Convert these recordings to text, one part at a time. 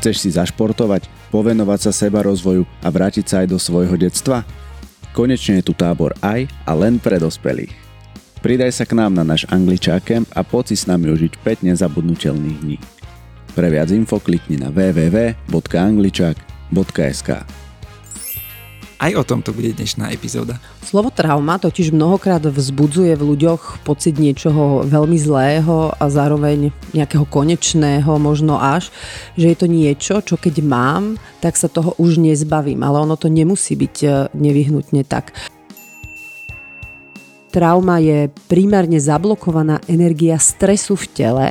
Chceš si zašportovať, povenovať sa seba rozvoju a vrátiť sa aj do svojho detstva? Konečne je tu tábor aj a len pre dospelých. Pridaj sa k nám na náš Angličák Camp a poď si s nami užiť 5 nezabudnutelných dní. Pre viac info klikni na www.angličak.sk. Aj o tomto bude dnešná epizóda. Slovo trauma totiž mnohokrát vzbudzuje v ľuďoch pocit niečoho veľmi zlého a zároveň nejakého konečného, možno až, že je to niečo, čo keď mám, tak sa toho už nezbavím, ale ono to nemusí byť e, nevyhnutne tak. Trauma je primárne zablokovaná energia stresu v tele,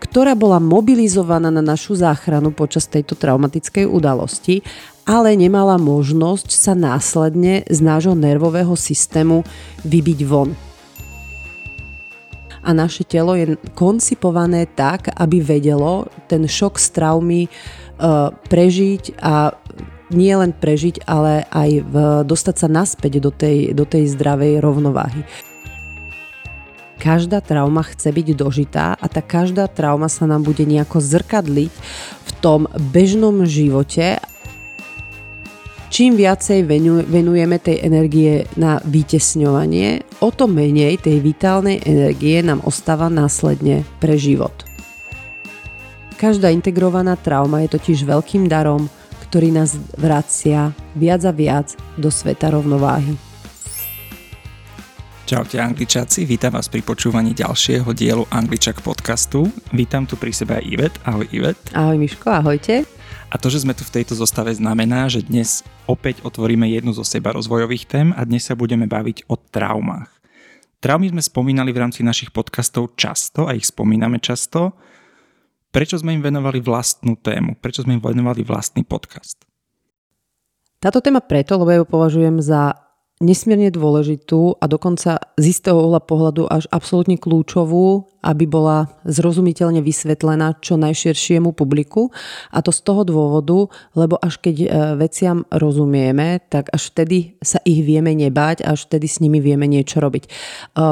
ktorá bola mobilizovaná na našu záchranu počas tejto traumatickej udalosti ale nemala možnosť sa následne z nášho nervového systému vybiť von. A naše telo je koncipované tak, aby vedelo ten šok z traumy e, prežiť a nie len prežiť, ale aj v, dostať sa naspäť do tej, do tej zdravej rovnováhy. Každá trauma chce byť dožitá a tá každá trauma sa nám bude nejako zrkadliť v tom bežnom živote čím viacej venujeme tej energie na vytesňovanie, o to menej tej vitálnej energie nám ostáva následne pre život. Každá integrovaná trauma je totiž veľkým darom, ktorý nás vracia viac a viac do sveta rovnováhy. Čaute angličáci, vítam vás pri počúvaní ďalšieho dielu Angličak podcastu. Vítam tu pri sebe aj Ivet. Ahoj Ivet. Ahoj Miško, ahojte. A to, že sme tu v tejto zostave znamená, že dnes opäť otvoríme jednu zo seba rozvojových tém a dnes sa budeme baviť o traumách. Traumy sme spomínali v rámci našich podcastov často a ich spomíname často. Prečo sme im venovali vlastnú tému? Prečo sme im venovali vlastný podcast? Táto téma preto, lebo ja ju považujem za nesmierne dôležitú a dokonca z istého uhla pohľadu až absolútne kľúčovú aby bola zrozumiteľne vysvetlená čo najširšiemu publiku. A to z toho dôvodu, lebo až keď e, veciam rozumieme, tak až vtedy sa ich vieme nebáť, až vtedy s nimi vieme niečo robiť. E,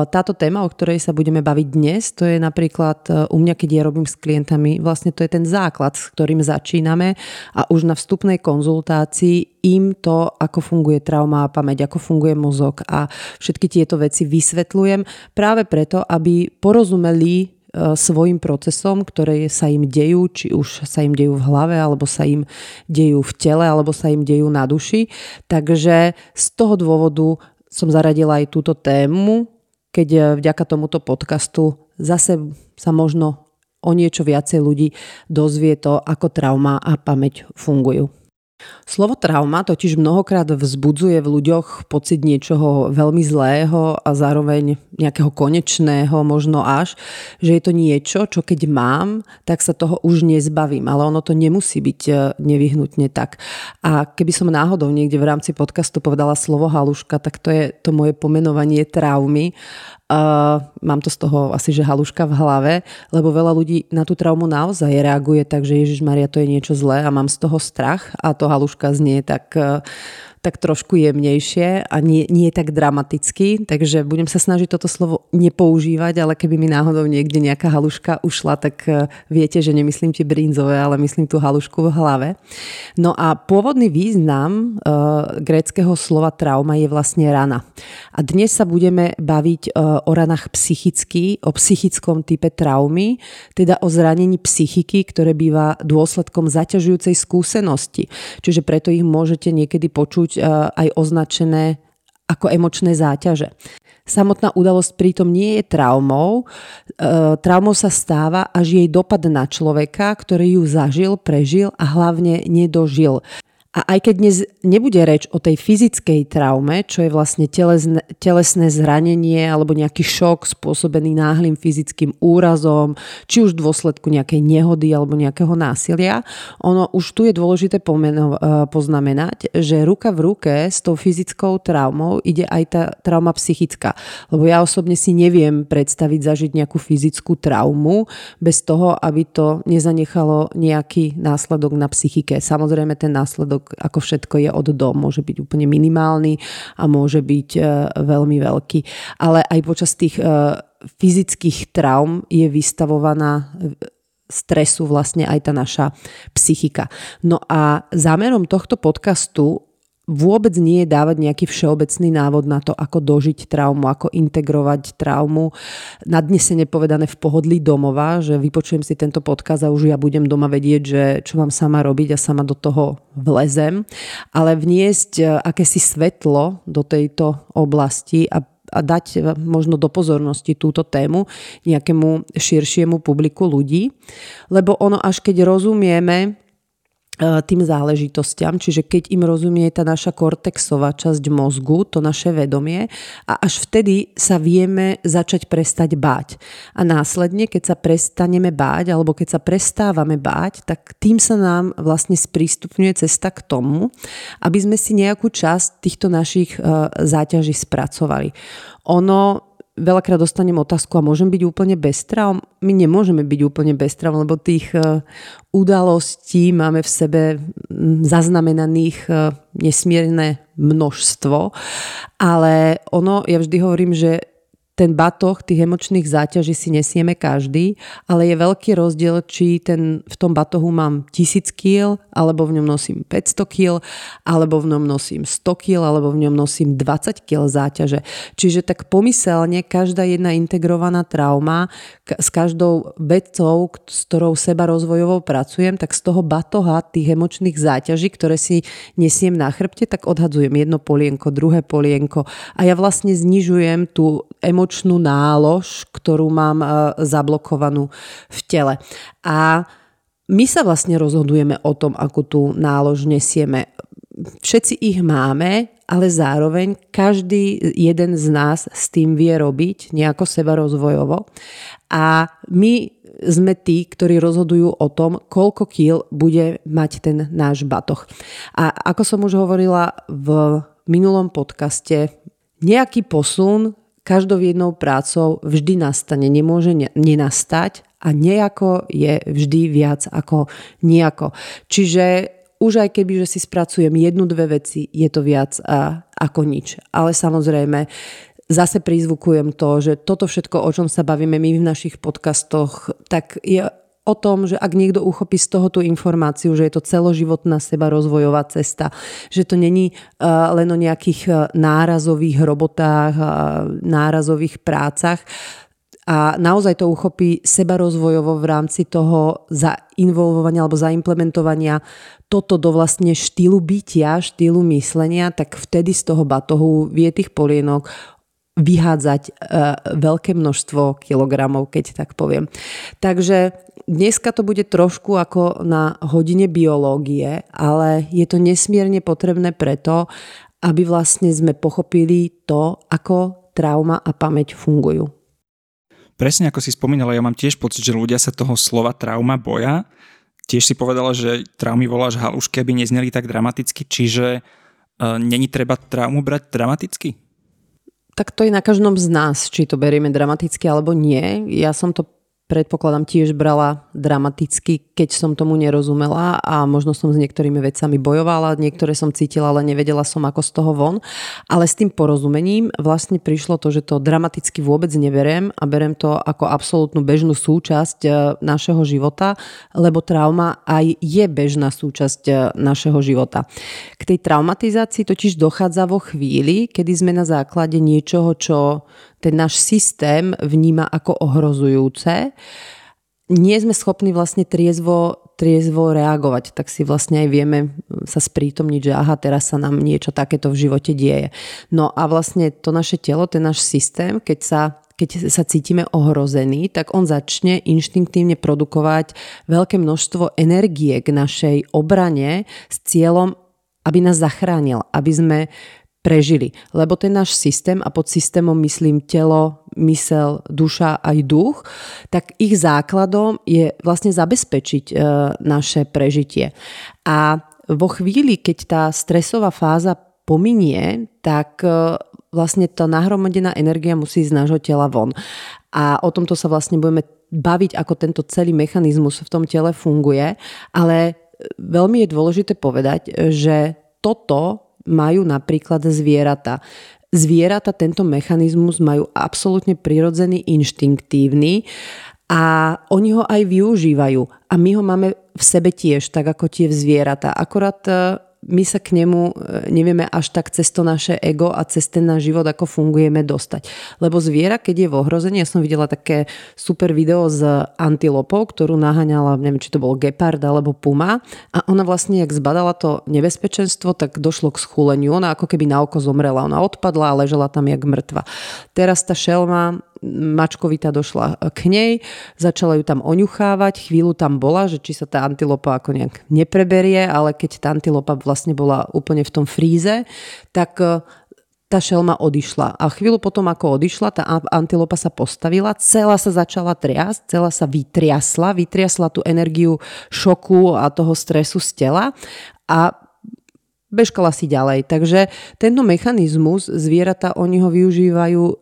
táto téma, o ktorej sa budeme baviť dnes, to je napríklad e, u mňa, keď ja robím s klientami, vlastne to je ten základ, s ktorým začíname a už na vstupnej konzultácii im to, ako funguje trauma a pamäť, ako funguje mozog a všetky tieto veci vysvetľujem práve preto, aby porozumeli čelí svojim procesom, ktoré sa im dejú, či už sa im dejú v hlave, alebo sa im dejú v tele, alebo sa im dejú na duši. Takže z toho dôvodu som zaradila aj túto tému, keď e, vďaka tomuto podcastu zase sa možno o niečo viacej ľudí dozvie to, ako trauma a pamäť fungujú. Slovo trauma totiž mnohokrát vzbudzuje v ľuďoch pocit niečoho veľmi zlého a zároveň nejakého konečného, možno až, že je to niečo, čo keď mám, tak sa toho už nezbavím, ale ono to nemusí byť e, nevyhnutne tak. A keby som náhodou niekde v rámci podcastu povedala slovo haluška, tak to je to moje pomenovanie traumy Uh, mám to z toho asi, že haluška v hlave, lebo veľa ľudí na tú traumu naozaj reaguje tak, že Ježiš Maria, to je niečo zlé a mám z toho strach a to haluška znie tak uh, tak trošku jemnejšie a nie, nie tak dramaticky, takže budem sa snažiť toto slovo nepoužívať, ale keby mi náhodou niekde nejaká haluška ušla, tak e, viete, že nemyslím tie brinzové, ale myslím tú halušku v hlave. No a pôvodný význam uh, gréckého slova trauma je vlastne rana. A dnes sa budeme baviť uh, o ranách psychicky, o psychickom type traumy, teda o zranení psychiky, ktoré býva dôsledkom zaťažujúcej skúsenosti. Čiže preto ich môžete niekedy počuť E, aj označené ako emočné záťaže. Samotná udalosť pritom nie je traumou. E, traumou sa stáva, až jej dopad na človeka, ktorý ju zažil, prežil a hlavne nedožil. A aj keď dnes nebude reč o tej fyzickej traume, čo je vlastne telesné, telesné zranenie alebo nejaký šok spôsobený náhlým fyzickým úrazom, či už v dôsledku nejakej nehody alebo nejakého násilia, ono už tu je dôležité pomeno, e, poznamenať, že ruka v ruke s tou fyzickou traumou ide aj tá trauma psychická. Lebo ja osobne si neviem predstaviť zažiť nejakú fyzickú traumu bez toho, aby to nezanechalo nejaký následok na psychike. Samozrejme ten následok ako všetko je od do. Môže byť úplne minimálny a môže byť e, veľmi veľký. Ale aj počas tých e, fyzických traum je vystavovaná stresu vlastne aj tá naša psychika. No a zámerom tohto podcastu vôbec nie je dávať nejaký všeobecný návod na to, ako dožiť traumu, ako integrovať traumu. Nadnesene povedané v pohodlí domova, že vypočujem si tento podkaz a už ja budem doma vedieť, že čo mám sama robiť a sama do toho vlezem. Ale vniesť e, akési svetlo do tejto oblasti a a dať e, možno do pozornosti túto tému nejakému širšiemu publiku ľudí. Lebo ono až keď rozumieme tým záležitostiam, čiže keď im rozumie tá naša kortexová časť mozgu, to naše vedomie a až vtedy sa vieme začať prestať báť. A následne, keď sa prestaneme báť alebo keď sa prestávame báť, tak tým sa nám vlastne sprístupňuje cesta k tomu, aby sme si nejakú časť týchto našich e, záťaží spracovali. Ono veľakrát dostanem otázku a môžem byť úplne bez traum? My nemôžeme byť úplne bez traum, lebo tých e, udalostí máme v sebe zaznamenaných e, nesmierne množstvo. Ale ono, ja vždy hovorím, že ten batoh tých emočných záťaží si nesieme každý, ale je veľký rozdiel, či ten, v tom batohu mám 1000 kg, alebo v ňom nosím 500 kg, alebo v ňom nosím 100 kg, alebo v ňom nosím 20 kg záťaže. Čiže tak pomyselne každá jedna integrovaná trauma s každou vecou, s ktorou seba rozvojovou pracujem, tak z toho batoha tých emočných záťaží, ktoré si nesiem na chrbte, tak odhadzujem jedno polienko, druhé polienko a ja vlastne znižujem tú emočnú emočnú nálož, ktorú mám e, zablokovanú v tele. A my sa vlastne rozhodujeme o tom, ako tú nálož nesieme. Všetci ich máme, ale zároveň každý jeden z nás s tým vie robiť nejako seba rozvojovo. A my sme tí, ktorí rozhodujú o tom, koľko kýl bude mať ten náš batoh. A ako som už hovorila v minulom podcaste, nejaký posun každou jednou prácou vždy nastane, nemôže nenastať a nejako je vždy viac ako nejako. Čiže už aj keby, že si spracujem jednu, dve veci, je to viac a, ako nič. Ale samozrejme, zase prizvukujem to, že toto všetko, o čom sa bavíme my v našich podcastoch, tak je o tom, že ak niekto uchopí z toho tú informáciu, že je to celoživotná seba rozvojová cesta, že to není uh, len o nejakých uh, nárazových robotách, nárazových prácach, a naozaj to uchopí seba rozvojovo v rámci toho zainvolvovania alebo zaimplementovania toto do vlastne štýlu bytia, štýlu myslenia, tak vtedy z toho batohu vie tých polienok vyhádzať e, veľké množstvo kilogramov, keď tak poviem. Takže dneska to bude trošku ako na hodine biológie, ale je to nesmierne potrebné preto, aby vlastne sme pochopili to, ako trauma a pamäť fungujú. Presne ako si spomínala, ja mám tiež pocit, že ľudia sa toho slova trauma boja. Tiež si povedala, že traumy voláš halušky, aby nezneli tak dramaticky, čiže uh, není treba traumu brať dramaticky? Tak to je na každom z nás, či to berieme dramaticky alebo nie. Ja som to predpokladám tiež brala dramaticky, keď som tomu nerozumela a možno som s niektorými vecami bojovala, niektoré som cítila, ale nevedela som ako z toho von. Ale s tým porozumením vlastne prišlo to, že to dramaticky vôbec neberiem a berem to ako absolútnu bežnú súčasť e, našeho života, lebo trauma aj je bežná súčasť e, našeho života. K tej traumatizácii totiž dochádza vo chvíli, kedy sme na základe niečoho, čo ten náš systém vníma ako ohrozujúce, nie sme schopní vlastne triezvo, triezvo reagovať, tak si vlastne aj vieme sa sprítomniť, že aha, teraz sa nám niečo takéto v živote deje. No a vlastne to naše telo, ten náš systém, keď sa keď sa cítime ohrození, tak on začne inštinktívne produkovať veľké množstvo energie k našej obrane s cieľom, aby nás zachránil, aby sme prežili. Lebo ten náš systém, a pod systémom myslím telo, mysel, duša aj duch, tak ich základom je vlastne zabezpečiť e, naše prežitie. A vo chvíli, keď tá stresová fáza pominie, tak e, vlastne tá nahromadená energia musí z nášho tela von. A o tomto sa vlastne budeme baviť, ako tento celý mechanizmus v tom tele funguje, ale veľmi je dôležité povedať, že toto majú napríklad zvieratá. Zvieratá tento mechanizmus majú absolútne prirodzený, inštinktívny A oni ho aj využívajú. A my ho máme v sebe tiež, tak ako tie zvieratá. Akorát my sa k nemu e, nevieme až tak cez to naše ego a cez ten náš život, ako fungujeme, dostať. Lebo zviera, keď je v ohrození, ja som videla také super video s antilopou, ktorú naháňala, neviem, či to bol gepard alebo puma a ona vlastne, jak zbadala to nebezpečenstvo, tak došlo k schúleniu. Ona ako keby na oko zomrela. Ona odpadla a ležela tam jak mŕtva. Teraz tá šelma mačkovita došla k nej, začala ju tam oňuchávať, chvíľu tam bola, že či sa tá antilopa ako nejak nepreberie, ale keď tá antilopa vlastne bola úplne v tom fríze, tak e, tá šelma odišla. A chvíľu potom, ako odišla, tá antilopa sa postavila, celá sa začala triasť, celá sa vytriasla, vytriasla tú energiu šoku a toho stresu z tela a bežkala si ďalej. Takže tento mechanizmus zvieratá, oni ho využívajú e,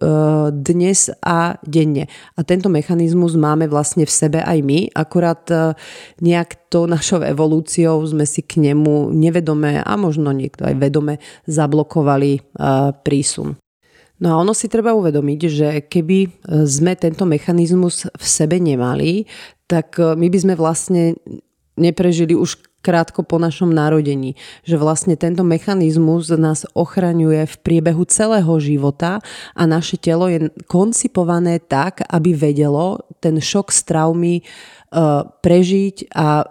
dnes a denne. A tento mechanizmus máme vlastne v sebe aj my, akurát e, nejak to našou evolúciou sme si k nemu nevedome a možno niekto aj vedome zablokovali e, prísun. No a ono si treba uvedomiť, že keby sme tento mechanizmus v sebe nemali, tak my by sme vlastne neprežili už krátko po našom narodení. Že vlastne tento mechanizmus nás ochraňuje v priebehu celého života a naše telo je koncipované tak, aby vedelo ten šok z traumy uh, prežiť a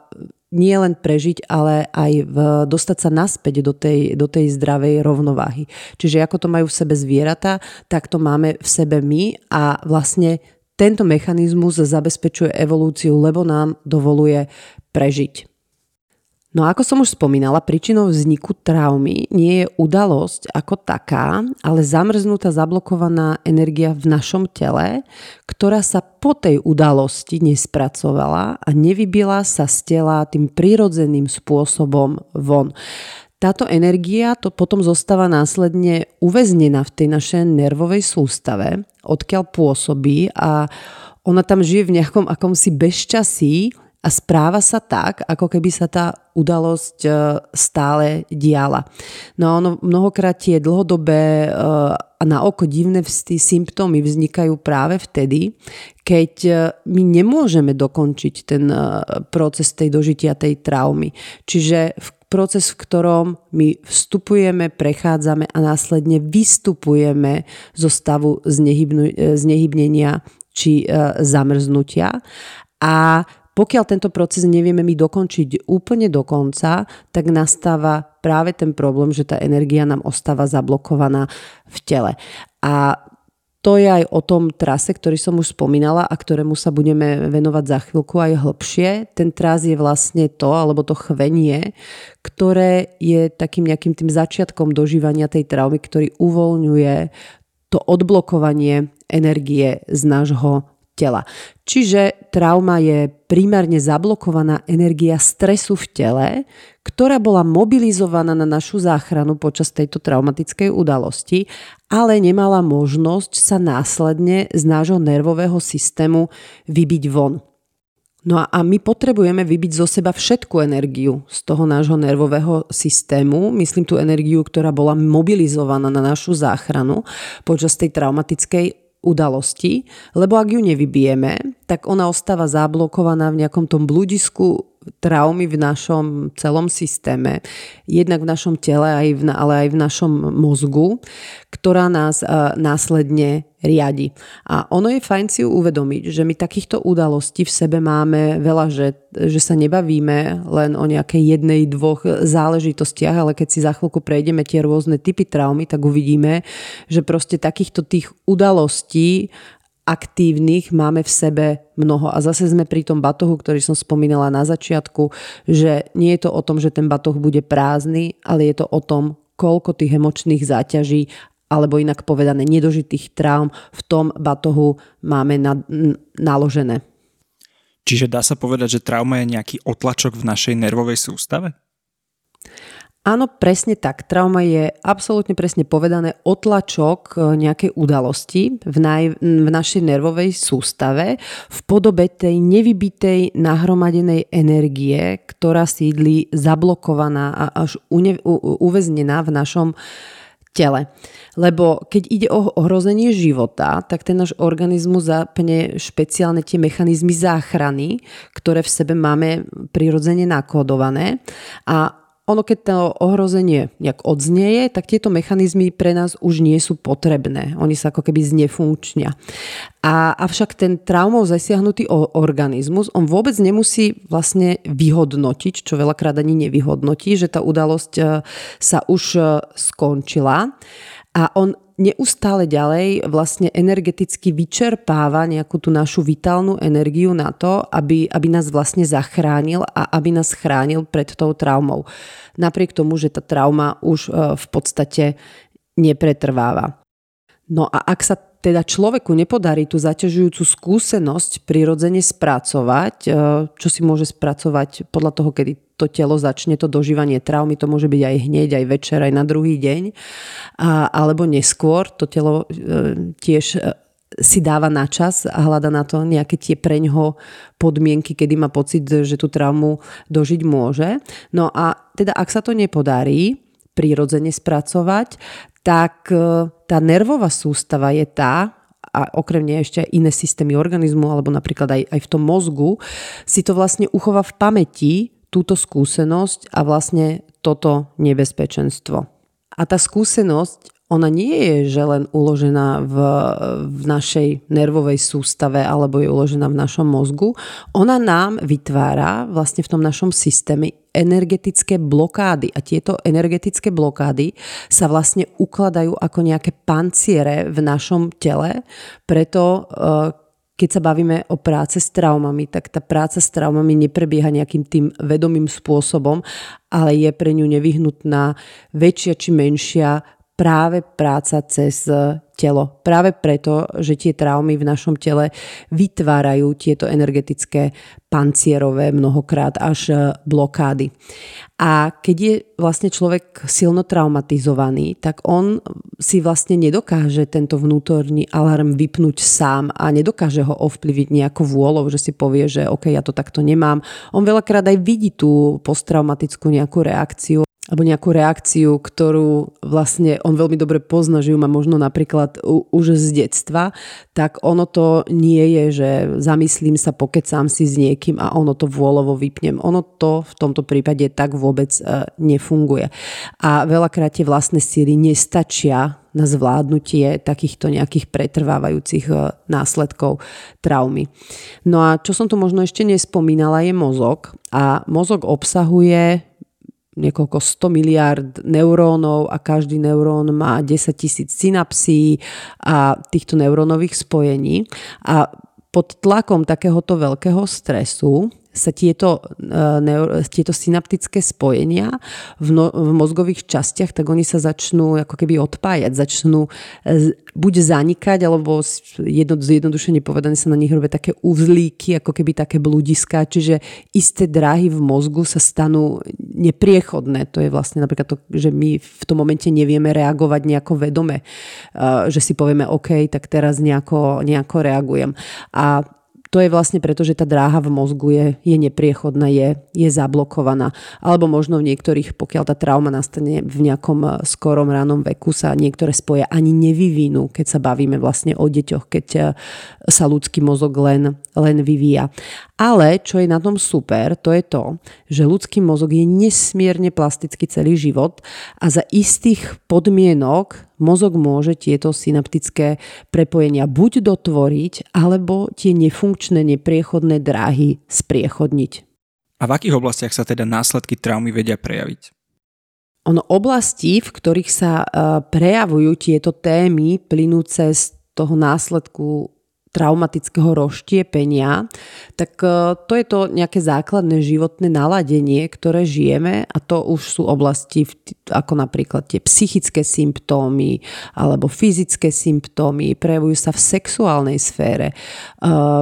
nie len prežiť, ale aj v, dostať sa naspäť do tej, do tej zdravej rovnováhy. Čiže ako to majú v sebe zvieratá, tak to máme v sebe my a vlastne tento mechanizmus zabezpečuje evolúciu, lebo nám dovoluje prežiť. No ako som už spomínala, príčinou vzniku traumy nie je udalosť ako taká, ale zamrznutá zablokovaná energia v našom tele, ktorá sa po tej udalosti nespracovala a nevybila sa z tela tým prirodzeným spôsobom von. Táto energia to potom zostáva následne uväznená v tej našej nervovej sústave, odkiaľ pôsobí a ona tam žije v nejakom akomsi bezčasí, a správa sa tak, ako keby sa tá udalosť e, stále diala. No a ono mnohokrát tie dlhodobé e, a na oko divné symptómy vznikajú práve vtedy, keď e, my nemôžeme dokončiť ten proces tej dožitia tej traumy. Čiže v proces, v ktorom my vstupujeme, prechádzame a následne vystupujeme zo stavu znehybnenia či zamrznutia. A pokiaľ tento proces nevieme my dokončiť úplne do konca, tak nastáva práve ten problém, že tá energia nám ostáva zablokovaná v tele. A to je aj o tom trase, ktorý som už spomínala a ktorému sa budeme venovať za chvíľku aj hlbšie. Ten tras je vlastne to, alebo to chvenie, ktoré je takým nejakým tým začiatkom dožívania tej traumy, ktorý uvoľňuje to odblokovanie energie z nášho tela. Čiže trauma je primárne zablokovaná energia stresu v tele, ktorá bola mobilizovaná na našu záchranu počas tejto traumatickej udalosti, ale nemala možnosť sa následne z nášho nervového systému vybiť von. No a my potrebujeme vybiť zo seba všetku energiu z toho nášho nervového systému, myslím tú energiu, ktorá bola mobilizovaná na našu záchranu počas tej traumatickej udalosti, lebo ak ju nevybijeme, tak ona ostáva zablokovaná v nejakom tom bludisku traumy v našom celom systéme, jednak v našom tele, ale aj v našom mozgu, ktorá nás uh, následne riadi. A ono je fajn si uvedomiť, že my takýchto udalostí v sebe máme veľa, že, že sa nebavíme len o nejakej jednej, dvoch záležitostiach, ale keď si za chvíľku prejdeme tie rôzne typy traumy, tak uvidíme, že proste takýchto tých udalostí aktívnych máme v sebe mnoho. A zase sme pri tom batohu, ktorý som spomínala na začiatku, že nie je to o tom, že ten batoh bude prázdny, ale je to o tom, koľko tých emočných záťaží alebo inak povedané nedožitých traum v tom batohu máme na, naložené. Čiže dá sa povedať, že trauma je nejaký otlačok v našej nervovej sústave? Áno, presne tak. Trauma je absolútne presne povedané otlačok e, nejakej udalosti v, naj, v našej nervovej sústave v podobe tej nevybitej nahromadenej energie, ktorá sídli zablokovaná a až une, u, uväznená v našom tele. Lebo keď ide o ohrozenie života, tak ten náš organizmus zapne špeciálne tie mechanizmy záchrany, ktoré v sebe máme prirodzene nakodované a ono keď to ohrozenie nejak odznieje, tak tieto mechanizmy pre nás už nie sú potrebné. Oni sa ako keby znefunkčnia. A, avšak ten traumou zasiahnutý organizmus, on vôbec nemusí vlastne vyhodnotiť, čo veľakrát ani nevyhodnotí, že tá udalosť e, sa už e, skončila a on neustále ďalej vlastne energeticky vyčerpáva nejakú tú našu vitálnu energiu na to, aby, aby nás vlastne zachránil a aby nás chránil pred tou traumou. Napriek tomu, že tá trauma už e, v podstate nepretrváva. No a ak sa teda človeku nepodarí tú zaťažujúcu skúsenosť prirodzene spracovať, e, čo si môže spracovať podľa toho, kedy to telo začne to dožívanie traumy, to môže byť aj hneď, aj večer, aj na druhý deň, a, alebo neskôr, to telo e, tiež e, si dáva na čas a hľada na to nejaké tie preňho podmienky, kedy má pocit, že tú traumu dožiť môže. No a teda ak sa to nepodarí prirodzene spracovať, tak e, tá nervová sústava je tá, a okrem nej ešte aj iné systémy organizmu, alebo napríklad aj, aj v tom mozgu, si to vlastne uchová v pamäti túto skúsenosť a vlastne toto nebezpečenstvo. A tá skúsenosť ona nie je, že len uložená v, v našej nervovej sústave alebo je uložená v našom mozgu. Ona nám vytvára vlastne v tom našom systéme energetické blokády a tieto energetické blokády sa vlastne ukladajú ako nejaké panciere v našom tele, preto eh, keď sa bavíme o práce s traumami, tak tá práca s traumami neprebieha nejakým tým vedomým spôsobom, ale je pre ňu nevyhnutná väčšia či menšia práve práca cez e, telo. Práve preto, že tie traumy v našom tele vytvárajú tieto energetické pancierové mnohokrát až e, blokády. A keď je vlastne človek silno traumatizovaný, tak on si vlastne nedokáže tento vnútorný alarm vypnúť sám a nedokáže ho ovplyviť nejakou vôľou, že si povie, že OK, ja to takto nemám. On veľakrát aj vidí tú posttraumatickú nejakú reakciu alebo nejakú reakciu, ktorú vlastne on veľmi dobre pozná, že ju má možno napríklad už z detstva, tak ono to nie je, že zamyslím sa, pokecám si s niekým a ono to vôľovo vypnem. Ono to v tomto prípade tak vôbec e, nefunguje. A veľakrát tie vlastné síly nestačia na zvládnutie takýchto nejakých pretrvávajúcich e, následkov traumy. No a čo som tu možno ešte nespomínala je mozog. A mozog obsahuje niekoľko 100 miliard neurónov a každý neurón má 10 tisíc synapsí a týchto neurónových spojení. A pod tlakom takéhoto veľkého stresu sa tieto, uh, tieto synaptické spojenia v, no, v mozgových častiach, tak oni sa začnú ako keby odpájať, začnú uh, buď zanikať, alebo jedno, zjednodušene povedané sa na nich robia také uzlíky, ako keby také blúdiska, čiže isté dráhy v mozgu sa stanú nepriechodné. To je vlastne napríklad to, že my v tom momente nevieme reagovať nejako vedome, uh, že si povieme OK, tak teraz nejako, nejako reagujem. A to je vlastne preto, že tá dráha v mozgu je, je nepriechodná, je, je zablokovaná. Alebo možno v niektorých, pokiaľ tá trauma nastane v nejakom eh, skorom ránom veku, sa niektoré spoje ani nevyvinú, keď sa bavíme vlastne o deťoch, keď eh, sa ľudský mozog len, len vyvíja. Ale čo je na tom super, to je to, že ľudský mozog je nesmierne plastický celý život a za istých podmienok mozog môže tieto synaptické prepojenia buď dotvoriť, alebo tie nefunkčné, nepriechodné dráhy spriechodniť. A v akých oblastiach sa teda následky traumy vedia prejaviť? Ono oblasti, v ktorých sa e, prejavujú tieto témy plynúce z toho následku traumatického rozštiepenia, tak e, to je to nejaké základné životné naladenie, ktoré žijeme a to už sú oblasti ako napríklad tie psychické symptómy alebo fyzické symptómy, prejavujú sa v sexuálnej sfére, e,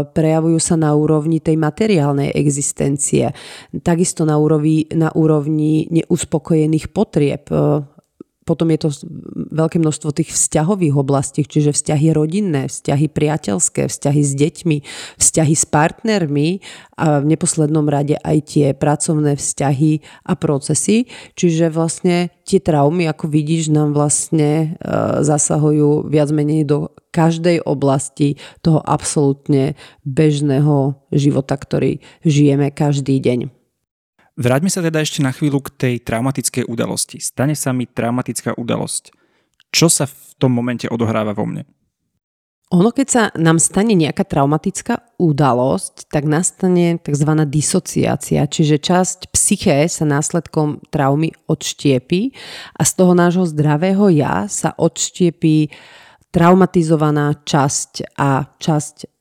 prejavujú sa na úrovni tej materiálnej existencie, takisto na úrovni, na úrovni neuspokojených potrieb, e, potom je to veľké množstvo tých vzťahových oblastí, čiže vzťahy rodinné, vzťahy priateľské, vzťahy s deťmi, vzťahy s partnermi a v neposlednom rade aj tie pracovné vzťahy a procesy. Čiže vlastne tie traumy, ako vidíš, nám vlastne e, zasahujú viac menej do každej oblasti toho absolútne bežného života, ktorý žijeme každý deň. Vráťme sa teda ešte na chvíľu k tej traumatickej udalosti. Stane sa mi traumatická udalosť. Čo sa v tom momente odohráva vo mne? Ono, keď sa nám stane nejaká traumatická udalosť, tak nastane tzv. disociácia, čiže časť psyché sa následkom traumy odštiepi a z toho nášho zdravého ja sa odštiepí traumatizovaná časť a časť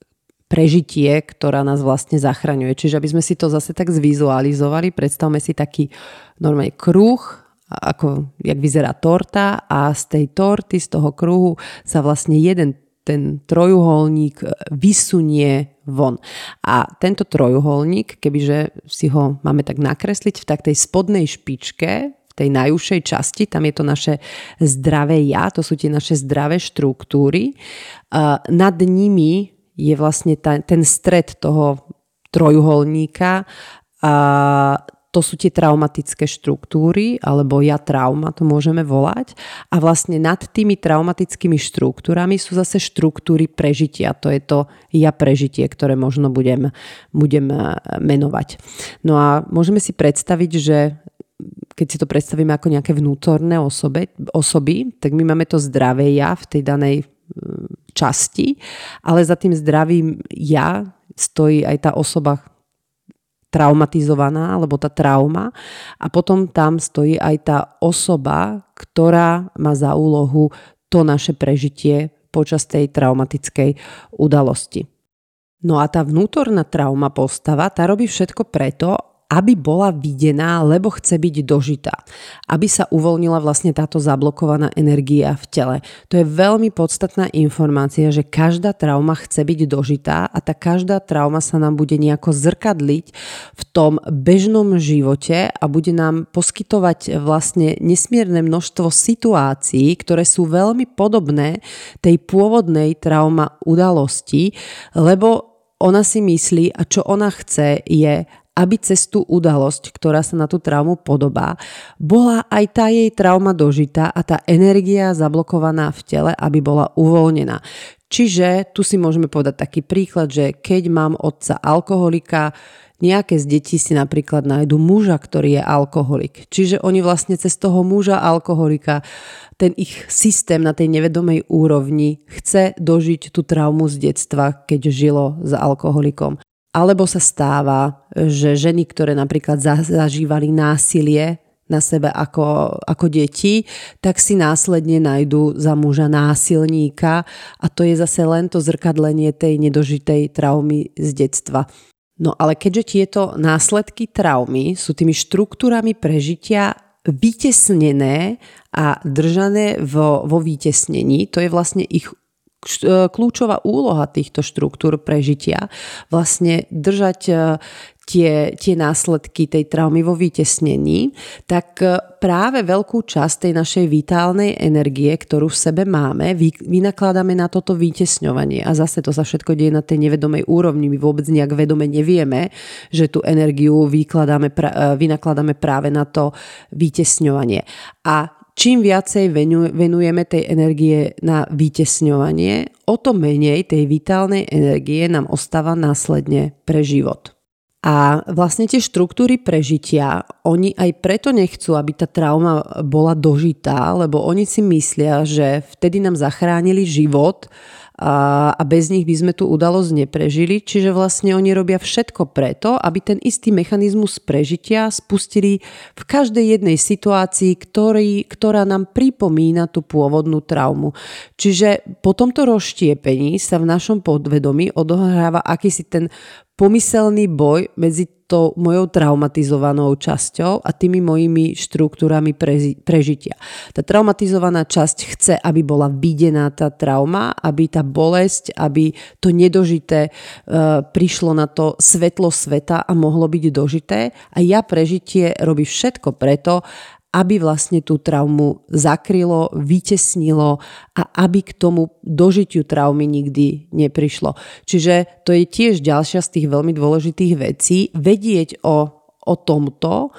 prežitie, ktorá nás vlastne zachraňuje. Čiže aby sme si to zase tak zvizualizovali, predstavme si taký normálny kruh, ako jak vyzerá torta a z tej torty, z toho kruhu sa vlastne jeden ten trojuholník vysunie von. A tento trojuholník, kebyže si ho máme tak nakresliť v tak tej spodnej špičke, v tej najúžšej časti, tam je to naše zdravé ja, to sú tie naše zdravé štruktúry. Nad nimi je vlastne ta, ten stred toho trojuholníka a to sú tie traumatické štruktúry, alebo ja trauma, to môžeme volať. A vlastne nad tými traumatickými štruktúrami sú zase štruktúry prežitia. To je to ja prežitie, ktoré možno budem, budem e, menovať. No a môžeme si predstaviť, že keď si to predstavíme ako nejaké vnútorné osobe, osoby, tak my máme to zdravé ja v tej danej časti, ale za tým zdravým ja stojí aj tá osoba traumatizovaná, alebo tá trauma a potom tam stojí aj tá osoba, ktorá má za úlohu to naše prežitie počas tej traumatickej udalosti. No a tá vnútorná trauma postava, tá robí všetko preto, aby bola videná, lebo chce byť dožitá. Aby sa uvoľnila vlastne táto zablokovaná energia v tele. To je veľmi podstatná informácia, že každá trauma chce byť dožitá a tá každá trauma sa nám bude nejako zrkadliť v tom bežnom živote a bude nám poskytovať vlastne nesmierne množstvo situácií, ktoré sú veľmi podobné tej pôvodnej trauma udalosti, lebo ona si myslí a čo ona chce je, aby cez tú udalosť, ktorá sa na tú traumu podobá, bola aj tá jej trauma dožitá a tá energia zablokovaná v tele, aby bola uvoľnená. Čiže tu si môžeme povedať taký príklad, že keď mám otca alkoholika, nejaké z detí si napríklad nájdu muža, ktorý je alkoholik. Čiže oni vlastne cez toho muža alkoholika, ten ich systém na tej nevedomej úrovni chce dožiť tú traumu z detstva, keď žilo s alkoholikom. Alebo sa stáva, že ženy, ktoré napríklad zažívali násilie na sebe ako, ako deti, tak si následne nájdú za muža násilníka a to je zase len to zrkadlenie tej nedožitej traumy z detstva. No ale keďže tieto následky traumy sú tými štruktúrami prežitia vytesnené a držané vo, vo vytesnení, to je vlastne ich kľúčová úloha týchto štruktúr prežitia vlastne držať e, tie, tie následky tej traumy vo vytesnení, tak e, práve veľkú časť tej našej vitálnej energie, ktorú v sebe máme, vy, vynakladáme na toto vytesňovanie. A zase to sa všetko deje na tej nevedomej úrovni. My vôbec nejak vedome nevieme, že tú energiu vykladáme, vynakladáme práve na to vytesňovanie. A čím viacej venujeme tej energie na vytesňovanie, o to menej tej vitálnej energie nám ostáva následne pre život. A vlastne tie štruktúry prežitia, oni aj preto nechcú, aby tá trauma bola dožitá, lebo oni si myslia, že vtedy nám zachránili život a, bez nich by sme tú udalosť neprežili. Čiže vlastne oni robia všetko preto, aby ten istý mechanizmus prežitia spustili v každej jednej situácii, ktorý, ktorá nám pripomína tú pôvodnú traumu. Čiže po tomto rozštiepení sa v našom podvedomí odohráva akýsi ten pomyselný boj medzi tou mojou traumatizovanou časťou a tými mojimi štruktúrami prežitia. Tá traumatizovaná časť chce, aby bola videná tá trauma, aby tá bolesť, aby to nedožité e, prišlo na to svetlo sveta a mohlo byť dožité. A ja prežitie robí všetko preto, aby vlastne tú traumu zakrylo, vytesnilo a aby k tomu dožitiu traumy nikdy neprišlo. Čiže to je tiež ďalšia z tých veľmi dôležitých vecí, vedieť o, o tomto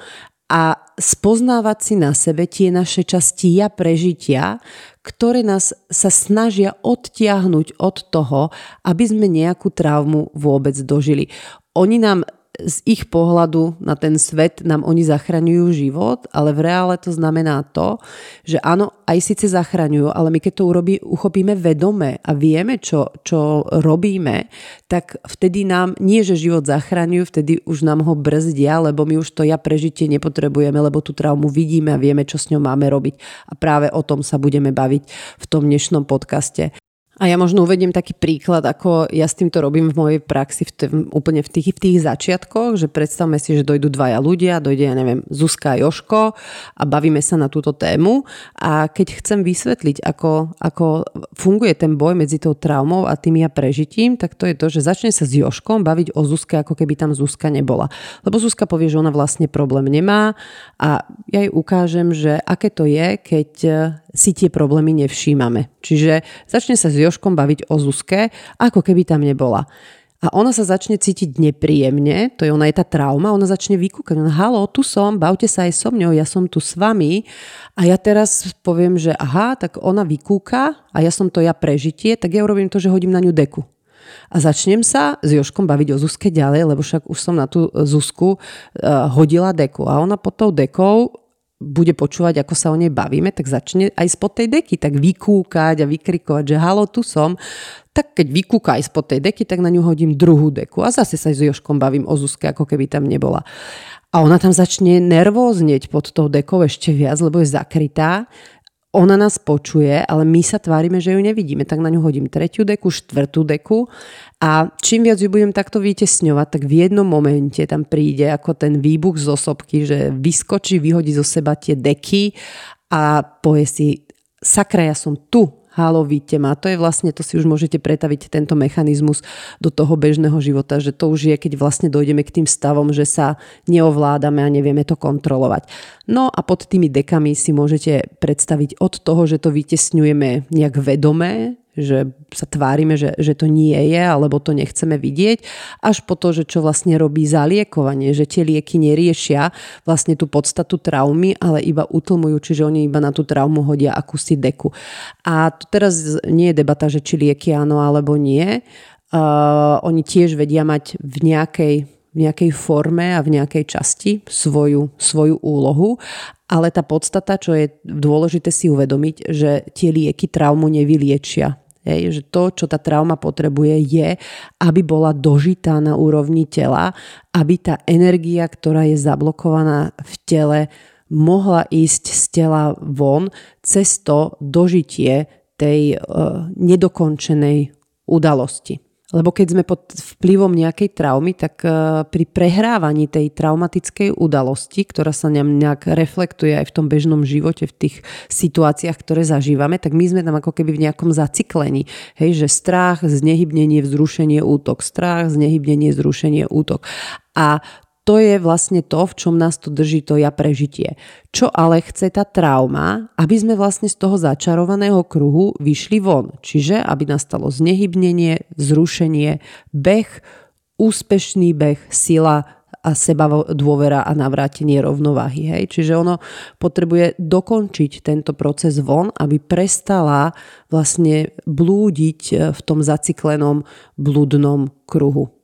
a spoznávať si na sebe tie naše časti ja prežitia, ktoré nás sa snažia odtiahnuť od toho, aby sme nejakú traumu vôbec dožili. Oni nám z ich pohľadu na ten svet nám oni zachraňujú život, ale v reále to znamená to, že áno, aj síce zachraňujú, ale my keď to urobí, uchopíme vedome a vieme, čo, čo robíme, tak vtedy nám nie, že život zachraňujú, vtedy už nám ho brzdia, lebo my už to ja prežitie nepotrebujeme, lebo tú traumu vidíme a vieme, čo s ňou máme robiť. A práve o tom sa budeme baviť v tom dnešnom podcaste. A ja možno uvediem taký príklad, ako ja s týmto robím v mojej praxi v tým, úplne v tých, v tých začiatkoch, že predstavme si, že dojdú dvaja ľudia, dojde, ja neviem, Zuzka a Joško a bavíme sa na túto tému a keď chcem vysvetliť, ako, ako funguje ten boj medzi tou traumou a tým ja prežitím, tak to je to, že začne sa s Joškom baviť o Zuzke, ako keby tam Zuzka nebola. Lebo Zuzka povie, že ona vlastne problém nemá a ja jej ukážem, že aké to je, keď si tie problémy nevšímame. Čiže začne sa s Joškom baviť o Zuzke, ako keby tam nebola. A ona sa začne cítiť nepríjemne, to je ona je tá trauma, ona začne vykúkať, ona, halo, tu som, bavte sa aj so mňou, ja som tu s vami. A ja teraz poviem, že aha, tak ona vykúka a ja som to ja prežitie, tak ja urobím to, že hodím na ňu deku. A začnem sa s Joškom baviť o Zuzke ďalej, lebo však už som na tú Zuzku uh, hodila deku. A ona pod tou dekou bude počúvať, ako sa o nej bavíme, tak začne aj spod tej deky tak vykúkať a vykrikovať, že halo, tu som. Tak keď vykúka aj spod tej deky, tak na ňu hodím druhú deku a zase sa s Joškom bavím o Zuzke, ako keby tam nebola. A ona tam začne nervóznieť pod tou dekou ešte viac, lebo je zakrytá ona nás počuje, ale my sa tvárime, že ju nevidíme. Tak na ňu hodím tretiu deku, štvrtú deku a čím viac ju budem takto vytesňovať, tak v jednom momente tam príde ako ten výbuch z osobky, že vyskočí, vyhodí zo seba tie deky a povie si, sakra, ja som tu, halo, vidíte ma. To je vlastne, to si už môžete pretaviť tento mechanizmus do toho bežného života, že to už je, keď vlastne dojdeme k tým stavom, že sa neovládame a nevieme to kontrolovať. No a pod tými dekami si môžete predstaviť od toho, že to vytesňujeme nejak vedomé, že sa tvárime, že, že to nie je, alebo to nechceme vidieť, až po to, že čo vlastne robí zaliekovanie, že tie lieky neriešia vlastne tú podstatu traumy, ale iba utlmujú, čiže oni iba na tú traumu hodia akúsi deku. A tu teraz nie je debata, že či lieky áno alebo nie. Uh, oni tiež vedia mať v nejakej v nejakej forme a v nejakej časti svoju, svoju úlohu, ale tá podstata, čo je dôležité si uvedomiť, že tie lieky traumu nevyliečia. Hej, že to, čo tá trauma potrebuje, je, aby bola dožitá na úrovni tela, aby tá energia, ktorá je zablokovaná v tele, mohla ísť z tela von cez to dožitie tej uh, nedokončenej udalosti. Lebo keď sme pod vplyvom nejakej traumy, tak e, pri prehrávaní tej traumatickej udalosti, ktorá sa nám nejak reflektuje aj v tom bežnom živote, v tých situáciách, ktoré zažívame, tak my sme tam ako keby v nejakom zaciklení. Hej, že strach, znehybnenie, vzrušenie, útok. Strach, znehybnenie, vzrušenie, útok. A to je vlastne to, v čom nás to drží to ja prežitie. Čo ale chce tá trauma, aby sme vlastne z toho začarovaného kruhu vyšli von. Čiže aby nastalo znehybnenie, zrušenie, beh, úspešný beh, sila a seba dôvera a navrátenie rovnováhy. Hej? Čiže ono potrebuje dokončiť tento proces von, aby prestala vlastne blúdiť v tom zaciklenom blúdnom kruhu.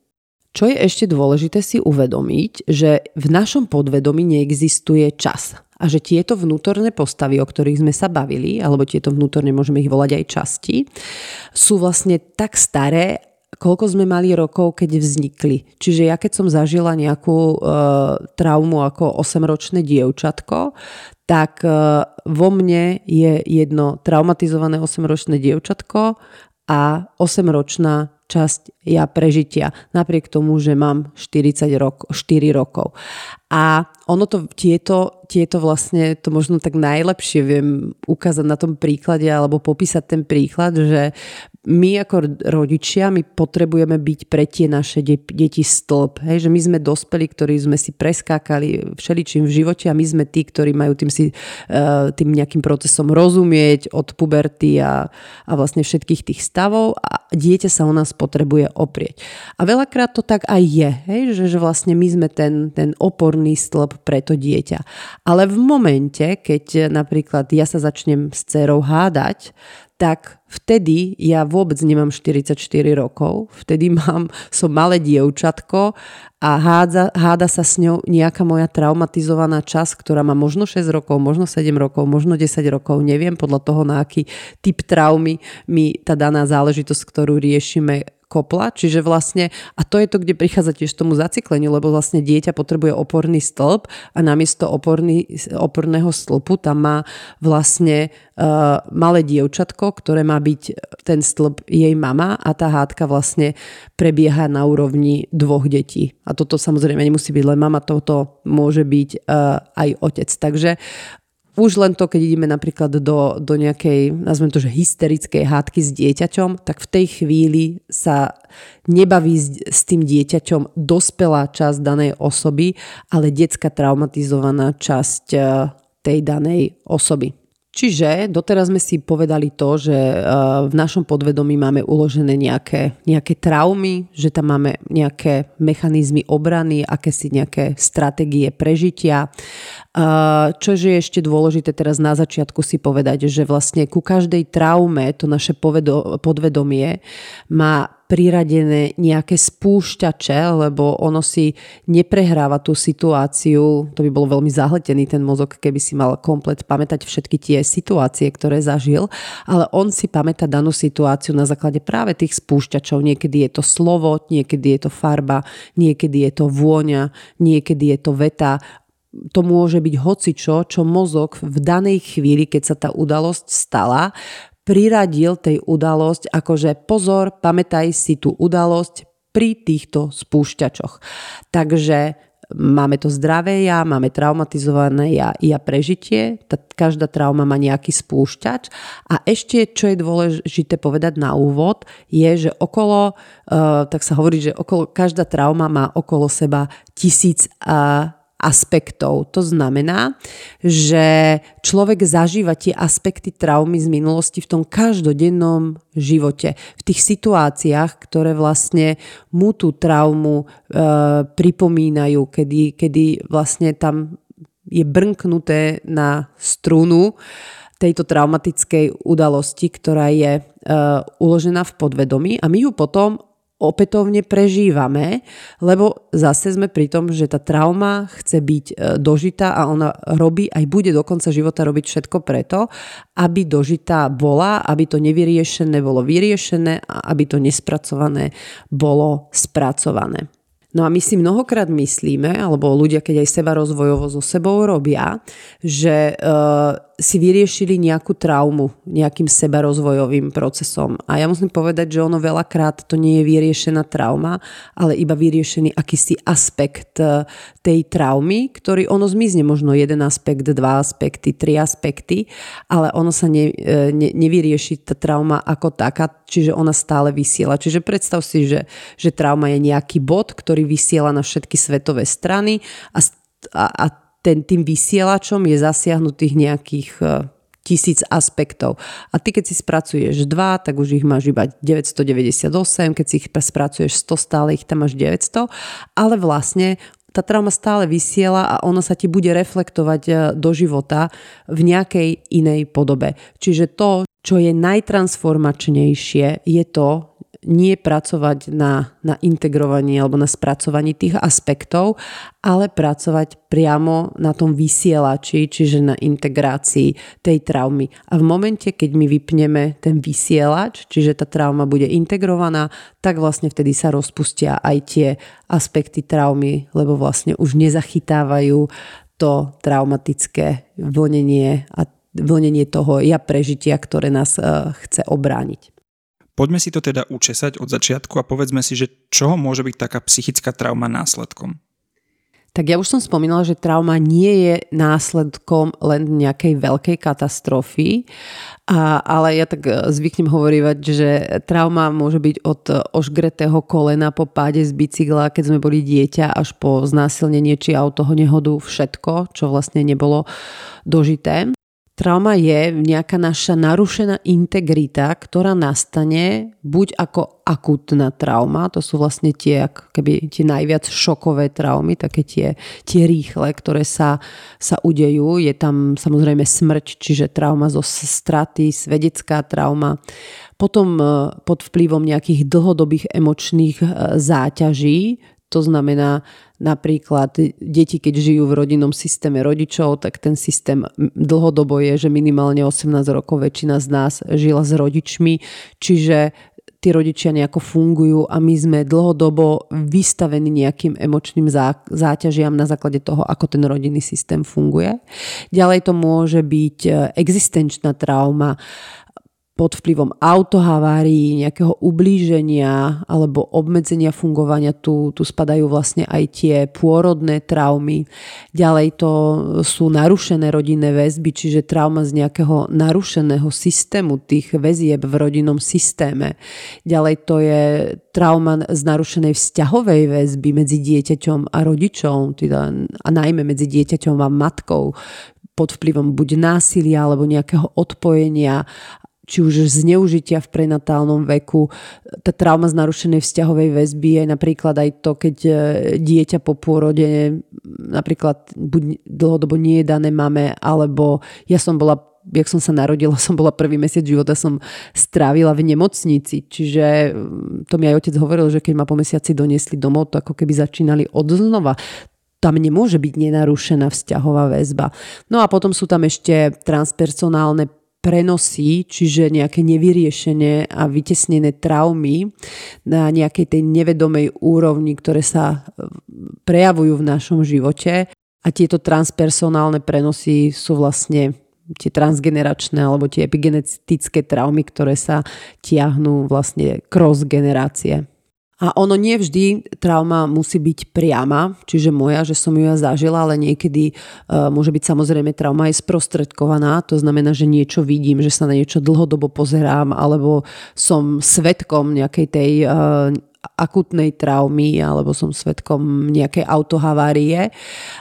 Čo je ešte dôležité si uvedomiť, že v našom podvedomí neexistuje čas a že tieto vnútorné postavy, o ktorých sme sa bavili, alebo tieto vnútorné, môžeme ich volať aj časti, sú vlastne tak staré, koľko sme mali rokov, keď vznikli. Čiže ja keď som zažila nejakú e, traumu ako 8-ročné dievčatko, tak e, vo mne je jedno traumatizované 8-ročné dievčatko a 8-ročná časť ja prežitia, napriek tomu, že mám 40 rok, 4 rokov. A ono to, tieto, tieto vlastne, to možno tak najlepšie viem ukázať na tom príklade alebo popísať ten príklad, že my ako rodičia, my potrebujeme byť pre tie naše de- deti stĺp. Hej? Že my sme dospeli, ktorí sme si preskákali všeličím v živote a my sme tí, ktorí majú tým, si, uh, tým nejakým procesom rozumieť od puberty a, a vlastne všetkých tých stavov a dieťa sa o nás potrebuje oprieť. A veľakrát to tak aj je, hej? Že, že vlastne my sme ten, ten oporný stĺp pre to dieťa. Ale v momente, keď napríklad ja sa začnem s dcerou hádať, tak vtedy ja vôbec nemám 44 rokov, vtedy mám, som malé dievčatko a hádza, háda sa s ňou nejaká moja traumatizovaná časť, ktorá má možno 6 rokov, možno 7 rokov, možno 10 rokov, neviem podľa toho, na aký typ traumy mi tá daná záležitosť, ktorú riešime, kopla, čiže vlastne, a to je to, kde prichádza tiež tomu zacikleniu, lebo vlastne dieťa potrebuje oporný stĺp a namiesto oporný, oporného stĺpu tam má vlastne uh, malé dievčatko, ktoré má byť ten stĺp jej mama a tá hádka vlastne prebieha na úrovni dvoch detí. A toto samozrejme nemusí byť len mama, toto môže byť uh, aj otec. Takže už len to, keď ideme napríklad do, do nejakej, nazvem to, že hysterickej hádky s dieťaťom, tak v tej chvíli sa nebaví s, s tým dieťaťom dospelá časť danej osoby, ale detská traumatizovaná časť eh, tej danej osoby. Čiže doteraz sme si povedali to, že eh, v našom podvedomí máme uložené nejaké, nejaké traumy, že tam máme nejaké mechanizmy obrany, akési nejaké stratégie prežitia. Eh, Čože je ešte dôležité teraz na začiatku si povedať, že vlastne ku každej traume to naše podvedomie má priradené nejaké spúšťače, lebo ono si neprehráva tú situáciu, to by bolo veľmi zahletený ten mozog, keby si mal komplet pamätať všetky tie situácie, ktoré zažil, ale on si pamätá danú situáciu na základe práve tých spúšťačov. Niekedy je to slovo, niekedy je to farba, niekedy je to vôňa, niekedy je to veta. To môže byť hocičo, čo mozog v danej chvíli, keď sa tá udalosť stala, priradil tej udalosť, akože pozor, pamätaj si tú udalosť pri týchto spúšťačoch. Takže máme to zdravé ja, máme traumatizované ja, ja prežitie, tá, každá trauma má nejaký spúšťač a ešte, čo je dôležité povedať na úvod, je, že okolo, uh, tak sa hovorí, že okolo, každá trauma má okolo seba tisíc uh, aspektov. To znamená, že človek zažíva tie aspekty traumy z minulosti v tom každodennom živote. V tých situáciách, ktoré vlastne mu tú traumu e, pripomínajú, kedy, kedy vlastne tam je brnknuté na strunu tejto traumatickej udalosti, ktorá je e, uložená v podvedomí a my ju potom opätovne prežívame, lebo zase sme pri tom, že tá trauma chce byť e, dožitá a ona robí, aj bude do konca života robiť všetko preto, aby dožitá bola, aby to nevyriešené bolo vyriešené a aby to nespracované bolo spracované. No a my si mnohokrát myslíme, alebo ľudia, keď aj seba rozvojovo so sebou robia, že uh, si vyriešili nejakú traumu nejakým sebarozvojovým procesom. A ja musím povedať, že ono veľakrát to nie je vyriešená trauma, ale iba vyriešený akýsi aspekt e, tej traumy, ktorý ono zmizne, možno jeden aspekt, dva aspekty, tri aspekty, ale ono sa ne, e, ne, nevyrieši tá trauma ako taká, čiže ona stále vysiela. Čiže predstav si, že, že trauma je nejaký bod, ktorý vysiela na všetky svetové strany a, a, a ten, tým vysielačom je zasiahnutých nejakých e, tisíc aspektov. A ty keď si spracuješ dva, tak už ich máš iba 998, keď si ich spracuješ 100, stále ich tam máš 900, ale vlastne tá trauma stále vysiela a ona sa ti bude reflektovať e, do života v nejakej inej podobe. Čiže to, čo je najtransformačnejšie, je to, nie pracovať na, na integrovaní alebo na spracovaní tých aspektov, ale pracovať priamo na tom vysielači, čiže na integrácii tej traumy. A v momente, keď my vypneme ten vysielač, čiže tá trauma bude integrovaná, tak vlastne vtedy sa rozpustia aj tie aspekty traumy, lebo vlastne už nezachytávajú to traumatické vlnenie a vlnenie toho ja prežitia, ktoré nás uh, chce obrániť. Poďme si to teda učesať od začiatku a povedzme si, že čo môže byť taká psychická trauma následkom. Tak ja už som spomínala, že trauma nie je následkom len nejakej veľkej katastrofy, a, ale ja tak e, zvyknem hovorievať, že trauma môže byť od ožgretého kolena po páde z bicykla, keď sme boli dieťa, až po znásilnenie či autoho nehodu, všetko, čo vlastne nebolo dožité. Trauma je nejaká naša narušená integrita, ktorá nastane buď ako akutná trauma, to sú vlastne tie, keby, tie najviac šokové traumy, také tie, tie rýchle, ktoré sa, sa udejú. Je tam samozrejme smrť, čiže trauma zo straty, svedecká trauma. Potom eh, pod vplyvom nejakých dlhodobých emočných eh, záťaží, to znamená napríklad deti, keď žijú v rodinnom systéme rodičov, tak ten systém dlhodobo je, že minimálne 18 rokov väčšina z nás žila s rodičmi, čiže tí rodičia nejako fungujú a my sme dlhodobo vystavení nejakým emočným záťažiam na základe toho, ako ten rodinný systém funguje. Ďalej to môže byť e, existenčná trauma, pod vplyvom autohavárií, nejakého ublíženia alebo obmedzenia fungovania. Tu, tu spadajú vlastne aj tie pôrodné traumy. Ďalej to sú narušené rodinné väzby, čiže trauma z nejakého narušeného systému tých väzieb v rodinnom systéme. Ďalej to je trauma z narušenej vzťahovej väzby medzi dieťaťom a rodičom, teda, a najmä medzi dieťaťom a matkou pod vplyvom buď násilia alebo nejakého odpojenia či už zneužitia v prenatálnom veku, tá trauma z narušenej vzťahovej väzby je napríklad aj to, keď e, dieťa po pôrode napríklad buď dlhodobo nie je dané mame, alebo ja som bola jak som sa narodila, som bola prvý mesiac života, som strávila v nemocnici. Čiže mm, to mi aj otec hovoril, že keď ma po mesiaci doniesli domov, to ako keby začínali od znova tam nemôže byť nenarušená vzťahová väzba. No a potom sú tam ešte transpersonálne prenosí, čiže nejaké nevyriešené a vytesnené traumy na nejakej tej nevedomej úrovni, ktoré sa e, prejavujú v našom živote. A tieto transpersonálne prenosy sú vlastne tie transgeneračné alebo tie epigenetické traumy, ktoré sa tiahnú vlastne cross generácie. A ono nie vždy trauma musí byť priama, čiže moja, že som ju ja zažila, ale niekedy uh, môže byť samozrejme trauma aj sprostredkovaná. To znamená, že niečo vidím, že sa na niečo dlhodobo pozerám, alebo som svetkom nejakej tej uh, akutnej traumy, alebo som svetkom nejakej autohavárie,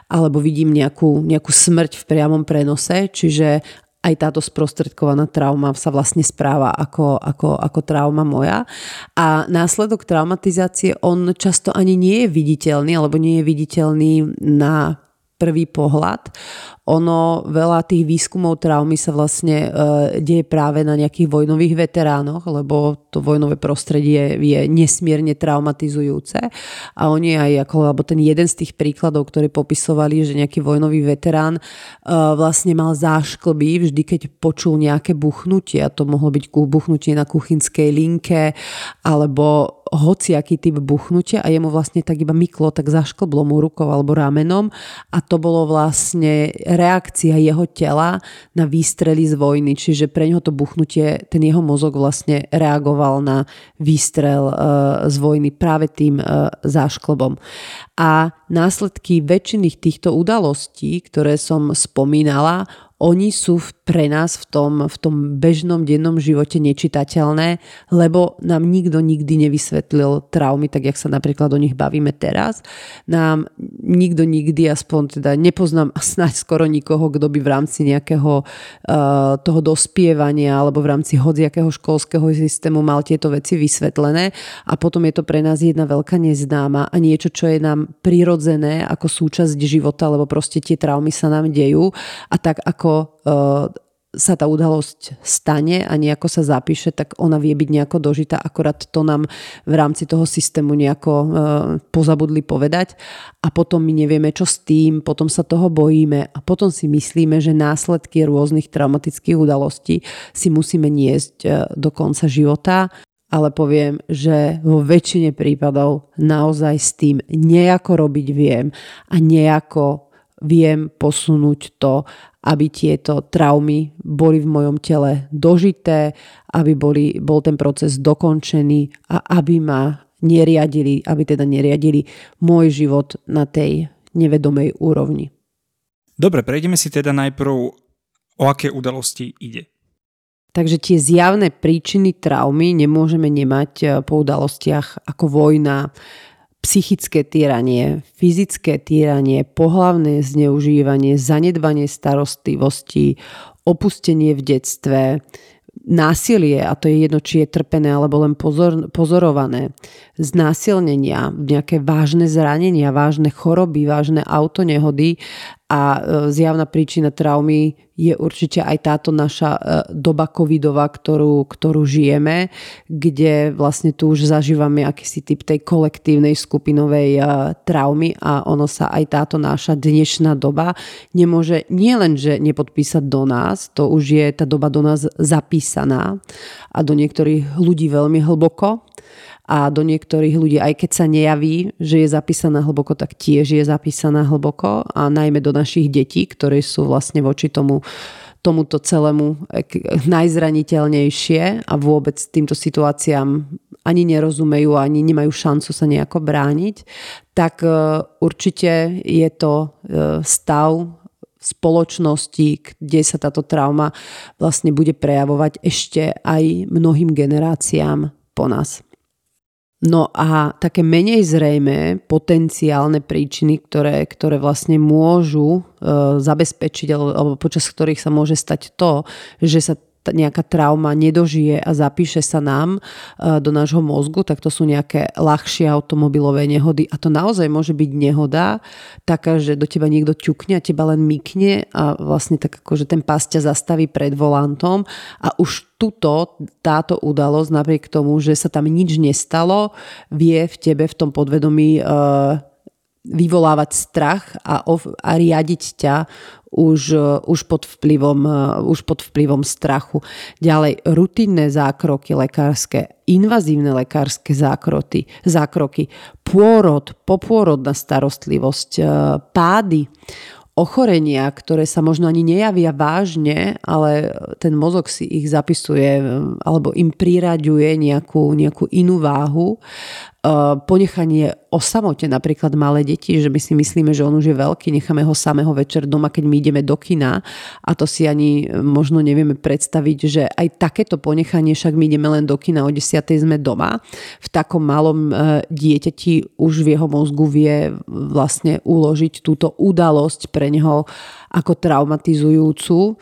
alebo vidím nejakú, nejakú smrť v priamom prenose, čiže aj táto sprostredkovaná trauma sa vlastne správa ako, ako, ako trauma moja. A následok traumatizácie, on často ani nie je viditeľný, alebo nie je viditeľný na prvý pohľad ono, veľa tých výskumov traumy sa vlastne e, deje práve na nejakých vojnových veteránoch, lebo to vojnové prostredie je nesmierne traumatizujúce. A oni aj ako, alebo ten jeden z tých príkladov, ktorý popisovali, že nejaký vojnový veterán e, vlastne mal zášklby vždy, keď počul nejaké buchnutie. A to mohlo byť buchnutie na kuchynskej linke alebo hociaký typ buchnutia. A jemu vlastne tak iba myklo, tak zašklblo mu rukou alebo ramenom. A to bolo vlastne reakcia jeho tela na výstrely z vojny, čiže pre neho to buchnutie, ten jeho mozog vlastne reagoval na výstrel uh, z vojny práve tým uh, zášklobom. A následky väčšiny týchto udalostí, ktoré som spomínala, oni sú pre nás v tom, v tom bežnom dennom živote nečitateľné, lebo nám nikto nikdy nevysvetlil traumy, tak jak sa napríklad o nich bavíme teraz. Nám nikto nikdy, aspoň teda nepoznám snáď skoro nikoho, kto by v rámci nejakého uh, toho dospievania alebo v rámci hociakého školského systému mal tieto veci vysvetlené a potom je to pre nás jedna veľká neznáma a niečo, čo je nám prirodzené ako súčasť života, lebo proste tie traumy sa nám dejú a tak ako ako uh, sa tá udalosť stane a nejako sa zapíše, tak ona vie byť nejako dožitá, akorát to nám v rámci toho systému nejako uh, pozabudli povedať. A potom my nevieme, čo s tým, potom sa toho bojíme a potom si myslíme, že následky rôznych traumatických udalostí si musíme niesť uh, do konca života. Ale poviem, že vo väčšine prípadov naozaj s tým nejako robiť viem a nejako viem posunúť to, aby tieto traumy boli v mojom tele dožité, aby boli, bol ten proces dokončený a aby ma neriadili, aby teda neriadili môj život na tej nevedomej úrovni. Dobre, prejdeme si teda najprv, o aké udalosti ide. Takže tie zjavné príčiny traumy nemôžeme nemať eh, po udalostiach ako vojna, psychické týranie, fyzické týranie, pohlavné zneužívanie, zanedbanie starostlivosti, opustenie v detstve, násilie, a to je jedno, či je trpené alebo len pozor, pozorované, znásilnenia, nejaké vážne zranenia, vážne choroby, vážne autonehody a e, zjavná príčina traumy je určite aj táto naša e, doba covidová, ktorú, ktorú žijeme, kde vlastne tu už zažívame akýsi typ tej kolektívnej skupinovej e, traumy a ono sa aj táto naša dnešná doba nemôže nielenže nepodpísať do nás, to už je tá doba do nás zapísaná a do niektorých ľudí veľmi hlboko a do niektorých ľudí, aj keď sa nejaví, že je zapísaná hlboko, tak tiež je zapísaná hlboko a najmä do našich detí, ktoré sú vlastne voči tomu tomuto celému najzraniteľnejšie a vôbec týmto situáciám ani nerozumejú, ani nemajú šancu sa nejako brániť, tak e, určite je to e, stav spoločnosti, kde sa táto trauma vlastne bude prejavovať ešte aj mnohým generáciám po nás. No a také menej zrejme potenciálne príčiny, ktoré, ktoré vlastne môžu e, zabezpečiť alebo počas ktorých sa môže stať to, že sa nejaká trauma nedožije a zapíše sa nám e, do nášho mozgu, tak to sú nejaké ľahšie automobilové nehody. A to naozaj môže byť nehoda taká, že do teba niekto ťukne a teba len mykne a vlastne tak ako, že ten pás ťa zastaví pred volantom a už tuto táto udalosť, napriek tomu, že sa tam nič nestalo, vie v tebe v tom podvedomí uh, vyvolávať strach a, a riadiť ťa už, už, pod vplyvom, už pod vplyvom strachu. Ďalej, rutinné zákroky lekárske, invazívne lekárske zákroky, zákroky. Pôrod, popôrodná starostlivosť, e, pády, ochorenia, ktoré sa možno ani nejavia vážne, ale ten mozog si ich zapisuje alebo im priraďuje nejakú, nejakú inú váhu ponechanie o samote, napríklad malé deti, že my si myslíme, že on už je veľký, necháme ho samého večer doma, keď my ideme do kina a to si ani možno nevieme predstaviť, že aj takéto ponechanie, však my ideme len do kina, o 10. sme doma. V takom malom eh, dieťati už v jeho mozgu vie vlastne uložiť túto udalosť pre neho ako traumatizujúcu, e,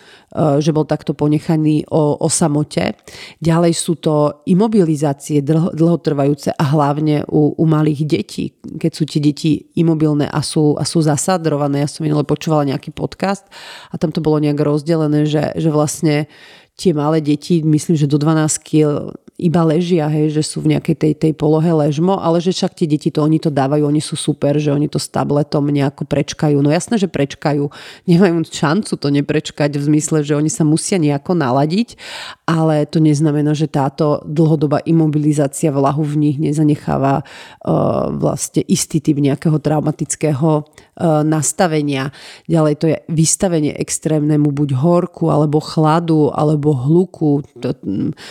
že bol takto ponechaný o, o samote. Ďalej sú to imobilizácie dlho, dlhotrvajúce a hlavne u, u malých detí, keď sú tie deti imobilné a sú, a sú zasadrované. Ja som minule počúvala nejaký podcast a tam to bolo nejak rozdelené, že, že vlastne tie malé deti, myslím, že do 12 kg iba ležia, hej, že sú v nejakej tej, tej polohe ležmo, ale že však tie deti to, oni to dávajú, oni sú super, že oni to s tabletom nejako prečkajú. No jasné, že prečkajú. Nemajú šancu to neprečkať v zmysle, že oni sa musia nejako naladiť, ale to neznamená, že táto dlhodobá imobilizácia vlahu v nich nezanecháva uh, vlastne istý typ nejakého traumatického uh, nastavenia. Ďalej to je vystavenie extrémnemu buď horku, alebo chladu, alebo hluku. To,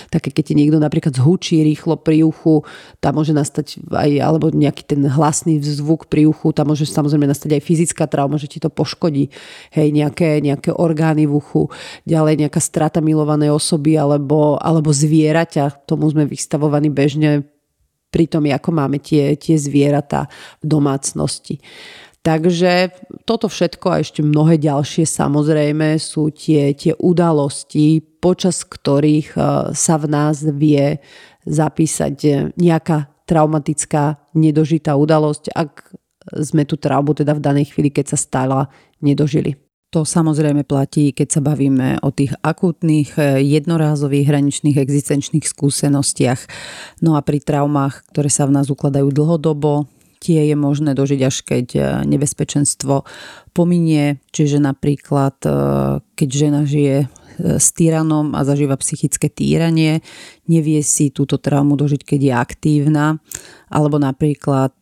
také, keď ti niekto napríklad zhučí rýchlo pri uchu, tam môže nastať aj, alebo nejaký ten hlasný zvuk pri uchu, tam môže samozrejme nastať aj fyzická trauma, že ti to poškodí, hej, nejaké, nejaké orgány v uchu, ďalej nejaká strata milovanej osoby alebo, alebo zvieraťa, tomu sme vystavovaní bežne pri tom, ako máme tie, tie zvieratá v domácnosti. Takže toto všetko a ešte mnohé ďalšie samozrejme sú tie, tie udalosti, počas ktorých e, sa v nás vie zapísať nejaká traumatická nedožitá udalosť, ak sme tú traumu teda v danej chvíli, keď sa stala, nedožili. To samozrejme platí, keď sa bavíme o tých akútnych, e, jednorázových, hraničných, existenčných skúsenostiach. No a pri traumách, ktoré sa v nás ukladajú dlhodobo, tie je možné dožiť až keď e, nebezpečenstvo pominie, čiže napríklad e, keď žena žije e, s tyranom a zažíva psychické týranie, nevie si túto traumu dožiť, keď je aktívna, alebo napríklad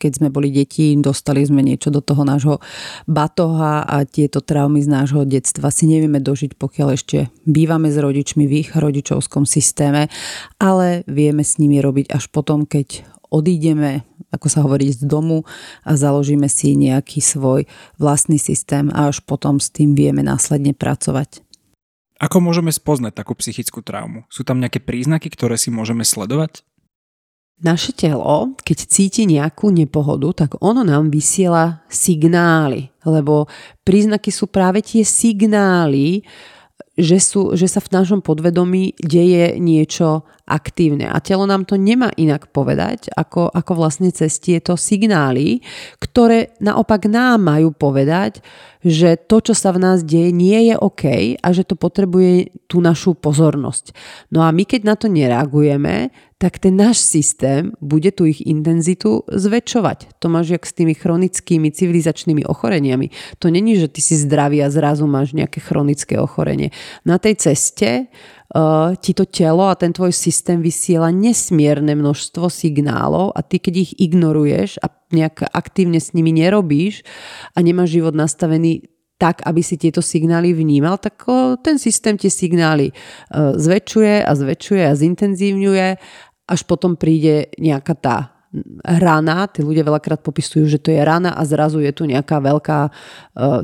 keď sme boli deti, dostali sme niečo do toho nášho batoha a tieto traumy z nášho detstva si nevieme dožiť, pokiaľ ešte bývame s rodičmi v ich rodičovskom systéme, ale vieme s nimi robiť až potom, keď odídeme, ako sa hovorí, z domu a založíme si nejaký svoj vlastný systém a až potom s tým vieme následne pracovať. Ako môžeme spoznať takú psychickú traumu? Sú tam nejaké príznaky, ktoré si môžeme sledovať? Naše telo, keď cíti nejakú nepohodu, tak ono nám vysiela signály, lebo príznaky sú práve tie signály, že, sú, že sa v našom podvedomí deje niečo aktívne. A telo nám to nemá inak povedať, ako, ako vlastne cez tieto signály, ktoré naopak nám majú povedať, že to, čo sa v nás deje, nie je OK a že to potrebuje tú našu pozornosť. No a my keď na to nereagujeme, tak ten náš systém bude tú ich intenzitu zväčšovať. To máš jak s tými chronickými civilizačnými ochoreniami. To není, že ty si zdravý a zrazu máš nejaké chronické ochorenie. Na tej ceste uh, ti to telo a ten tvoj systém vysiela nesmierne množstvo signálov a ty keď ich ignoruješ a nejak aktívne s nimi nerobíš a nemáš život nastavený tak, aby si tieto signály vnímal, tak ten systém tie signály e, zväčšuje a zväčšuje a zintenzívňuje až potom príde nejaká tá rana, tí ľudia veľakrát popisujú, že to je rana a zrazu je tu nejaká veľká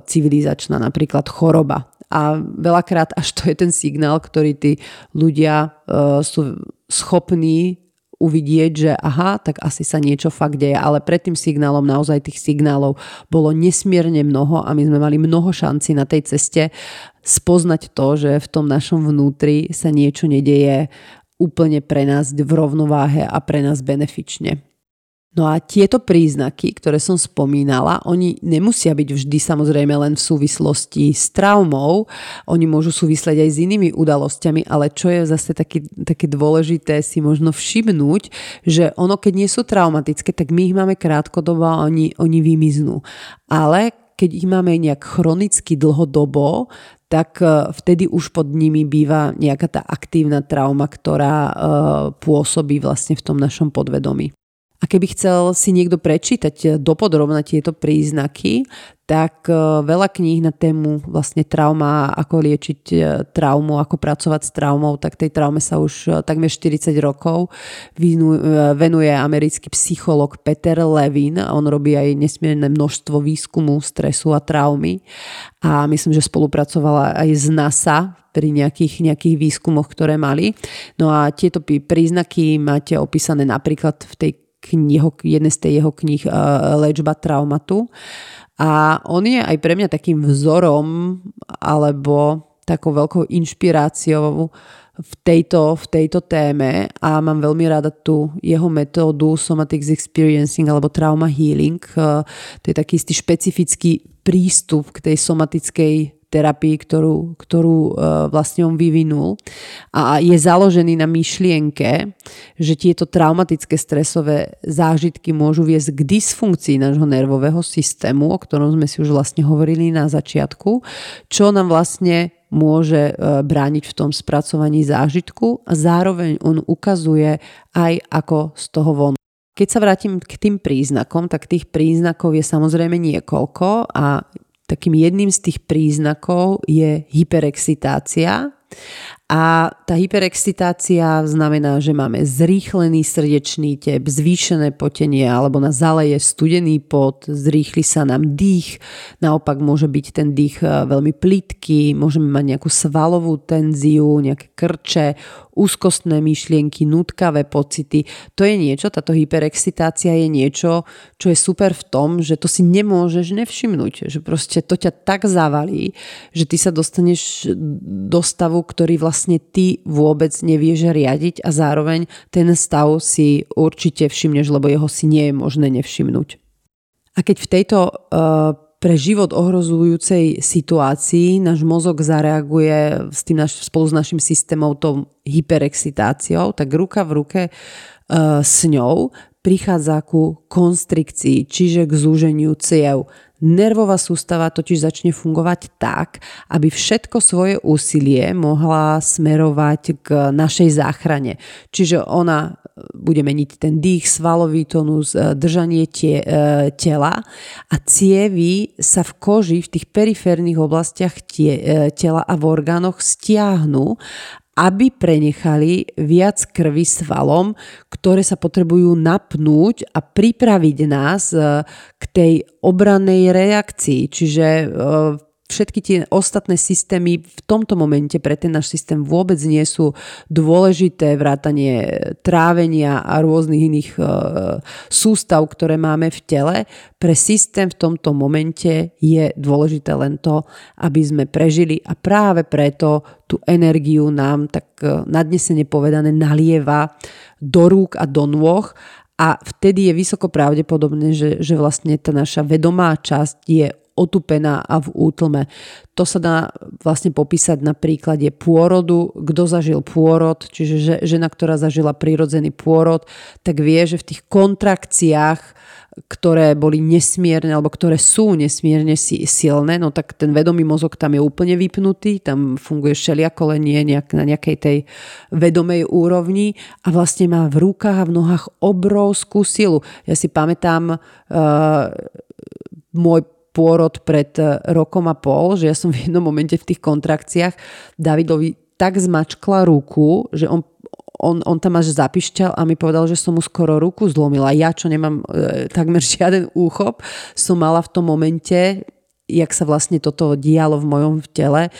civilizačná napríklad choroba. A veľakrát až to je ten signál, ktorý tí ľudia uh, sú schopní uvidieť, že aha, tak asi sa niečo fakt deje, ale pred tým signálom naozaj tých signálov bolo nesmierne mnoho a my sme mali mnoho šanci na tej ceste spoznať to, že v tom našom vnútri sa niečo nedeje úplne pre nás v rovnováhe a pre nás benefične. No a tieto príznaky, ktoré som spomínala, oni nemusia byť vždy samozrejme len v súvislosti s traumou, oni môžu súvisleť aj s inými udalosťami, ale čo je zase také, také dôležité si možno všimnúť, že ono keď nie sú traumatické, tak my ich máme krátkodobo a oni, oni vymiznú. Ale keď ich máme nejak chronicky dlhodobo, tak e, vtedy už pod nimi býva nejaká tá aktívna trauma, ktorá e, pôsobí vlastne v tom našom podvedomí. A keby chcel si niekto prečítať dopodrobne tieto príznaky, tak e, veľa kníh na tému vlastne trauma, ako liečiť e, traumu, ako pracovať s traumou, tak tej traume sa už takmer 40 rokov venuje americký psycholog Peter Levin. On robí aj nesmierne množstvo výskumu stresu a traumy. A myslím, že spolupracovala aj z NASA pri nejakých, nejakých výskumoch, ktoré mali. No a tieto príznaky máte opísané napríklad v tej kniho, jednej z tej jeho kníh Léčba traumatu. A on je aj pre mňa takým vzorom alebo takou veľkou inšpiráciou v tejto, v tejto téme a mám veľmi rada tú jeho metódu Somatics Experiencing alebo Trauma Healing. To je taký istý špecifický prístup k tej somatickej terapii, ktorú, ktorú e, vlastne on vyvinul. A je založený na myšlienke, že tieto traumatické stresové zážitky môžu viesť k dysfunkcii nášho nervového systému, o ktorom sme si už vlastne hovorili na začiatku, čo nám vlastne môže e, brániť v tom spracovaní zážitku a zároveň on ukazuje aj ako z toho von. Keď sa vrátim k tým príznakom, tak tých príznakov je samozrejme niekoľko a takým jedným z tých príznakov je hyperexcitácia. A tá hyperexcitácia znamená, že máme zrýchlený srdečný tep, zvýšené potenie alebo na zaleje studený pot, zrýchli sa nám dých, naopak môže byť ten dých e, veľmi plitký, môžeme mať nejakú svalovú tenziu, nejaké krče, úzkostné myšlienky, nutkavé pocity. To je niečo, táto hyperexcitácia je niečo, čo je super v tom, že to si nemôžeš nevšimnúť. Že proste to ťa tak zavalí, že ty sa dostaneš do stavu, ktorý vlastne ty vôbec nevieš riadiť a zároveň ten stav si určite všimneš, lebo jeho si nie je možné nevšimnúť. A keď v tejto uh, pre život ohrozujúcej situácii náš mozog zareaguje s tým naš, spolu s našim systémom tou hyperexcitáciou, tak ruka v ruke uh, s ňou prichádza ku konstrikcii, čiže k zúženiu ciev. Nervová sústava totiž začne fungovať tak, aby všetko svoje úsilie mohla smerovať k našej záchrane. Čiže ona bude meniť ten dých, svalový tonus, e, držanie tie, e, tela a cievy sa v koži, v tých periférnych oblastiach tie, e, tela a v orgánoch stiahnu aby prenechali viac krvi svalom, ktoré sa potrebujú napnúť a pripraviť nás e, k tej obrannej reakcii. Čiže e, všetky tie ostatné systémy v tomto momente pre ten náš systém vôbec nie sú dôležité, vrátanie trávenia a rôznych iných e, sústav, ktoré máme v tele. Pre systém v tomto momente je dôležité len to, aby sme prežili a práve preto tú energiu nám tak e, nadnesene povedané nalieva do rúk a do nôh a vtedy je vysoko pravdepodobné, že, že vlastne tá naša vedomá časť je otupená a v útlme. To sa dá vlastne popísať na príklade pôrodu. Kto zažil pôrod, čiže žena, ktorá zažila prírodzený pôrod, tak vie, že v tých kontrakciách ktoré boli nesmierne, alebo ktoré sú nesmierne silné, no tak ten vedomý mozog tam je úplne vypnutý, tam funguje všeliako len nie nejak, na nejakej tej vedomej úrovni a vlastne má v rukách a v nohách obrovskú silu. Ja si pamätám uh, môj pôrod pred e, rokom a pol, že ja som v jednom momente v tých kontrakciách Davidovi tak zmačkla ruku, že on on, on tam až zapišťal a mi povedal, že som mu skoro ruku zlomila. Ja, čo nemám e, takmer žiaden úchop, som mala v tom momente, jak sa vlastne toto dialo v mojom tele,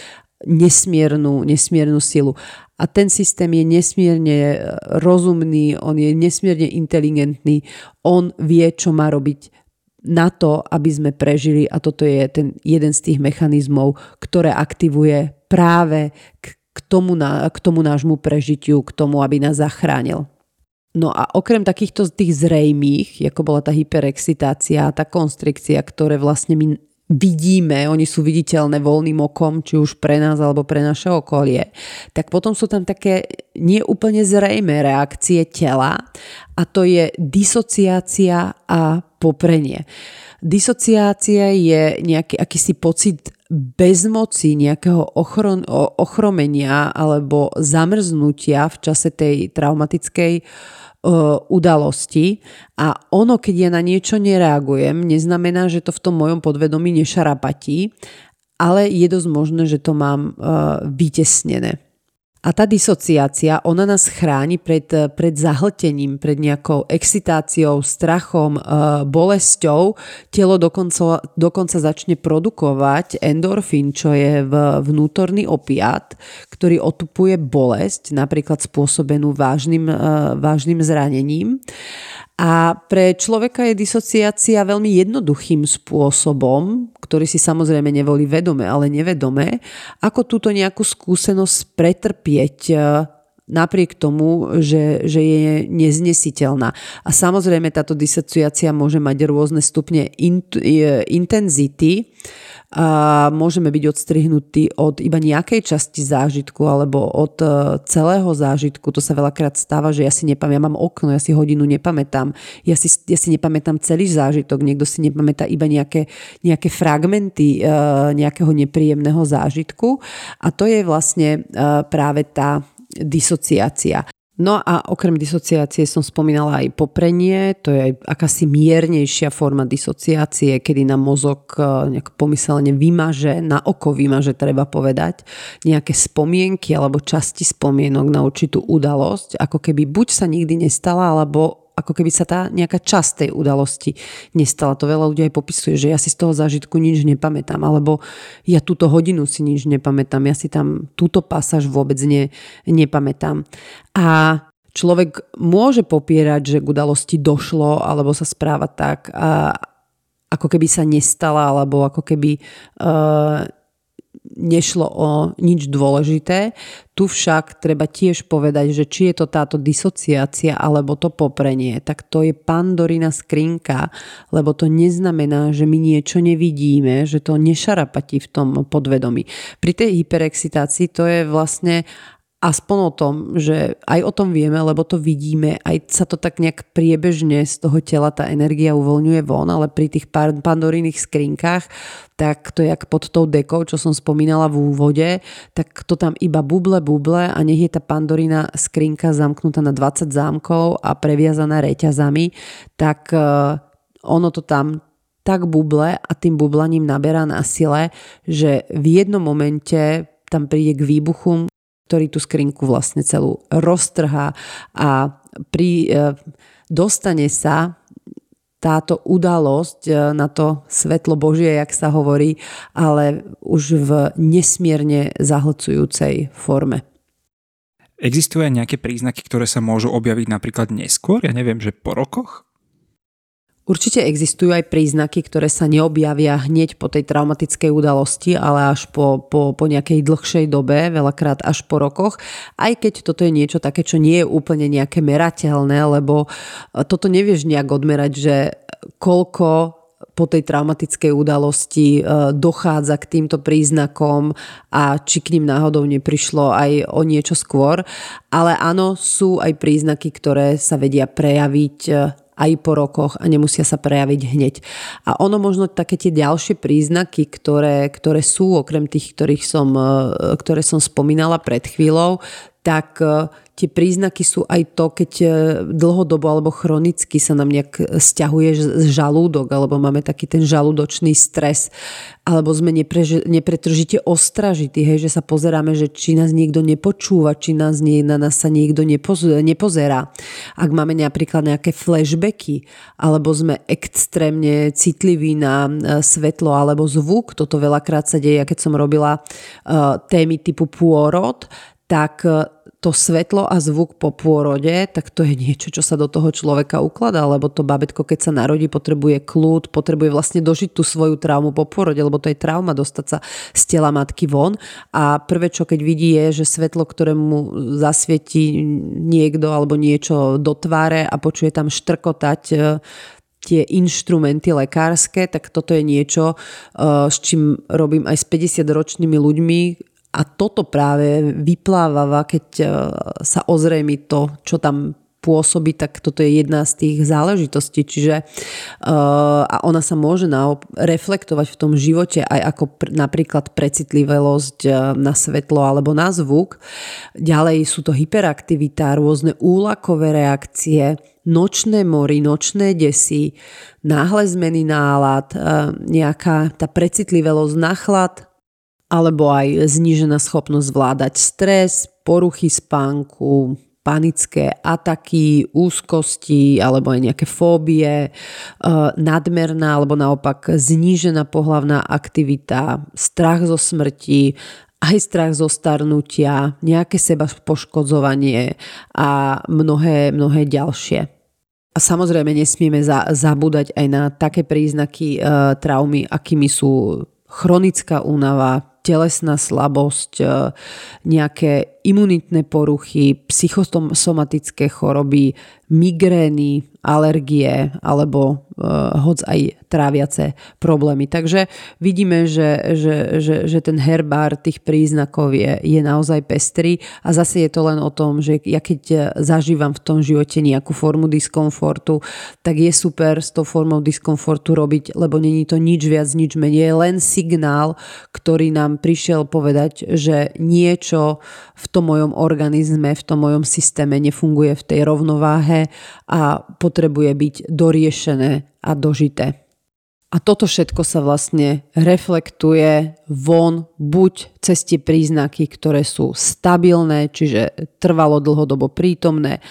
nesmiernu, nesmiernu silu. A ten systém je nesmierne e, rozumný, on je nesmierne inteligentný, on vie, čo má robiť na to, aby sme prežili a toto je ten jeden z tých mechanizmov, ktoré aktivuje práve k, k, tomu, na, k tomu nášmu prežitiu, k tomu, aby nás zachránil. No a okrem takýchto tých zrejmých, ako bola tá hyperexcitácia, tá konstrikcia, ktoré vlastne my vidíme, oni sú viditeľné voľným okom, či už pre nás alebo pre naše okolie, tak potom sú tam také neúplne zrejmé reakcie tela a to je disociácia a poprenie. Disociácia je nejaký akýsi pocit bezmoci, nejakého ochron, ochromenia alebo zamrznutia v čase tej traumatickej uh, udalosti a ono, keď ja na niečo nereagujem, neznamená, že to v tom mojom podvedomí nešarapatí, ale je dosť možné, že to mám vytesnené. A tá disociácia, ona nás chráni pred, pred zahltením, pred nejakou excitáciou, strachom, e, bolesťou. Telo dokonca, dokonca začne produkovať endorfín, čo je vnútorný opiat, ktorý otupuje bolesť, napríklad spôsobenú vážnym, e, vážnym zranením. A pre človeka je disociácia veľmi jednoduchým spôsobom, ktorý si samozrejme nevolí vedome, ale nevedome, ako túto nejakú skúsenosť pretrpieť e, napriek tomu, že, že je neznesiteľná. A samozrejme táto disociácia môže mať rôzne stupne int, intenzity, a môžeme byť odstrihnutí od iba nejakej časti zážitku alebo od e, celého zážitku. To sa veľakrát stáva, že ja si nepamätám, ja mám okno, ja si hodinu nepamätám, ja si, ja si nepamätám celý zážitok, niekto si nepamätá iba nejaké, nejaké fragmenty e, nejakého nepríjemného zážitku a to je vlastne e, práve tá disociácia. No a okrem disociácie som spomínala aj poprenie, to je akási miernejšia forma disociácie, kedy nám mozog e, nejak pomyselne vymaže, na oko vymaže, treba povedať, nejaké spomienky alebo časti spomienok na určitú udalosť, ako keby buď sa nikdy nestala, alebo ako keby sa tá nejaká časť tej udalosti nestala. To veľa ľudí aj popisuje, že ja si z toho zážitku nič nepamätám, alebo ja túto hodinu si nič nepamätám, ja si tam túto pasáž vôbec ne, nepamätám. A človek môže popierať, že k udalosti došlo, alebo sa správa tak, a, ako keby sa nestala, alebo ako keby uh, nešlo o nič dôležité. Tu však treba tiež povedať, že či je to táto disociácia alebo to poprenie, tak to je pandorina skrinka, lebo to neznamená, že my niečo nevidíme, že to nešarapatí v tom podvedomí. Pri tej hyperexcitácii to je vlastne aspoň o tom, že aj o tom vieme, lebo to vidíme, aj sa to tak nejak priebežne z toho tela tá energia uvoľňuje von, ale pri tých pandorínych skrinkách, tak to je jak pod tou dekou, čo som spomínala v úvode, tak to tam iba buble, buble a nech je tá pandorína skrinka zamknutá na 20 zámkov a previazaná reťazami, tak eh, ono to tam tak buble a tým bublaním naberá na sile, že v jednom momente tam príde k výbuchu, ktorý tú skrinku vlastne celú roztrhá a pri, e, dostane sa táto udalosť e, na to svetlo Božie, jak sa hovorí, ale už v nesmierne zahlcujúcej forme. Existujú aj nejaké príznaky, ktoré sa môžu objaviť napríklad neskôr? Ja neviem, že po rokoch? Určite existujú aj príznaky, ktoré sa neobjavia hneď po tej traumatickej udalosti, ale až po, po, po nejakej dlhšej dobe, veľakrát až po rokoch. Aj keď toto je niečo také, čo nie je úplne nejaké merateľné, lebo toto nevieš nejak odmerať, že koľko po tej traumatickej udalosti e, dochádza k týmto príznakom a či k ním náhodou neprišlo aj o niečo skôr. Ale áno, sú aj príznaky, ktoré sa vedia prejaviť e, aj po rokoch a nemusia sa prejaviť hneď. A ono možno také tie ďalšie príznaky, ktoré, ktoré sú okrem tých, ktorých som, e, ktoré som spomínala pred chvíľou, tak e, tie príznaky sú aj to, keď e, dlhodobo alebo chronicky sa nám nejak stiahuje žalúdok, alebo máme taký ten žalúdočný stres, alebo sme neprež, nepretržite ostražití, hej, že sa pozeráme, že či nás niekto nepočúva, či nás nie, na nás sa niekto nepoz, nepozerá. Ak máme napríklad nejaké flashbacky, alebo sme extrémne citliví na e, svetlo alebo zvuk, toto veľakrát sa deje, keď som robila uh, témy typu pôrod, tak to svetlo a zvuk po pôrode, tak to je niečo, čo sa do toho človeka ukladá, lebo to babetko, keď sa narodí, potrebuje kľud, potrebuje vlastne dožiť tú svoju traumu po pôrode, lebo to je trauma dostať sa z tela matky von. A prvé, čo keď vidí je, že svetlo, ktorému zasvietí niekto alebo niečo do tváre a počuje tam štrkotať e, tie inštrumenty lekárske, tak toto je niečo, e, s čím robím aj s 50-ročnými ľuďmi, a toto práve vypláva, keď e, sa ozrejmi to, čo tam pôsobí, tak toto je jedna z tých záležitostí. Čiže uh, a ona sa môže na, reflektovať v tom živote aj ako pr- napríklad precitlivosť uh, na svetlo alebo na zvuk. Ďalej sú to hyperaktivita, rôzne úlakové reakcie, nočné mory, nočné desy, náhle zmeny nálad, uh, nejaká tá precitlivosť na chlad, alebo aj znížená schopnosť zvládať stres, poruchy spánku, panické ataky, úzkosti alebo aj nejaké fóbie, e, nadmerná alebo naopak znížená pohlavná aktivita, strach zo smrti, aj strach zo starnutia, nejaké seba poškodzovanie a mnohé, mnohé ďalšie. A samozrejme nesmieme za, zabúdať aj na také príznaky e, traumy, akými sú chronická únava, telesná slabosť, e, nejaké imunitné poruchy, psychosomatické choroby, migrény, alergie alebo uh, hoc aj tráviace problémy. Takže vidíme, že, že, že, že ten herbár tých príznakov je, je naozaj pestrý a zase je to len o tom, že ja keď zažívam v tom živote nejakú formu diskomfortu, tak je super s tou formou diskomfortu robiť, lebo není to nič viac, nič menej. Len signál, ktorý nám prišiel povedať, že niečo v tom mojom organizme, v tom mojom systéme nefunguje v tej rovnováhe a potrebuje byť doriešené a dožité. A toto všetko sa vlastne reflektuje von buď cez tie príznaky, ktoré sú stabilné, čiže trvalo dlhodobo prítomné,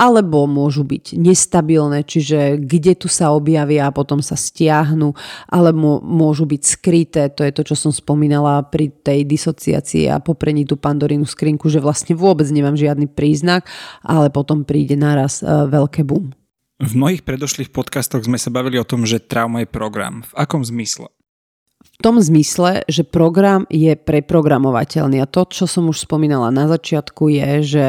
alebo môžu byť nestabilné, čiže kde tu sa objavia a potom sa stiahnu, alebo môžu byť skryté, to je to, čo som spomínala pri tej disociácii a poprení tú pandorínu skrinku, že vlastne vôbec nemám žiadny príznak, ale potom príde naraz e, veľké boom. V mnohých predošlých podcastoch sme sa bavili o tom, že trauma je program. V akom zmysle? V tom zmysle, že program je preprogramovateľný a to, čo som už spomínala na začiatku, je, že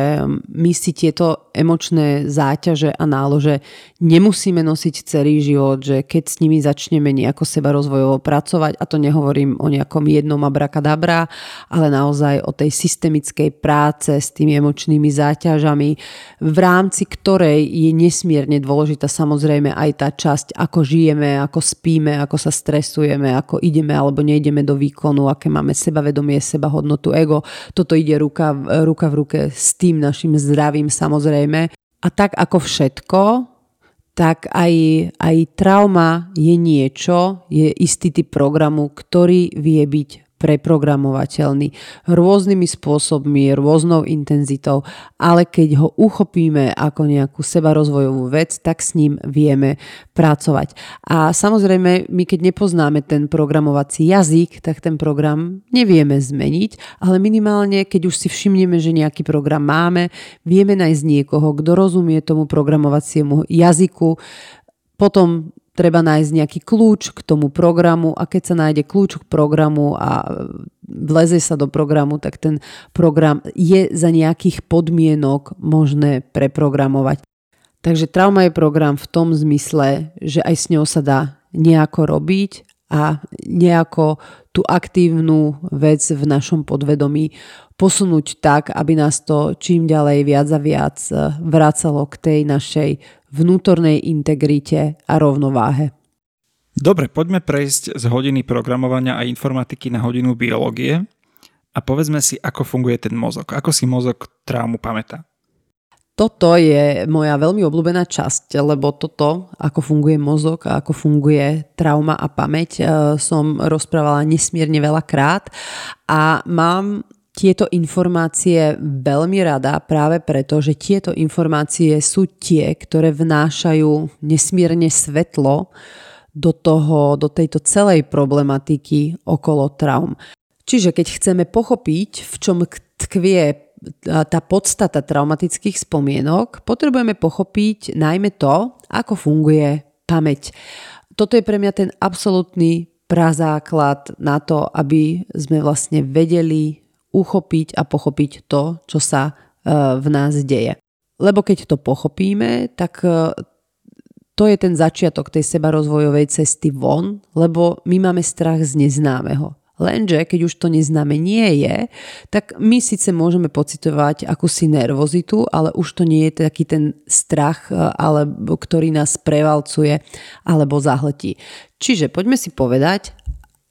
my si tieto emočné záťaže a nálože nemusíme nosiť celý život, že keď s nimi začneme nejako seba rozvojovo pracovať, a to nehovorím o nejakom jednom abrakadabra, ale naozaj o tej systemickej práce s tými emočnými záťažami, v rámci ktorej je nesmierne dôležitá samozrejme aj tá časť, ako žijeme, ako spíme, ako sa stresujeme, ako ideme alebo nejdeme do výkonu, aké máme sebavedomie, sebahodnotu, ego. Toto ide ruka, ruka v ruke s tým našim zdravím samozrejme. A tak ako všetko, tak aj, aj trauma je niečo, je istý typ programu, ktorý vie byť preprogramovateľný rôznymi spôsobmi, rôznou intenzitou, ale keď ho uchopíme ako nejakú sebarozvojovú vec, tak s ním vieme pracovať. A samozrejme, my keď nepoznáme ten programovací jazyk, tak ten program nevieme zmeniť, ale minimálne, keď už si všimneme, že nejaký program máme, vieme nájsť niekoho, kto rozumie tomu programovaciemu jazyku, potom treba nájsť nejaký kľúč k tomu programu a keď sa nájde kľúč k programu a vleze sa do programu, tak ten program je za nejakých podmienok možné preprogramovať. Takže trauma je program v tom zmysle, že aj s ňou sa dá nejako robiť a nejako tú aktívnu vec v našom podvedomí posunúť tak, aby nás to čím ďalej viac a viac vracalo k tej našej vnútornej integrite a rovnováhe. Dobre, poďme prejsť z hodiny programovania a informatiky na hodinu biológie a povedzme si, ako funguje ten mozog. Ako si mozog traumu pamätá? Toto je moja veľmi obľúbená časť, lebo toto, ako funguje mozog a ako funguje trauma a pamäť, e, som rozprávala nesmierne veľa krát a mám tieto informácie veľmi rada práve preto, že tieto informácie sú tie, ktoré vnášajú nesmierne svetlo do, toho, do tejto celej problematiky okolo traum. Čiže keď chceme pochopiť, v čom tkvie tá podstata traumatických spomienok, potrebujeme pochopiť najmä to, ako funguje pamäť. Toto je pre mňa ten absolútny prazáklad na to, aby sme vlastne vedeli uchopiť a pochopiť to, čo sa e, v nás deje. Lebo keď to pochopíme, tak e, to je ten začiatok tej sebarozvojovej cesty von, lebo my máme strach z neznámeho. Lenže keď už to neznáme nie je, tak my síce môžeme pocitovať akúsi nervozitu, ale už to nie je taký ten strach, e, alebo, ktorý nás prevalcuje alebo zahletí. Čiže poďme si povedať,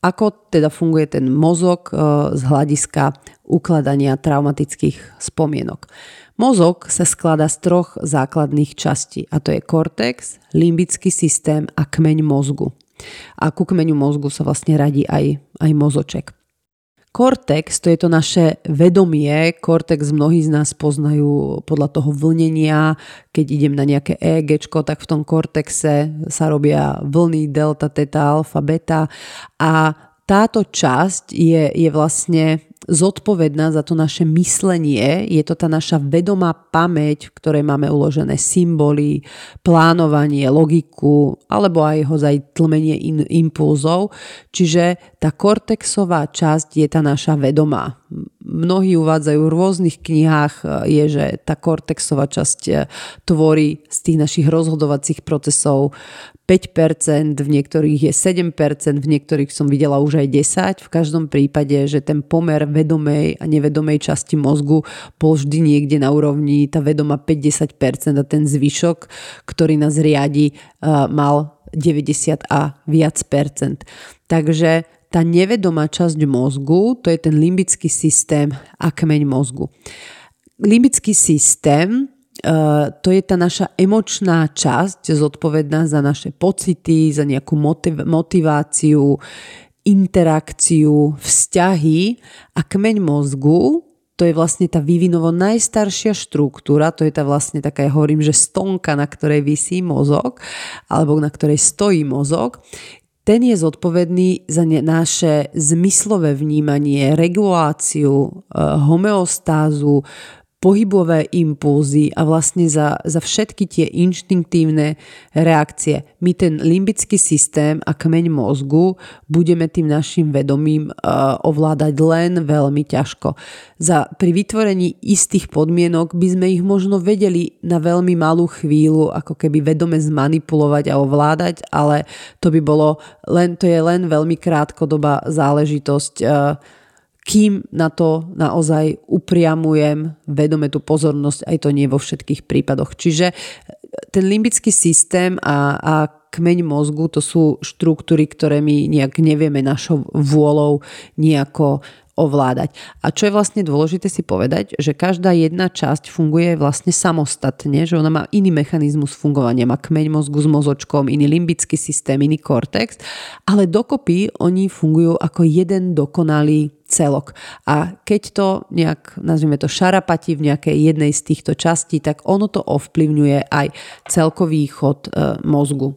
ako teda funguje ten mozog e, z hľadiska ukladania traumatických spomienok? Mozog sa skladá z troch základných častí a to je kortex, limbický systém a kmeň mozgu. A ku kmeňu mozgu sa vlastne radí aj, aj mozoček. Kortex, to je to naše vedomie, kortex mnohí z nás poznajú podľa toho vlnenia, keď idem na nejaké EEG, tak v tom kortexe sa robia vlny delta, teta, alfa, beta a táto časť je, je vlastne zodpovedná za to naše myslenie, je to tá naša vedomá pamäť, v ktorej máme uložené symboly, plánovanie, logiku, alebo aj ho aj tlmenie in, impulzov. Čiže tá kortexová časť je tá naša vedomá. Mnohí uvádzajú v rôznych knihách, je, že tá kortexová časť eh, tvorí z tých našich rozhodovacích procesov 5%, v niektorých je 7%, v niektorých som videla už aj 10%. V každom prípade, že ten pomer vedomej a nevedomej časti mozgu bol vždy niekde na úrovni tá vedoma 50% a ten zvyšok, ktorý nás riadi, mal 90 a viac percent. Takže tá nevedomá časť mozgu, to je ten limbický systém a kmeň mozgu. Limbický systém Eh, to je tá naša emočná časť zodpovedná za naše pocity, za nejakú motiv- motiváciu, interakciu, vzťahy a kmeň mozgu, to je vlastne tá vývinovo najstaršia štruktúra, to je tá vlastne taká, ja hovorím, že stonka, na ktorej vysí mozog, alebo na ktorej stojí mozog, ten je zodpovedný za naše zmyslové vnímanie, reguláciu, eh, homeostázu, pohybové impulzy a vlastne za, za všetky tie inštinktívne reakcie. My ten limbický systém a kmeň mozgu budeme tým našim vedomím uh, ovládať len veľmi ťažko. Za, pri vytvorení istých podmienok by sme ich možno vedeli na veľmi malú chvíľu ako keby vedome zmanipulovať a ovládať, ale to by bolo len, to je len veľmi krátkodobá záležitosť uh, kým na to naozaj upriamujem vedome tú pozornosť, aj to nie vo všetkých prípadoch. Čiže ten limbický systém a, a kmeň mozgu to sú štruktúry, ktoré my nejak nevieme našou vôľou nejako ovládať. A čo je vlastne dôležité si povedať, že každá jedna časť funguje vlastne samostatne, že ona má iný mechanizmus fungovania, má kmeň mozgu s mozočkom, iný limbický systém, iný kortex, ale dokopy oni fungujú ako jeden dokonalý celok. A keď to nejak, nazvime to šarapati v nejakej jednej z týchto častí, tak ono to ovplyvňuje aj celkový chod e, mozgu.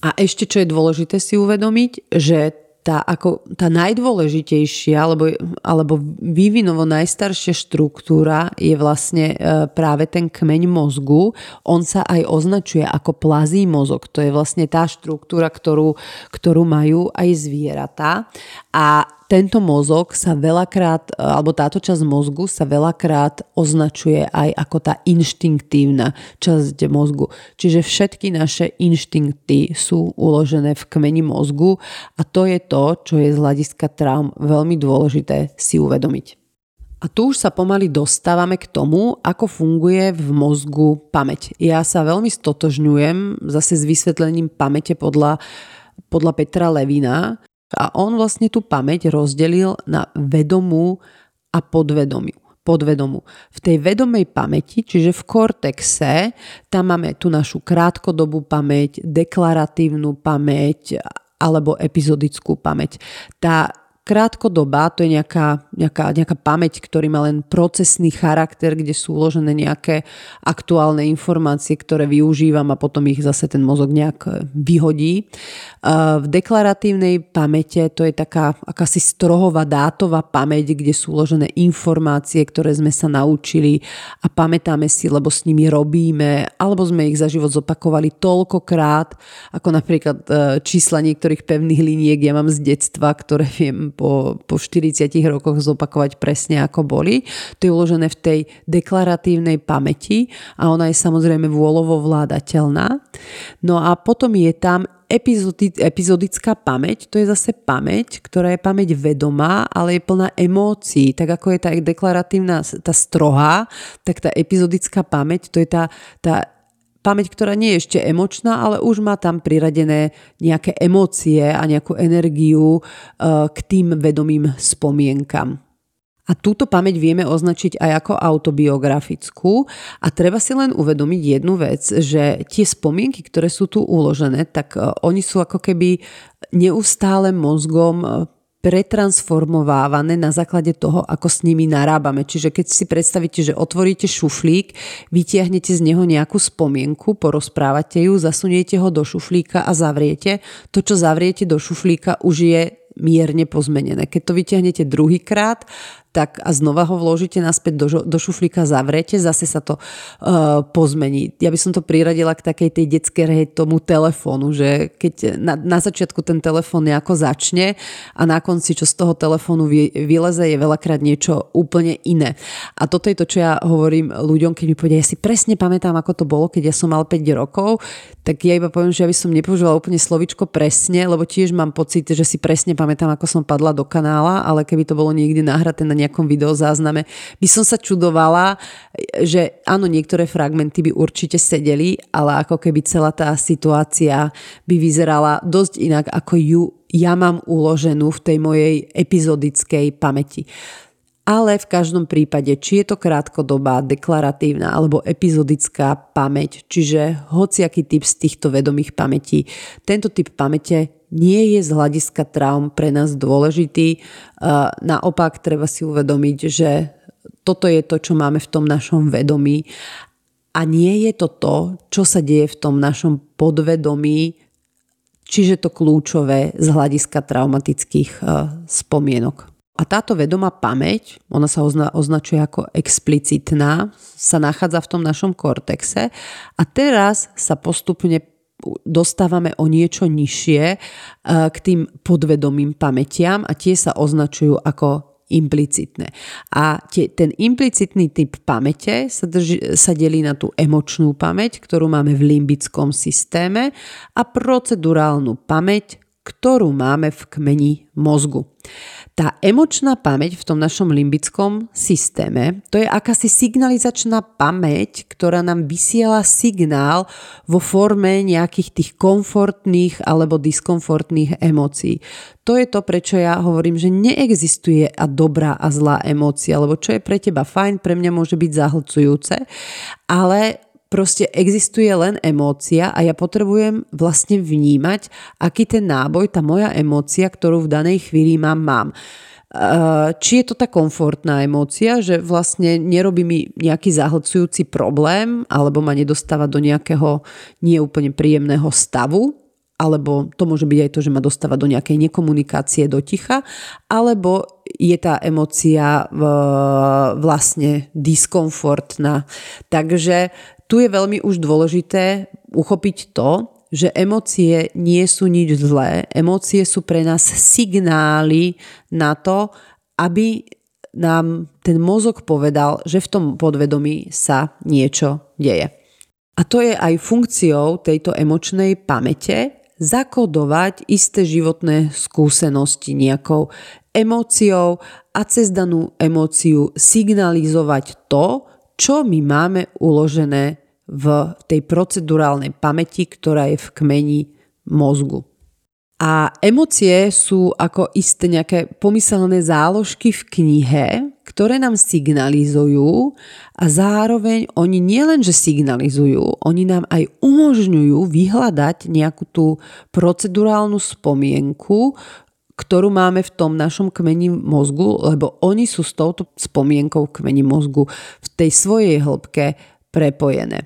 A ešte čo je dôležité si uvedomiť, že tá, ako, tá najdôležitejšia alebo, alebo vývinovo najstaršia štruktúra je vlastne e, práve ten kmeň mozgu. On sa aj označuje ako plazí mozog. To je vlastne tá štruktúra, ktorú, ktorú majú aj zvieratá. A tento mozog sa veľakrát, alebo táto časť mozgu sa veľakrát označuje aj ako tá inštinktívna časť mozgu. Čiže všetky naše inštinkty sú uložené v kmeni mozgu a to je to, čo je z hľadiska traum veľmi dôležité si uvedomiť. A tu už sa pomaly dostávame k tomu, ako funguje v mozgu pamäť. Ja sa veľmi stotožňujem zase s vysvetlením pamäte podľa, podľa Petra Levina, a on vlastne tú pamäť rozdelil na vedomú a podvedomiu podvedomú. V tej vedomej pamäti, čiže v kortexe, tam máme tú našu krátkodobú pamäť, deklaratívnu pamäť alebo epizodickú pamäť. Tá krátkodoba, to je nejaká, nejaká, nejaká pamäť, ktorý má len procesný charakter, kde sú uložené nejaké aktuálne informácie, ktoré využívam a potom ich zase ten mozog nejak vyhodí. V deklaratívnej pamäte to je taká akási strohová dátová pamäť, kde sú uložené informácie, ktoré sme sa naučili a pamätáme si, lebo s nimi robíme, alebo sme ich za život zopakovali toľkokrát, ako napríklad e, čísla niektorých pevných liniek ja mám z detstva, ktoré viem po, po 40 rokoch zopakovať presne ako boli. To je uložené v tej deklaratívnej pamäti a ona je samozrejme vôľovo vládateľná. No a potom je tam epizodická pamäť, to je zase pamäť, ktorá je pamäť vedomá, ale je plná emócií. Tak ako je tá deklaratívna, tá strohá, tak tá epizodická pamäť, to je tá, tá pamäť, ktorá nie je ešte emočná, ale už má tam priradené nejaké emócie a nejakú energiu eh, k tým vedomým spomienkam. A túto pamäť vieme označiť aj ako autobiografickú a treba si len uvedomiť jednu vec, že tie spomienky, ktoré sú tu uložené, tak eh, oni sú ako keby neustále mozgom eh, pretransformovávané na základe toho, ako s nimi narábame. Čiže keď si predstavíte, že otvoríte šuflík, vytiahnete z neho nejakú spomienku, porozprávate ju, zasuniete ho do šuflíka a zavriete. To, čo zavriete do šuflíka, už je mierne pozmenené. Keď to vytiahnete druhýkrát, tak a znova ho vložíte naspäť do, do šuflíka, zavrete, zase sa to uh, pozmení. Ja by som to priradila k takej tej detskej hre tomu telefónu, že keď na, na začiatku ten telefón nejako začne a na konci, čo z toho telefónu vy, vyleze, je veľakrát niečo úplne iné. A toto je to, čo ja hovorím ľuďom, keď mi povedia, ja si presne pamätám, ako to bolo, keď ja som mal 5 rokov, tak ja iba poviem, že ja by som nepoužívala úplne slovičko presne, lebo tiež mám pocit, že si presne pamätám, ako som padla do kanála, ale keby to bolo niekde nahraté na nejakom videozázname, by som sa čudovala, že áno, niektoré fragmenty by určite sedeli, ale ako keby celá tá situácia by vyzerala dosť inak, ako ju ja mám uloženú v tej mojej epizodickej pamäti. Ale v každom prípade, či je to krátkodobá, deklaratívna alebo epizodická pamäť, čiže hociaký typ z týchto vedomých pamätí, tento typ pamäte nie je z hľadiska traum pre nás dôležitý. Naopak treba si uvedomiť, že toto je to, čo máme v tom našom vedomí a nie je to to, čo sa deje v tom našom podvedomí, čiže to kľúčové z hľadiska traumatických spomienok. A táto vedomá pamäť, ona sa ozna, označuje ako explicitná, sa nachádza v tom našom kortexe a teraz sa postupne dostávame o niečo nižšie e, k tým podvedomým pamätiam a tie sa označujú ako implicitné. A tie, ten implicitný typ pamäte sa, drži, sa delí na tú emočnú pamäť, ktorú máme v limbickom systéme a procedurálnu pamäť, ktorú máme v kmeni mozgu. Tá emočná pamäť v tom našom limbickom systéme, to je akási signalizačná pamäť, ktorá nám vysiela signál vo forme nejakých tých komfortných alebo diskomfortných emócií. To je to, prečo ja hovorím, že neexistuje a dobrá a zlá emócia, lebo čo je pre teba fajn, pre mňa môže byť zahlcujúce, ale proste existuje len emócia a ja potrebujem vlastne vnímať, aký ten náboj, tá moja emócia, ktorú v danej chvíli mám, mám. Či je to tá komfortná emócia, že vlastne nerobí mi nejaký zahlcujúci problém alebo ma nedostáva do nejakého neúplne príjemného stavu, alebo to môže byť aj to, že ma dostáva do nejakej nekomunikácie do ticha, alebo je tá emocia vlastne diskomfortná. Takže tu je veľmi už dôležité uchopiť to, že emócie nie sú nič zlé. Emócie sú pre nás signály na to, aby nám ten mozog povedal, že v tom podvedomí sa niečo deje. A to je aj funkciou tejto emočnej pamäte zakodovať isté životné skúsenosti nejakou emóciou a cez danú emóciu signalizovať to, čo my máme uložené v tej procedurálnej pamäti, ktorá je v kmeni mozgu. A emócie sú ako isté nejaké pomyselné záložky v knihe, ktoré nám signalizujú a zároveň oni nielenže signalizujú, oni nám aj umožňujú vyhľadať nejakú tú procedurálnu spomienku, ktorú máme v tom našom kmeni mozgu, lebo oni sú s touto spomienkou kmeni mozgu v tej svojej hĺbke prepojené.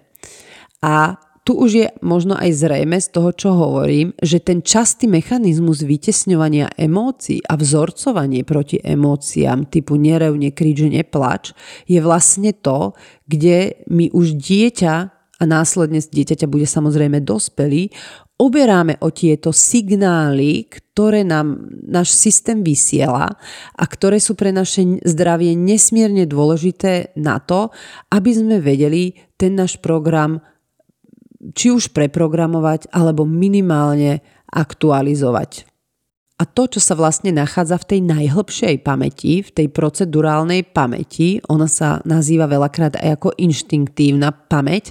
A tu už je možno aj zrejme z toho, čo hovorím, že ten častý mechanizmus vytesňovania emócií a vzorcovanie proti emóciám typu nerev, nekrič, neplač je vlastne to, kde my už dieťa a následne z dieťaťa bude samozrejme dospelý, oberáme o tieto signály, ktoré nám náš systém vysiela a ktoré sú pre naše zdravie nesmierne dôležité na to, aby sme vedeli ten náš program či už preprogramovať alebo minimálne aktualizovať. A to, čo sa vlastne nachádza v tej najhlbšej pamäti, v tej procedurálnej pamäti, ona sa nazýva veľakrát aj ako inštinktívna pamäť,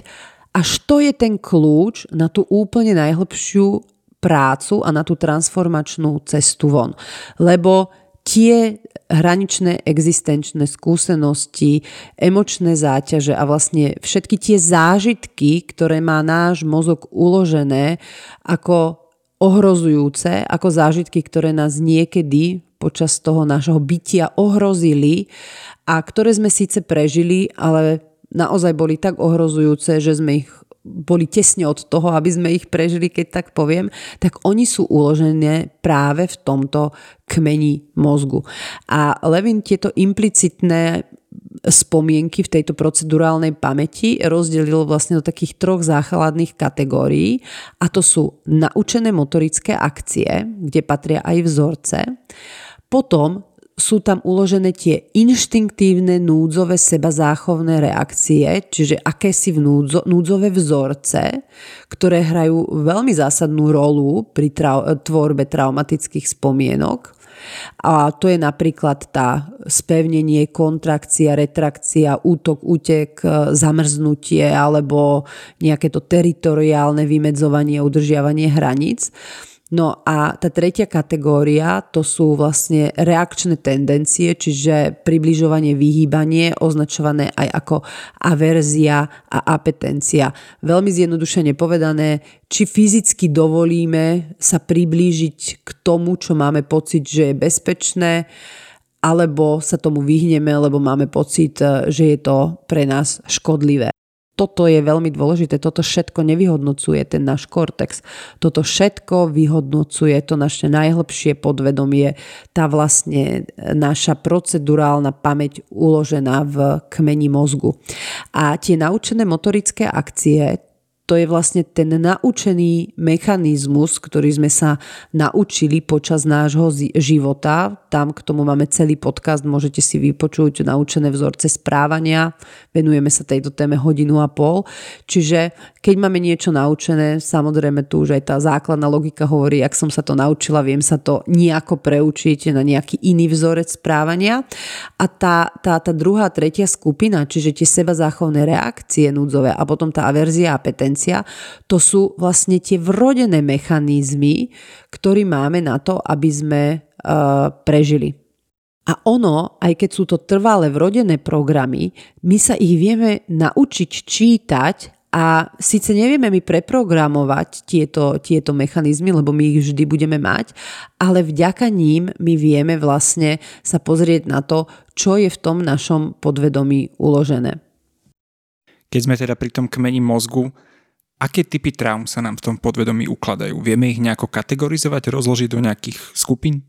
až to je ten kľúč na tú úplne najhlbšiu prácu a na tú transformačnú cestu von. Lebo tie hraničné existenčné skúsenosti, emočné záťaže a vlastne všetky tie zážitky, ktoré má náš mozog uložené ako ohrozujúce, ako zážitky, ktoré nás niekedy počas toho nášho bytia ohrozili a ktoré sme síce prežili, ale naozaj boli tak ohrozujúce, že sme ich boli tesne od toho, aby sme ich prežili, keď tak poviem, tak oni sú uložené práve v tomto kmeni mozgu. A Levin tieto implicitné spomienky v tejto procedurálnej pamäti rozdelil vlastne do takých troch základných kategórií a to sú naučené motorické akcie, kde patria aj vzorce, potom sú tam uložené tie inštinktívne núdzové seba záchovné reakcie, čiže akési vnúdzo, núdzové vzorce, ktoré hrajú veľmi zásadnú rolu pri trau- tvorbe traumatických spomienok. A to je napríklad tá spevnenie, kontrakcia, retrakcia, útok, útek, zamrznutie alebo nejaké to teritoriálne vymedzovanie, udržiavanie hraníc. No a tá tretia kategória to sú vlastne reakčné tendencie, čiže približovanie, vyhýbanie, označované aj ako averzia a apetencia. Veľmi zjednodušene povedané, či fyzicky dovolíme sa priblížiť k tomu, čo máme pocit, že je bezpečné, alebo sa tomu vyhneme, lebo máme pocit, že je to pre nás škodlivé. Toto je veľmi dôležité, toto všetko nevyhodnocuje ten náš kortex. Toto všetko vyhodnocuje to naše najhlbšie podvedomie, tá vlastne naša procedurálna pamäť uložená v kmeni mozgu. A tie naučené motorické akcie, to je vlastne ten naučený mechanizmus, ktorý sme sa naučili počas nášho života. Tam k tomu máme celý podcast, môžete si vypočuť naučené vzorce správania. Venujeme sa tejto téme hodinu a pol. Čiže keď máme niečo naučené, samozrejme tu už aj tá základná logika hovorí, ak som sa to naučila, viem sa to nejako preučiť na nejaký iný vzorec správania. A tá, tá, tá druhá, tretia skupina, čiže tie seba záchovné reakcie núdzové a potom tá averzia a petencia, to sú vlastne tie vrodené mechanizmy, ktoré máme na to, aby sme uh, prežili. A ono, aj keď sú to trvalé vrodené programy, my sa ich vieme naučiť čítať a síce nevieme my preprogramovať tieto, tieto mechanizmy, lebo my ich vždy budeme mať, ale vďaka ním my vieme vlastne sa pozrieť na to, čo je v tom našom podvedomí uložené. Keď sme teda pri tom kmeni mozgu, aké typy traum sa nám v tom podvedomí ukladajú? Vieme ich nejako kategorizovať, rozložiť do nejakých skupín?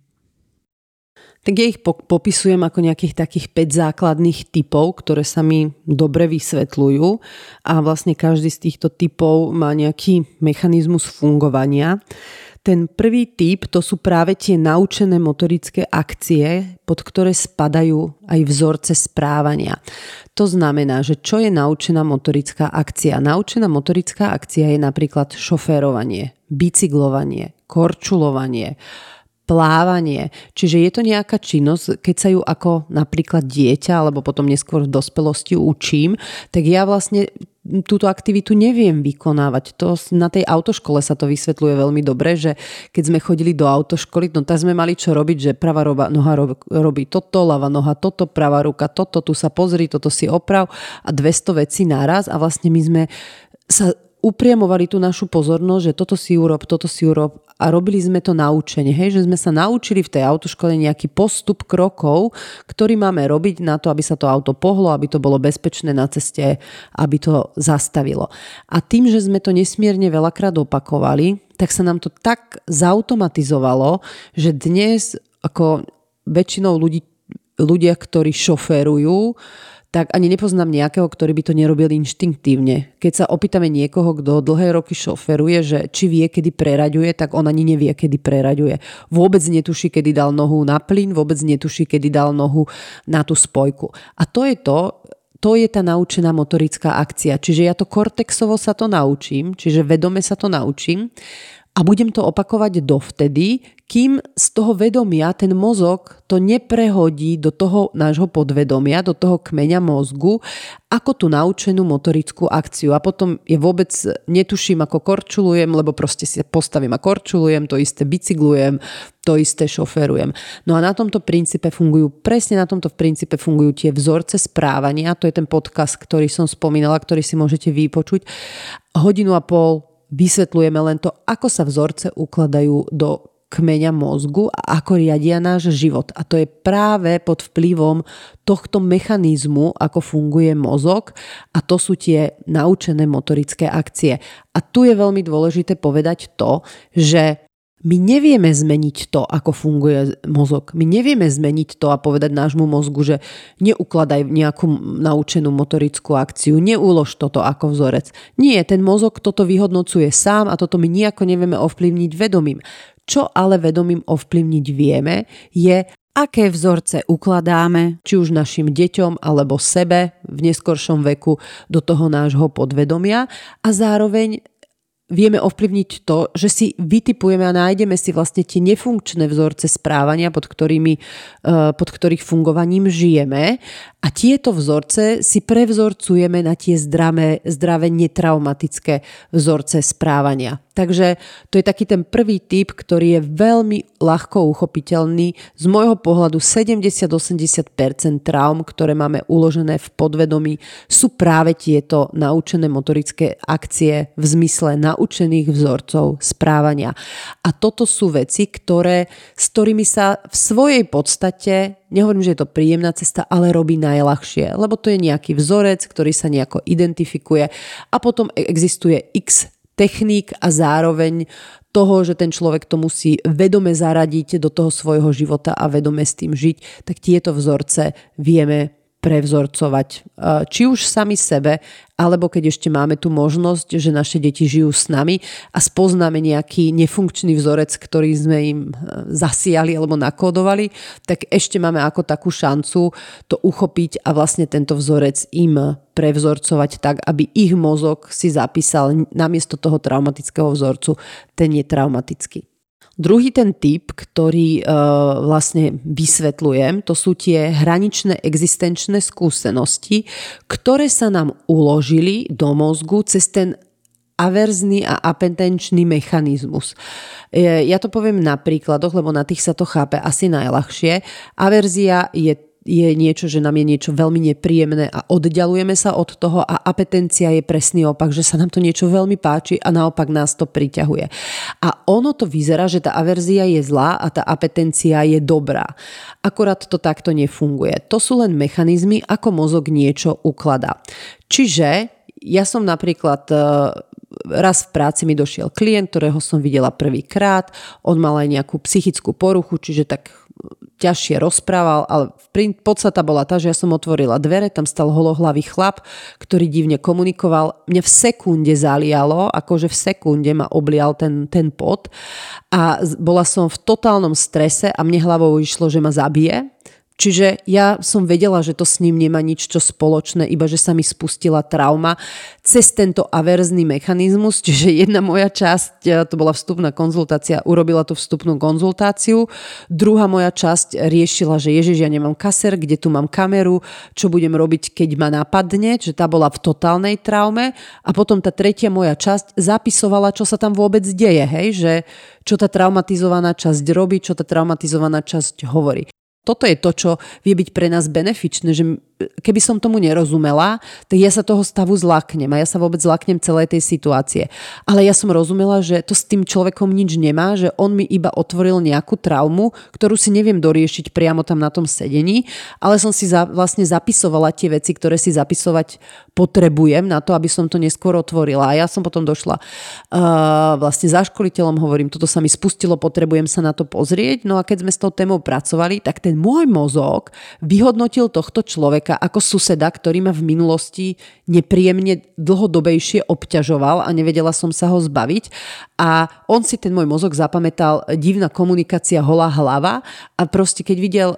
tak ja ich popisujem ako nejakých takých 5 základných typov, ktoré sa mi dobre vysvetľujú a vlastne každý z týchto typov má nejaký mechanizmus fungovania. Ten prvý typ to sú práve tie naučené motorické akcie, pod ktoré spadajú aj vzorce správania. To znamená, že čo je naučená motorická akcia? Naučená motorická akcia je napríklad šoférovanie, bicyklovanie, korčulovanie, plávanie. Čiže je to nejaká činnosť, keď sa ju ako napríklad dieťa alebo potom neskôr v dospelosti učím, tak ja vlastne túto aktivitu neviem vykonávať. To na tej autoškole sa to vysvetľuje veľmi dobre, že keď sme chodili do autoškoly, no tak sme mali čo robiť, že pravá roba, noha robí toto, ľava noha toto, pravá ruka toto, tu sa pozri, toto si oprav a 200 vecí naraz a vlastne my sme sa upriamovali tú našu pozornosť, že toto si urob, toto si urob a robili sme to naučenie, hej, že sme sa naučili v tej autoškole nejaký postup krokov, ktorý máme robiť na to, aby sa to auto pohlo, aby to bolo bezpečné na ceste, aby to zastavilo. A tým, že sme to nesmierne veľakrát opakovali, tak sa nám to tak zautomatizovalo, že dnes ako väčšinou ľudí, ľudia, ktorí šoférujú, tak ani nepoznám nejakého, ktorý by to nerobil inštinktívne. Keď sa opýtame niekoho, kto dlhé roky šoferuje, že či vie, kedy preraďuje, tak on ani nevie, kedy preraďuje. Vôbec netuší, kedy dal nohu na plyn, vôbec netuší, kedy dal nohu na tú spojku. A to je to, to je tá naučená motorická akcia. Čiže ja to kortexovo sa to naučím, čiže vedome sa to naučím a budem to opakovať dovtedy, kým z toho vedomia ten mozog to neprehodí do toho nášho podvedomia, do toho kmeňa mozgu, ako tú naučenú motorickú akciu. A potom je vôbec netuším, ako korčulujem, lebo proste si postavím a korčulujem, to isté bicyklujem, to isté šoferujem. No a na tomto princípe fungujú, presne na tomto princípe fungujú tie vzorce správania, to je ten podcast, ktorý som spomínala, ktorý si môžete vypočuť. Hodinu a pol vysvetľujeme len to, ako sa vzorce ukladajú do kmeňa mozgu a ako riadia náš život. A to je práve pod vplyvom tohto mechanizmu, ako funguje mozog a to sú tie naučené motorické akcie. A tu je veľmi dôležité povedať to, že my nevieme zmeniť to, ako funguje mozog. My nevieme zmeniť to a povedať nášmu mozgu, že neukladaj nejakú naučenú motorickú akciu, neúlož toto ako vzorec. Nie, ten mozog toto vyhodnocuje sám a toto my nejako nevieme ovplyvniť vedomím. Čo ale vedomím ovplyvniť vieme, je aké vzorce ukladáme, či už našim deťom alebo sebe v neskoršom veku do toho nášho podvedomia a zároveň vieme ovplyvniť to, že si vytipujeme a nájdeme si vlastne tie nefunkčné vzorce správania, pod, ktorými, eh, pod ktorých fungovaním žijeme a tieto vzorce si prevzorcujeme na tie zdravé, zdravé netraumatické vzorce správania. Takže to je taký ten prvý typ, ktorý je veľmi ľahko uchopiteľný. Z môjho pohľadu 70-80% traum, ktoré máme uložené v podvedomí, sú práve tieto naučené motorické akcie v zmysle naučených vzorcov správania. A toto sú veci, ktoré, s ktorými sa v svojej podstate nehovorím, že je to príjemná cesta, ale robí najľahšie, lebo to je nejaký vzorec, ktorý sa nejako identifikuje a potom existuje x techník a zároveň toho, že ten človek to musí vedome zaradiť do toho svojho života a vedome s tým žiť, tak tieto vzorce vieme prevzorcovať. Či už sami sebe, alebo keď ešte máme tu možnosť, že naše deti žijú s nami a spoznáme nejaký nefunkčný vzorec, ktorý sme im e, zasiali alebo nakódovali, tak ešte máme ako takú šancu to uchopiť a vlastne tento vzorec im prevzorcovať tak, aby ich mozog si zapísal namiesto toho traumatického vzorcu, ten je traumatický. Druhý ten typ, ktorý uh, vlastne vysvetľujem, to sú tie hraničné existenčné skúsenosti, ktoré sa nám uložili do mozgu cez ten averzný a apetenčný mechanizmus. Ja to poviem na príkladoch, lebo na tých sa to chápe asi najľahšie. Averzia je je niečo, že nám je niečo veľmi nepríjemné a oddialujeme sa od toho a apetencia je presný opak, že sa nám to niečo veľmi páči a naopak nás to priťahuje. A ono to vyzerá, že tá averzia je zlá a tá apetencia je dobrá. Akorát to takto nefunguje. To sú len mechanizmy, ako mozog niečo ukladá. Čiže ja som napríklad raz v práci mi došiel klient, ktorého som videla prvýkrát. On mal aj nejakú psychickú poruchu, čiže tak ťažšie rozprával, ale podstata bola tá, že ja som otvorila dvere, tam stal holohlavý chlap, ktorý divne komunikoval. Mňa v sekunde zalialo, akože v sekunde ma oblial ten, ten pot a bola som v totálnom strese a mne hlavou išlo, že ma zabije Čiže ja som vedela, že to s ním nemá nič čo spoločné, iba že sa mi spustila trauma cez tento averzný mechanizmus, čiže jedna moja časť, e, to bola vstupná konzultácia, urobila tú vstupnú konzultáciu, druhá moja časť riešila, že ježiš, ja nemám kaser, kde tu mám kameru, čo budem robiť, keď ma napadne, že tá bola v totálnej traume. A potom tá tretia moja časť zapisovala, čo sa tam vôbec deje, hej, že čo tá traumatizovaná časť robí, čo tá traumatizovaná časť hovorí toto je to, čo vie byť pre nás benefičné, že keby som tomu nerozumela, tak ja sa toho stavu zlaknem a ja sa vôbec zlaknem celej tej situácie. Ale ja som rozumela, že to s tým človekom nič nemá, že on mi iba otvoril nejakú traumu, ktorú si neviem doriešiť priamo tam na tom sedení, ale som si za, vlastne zapisovala tie veci, ktoré si zapisovať potrebujem na to, aby som to neskôr otvorila. A ja som potom došla uh, vlastne za školiteľom, hovorím, toto sa mi spustilo, potrebujem sa na to pozrieť. No a keď sme s tou témou pracovali, tak ten môj mozog vyhodnotil tohto človeka človeka ako suseda, ktorý ma v minulosti nepríjemne dlhodobejšie obťažoval a nevedela som sa ho zbaviť. A on si ten môj mozog zapamätal divná komunikácia holá hlava a proste keď videl e,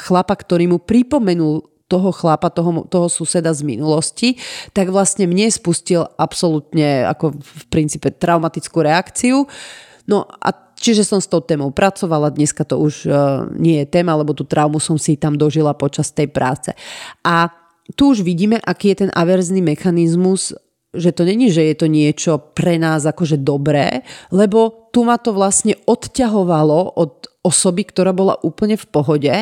chlapa, ktorý mu pripomenul toho chlapa, toho, toho suseda z minulosti, tak vlastne mne spustil absolútne ako v princípe traumatickú reakciu. No a Čiže som s tou témou pracovala, dneska to už uh, nie je téma, lebo tú traumu som si tam dožila počas tej práce. A tu už vidíme, aký je ten averzný mechanizmus, že to není, že je to niečo pre nás akože dobré, lebo tu ma to vlastne odťahovalo od osoby, ktorá bola úplne v pohode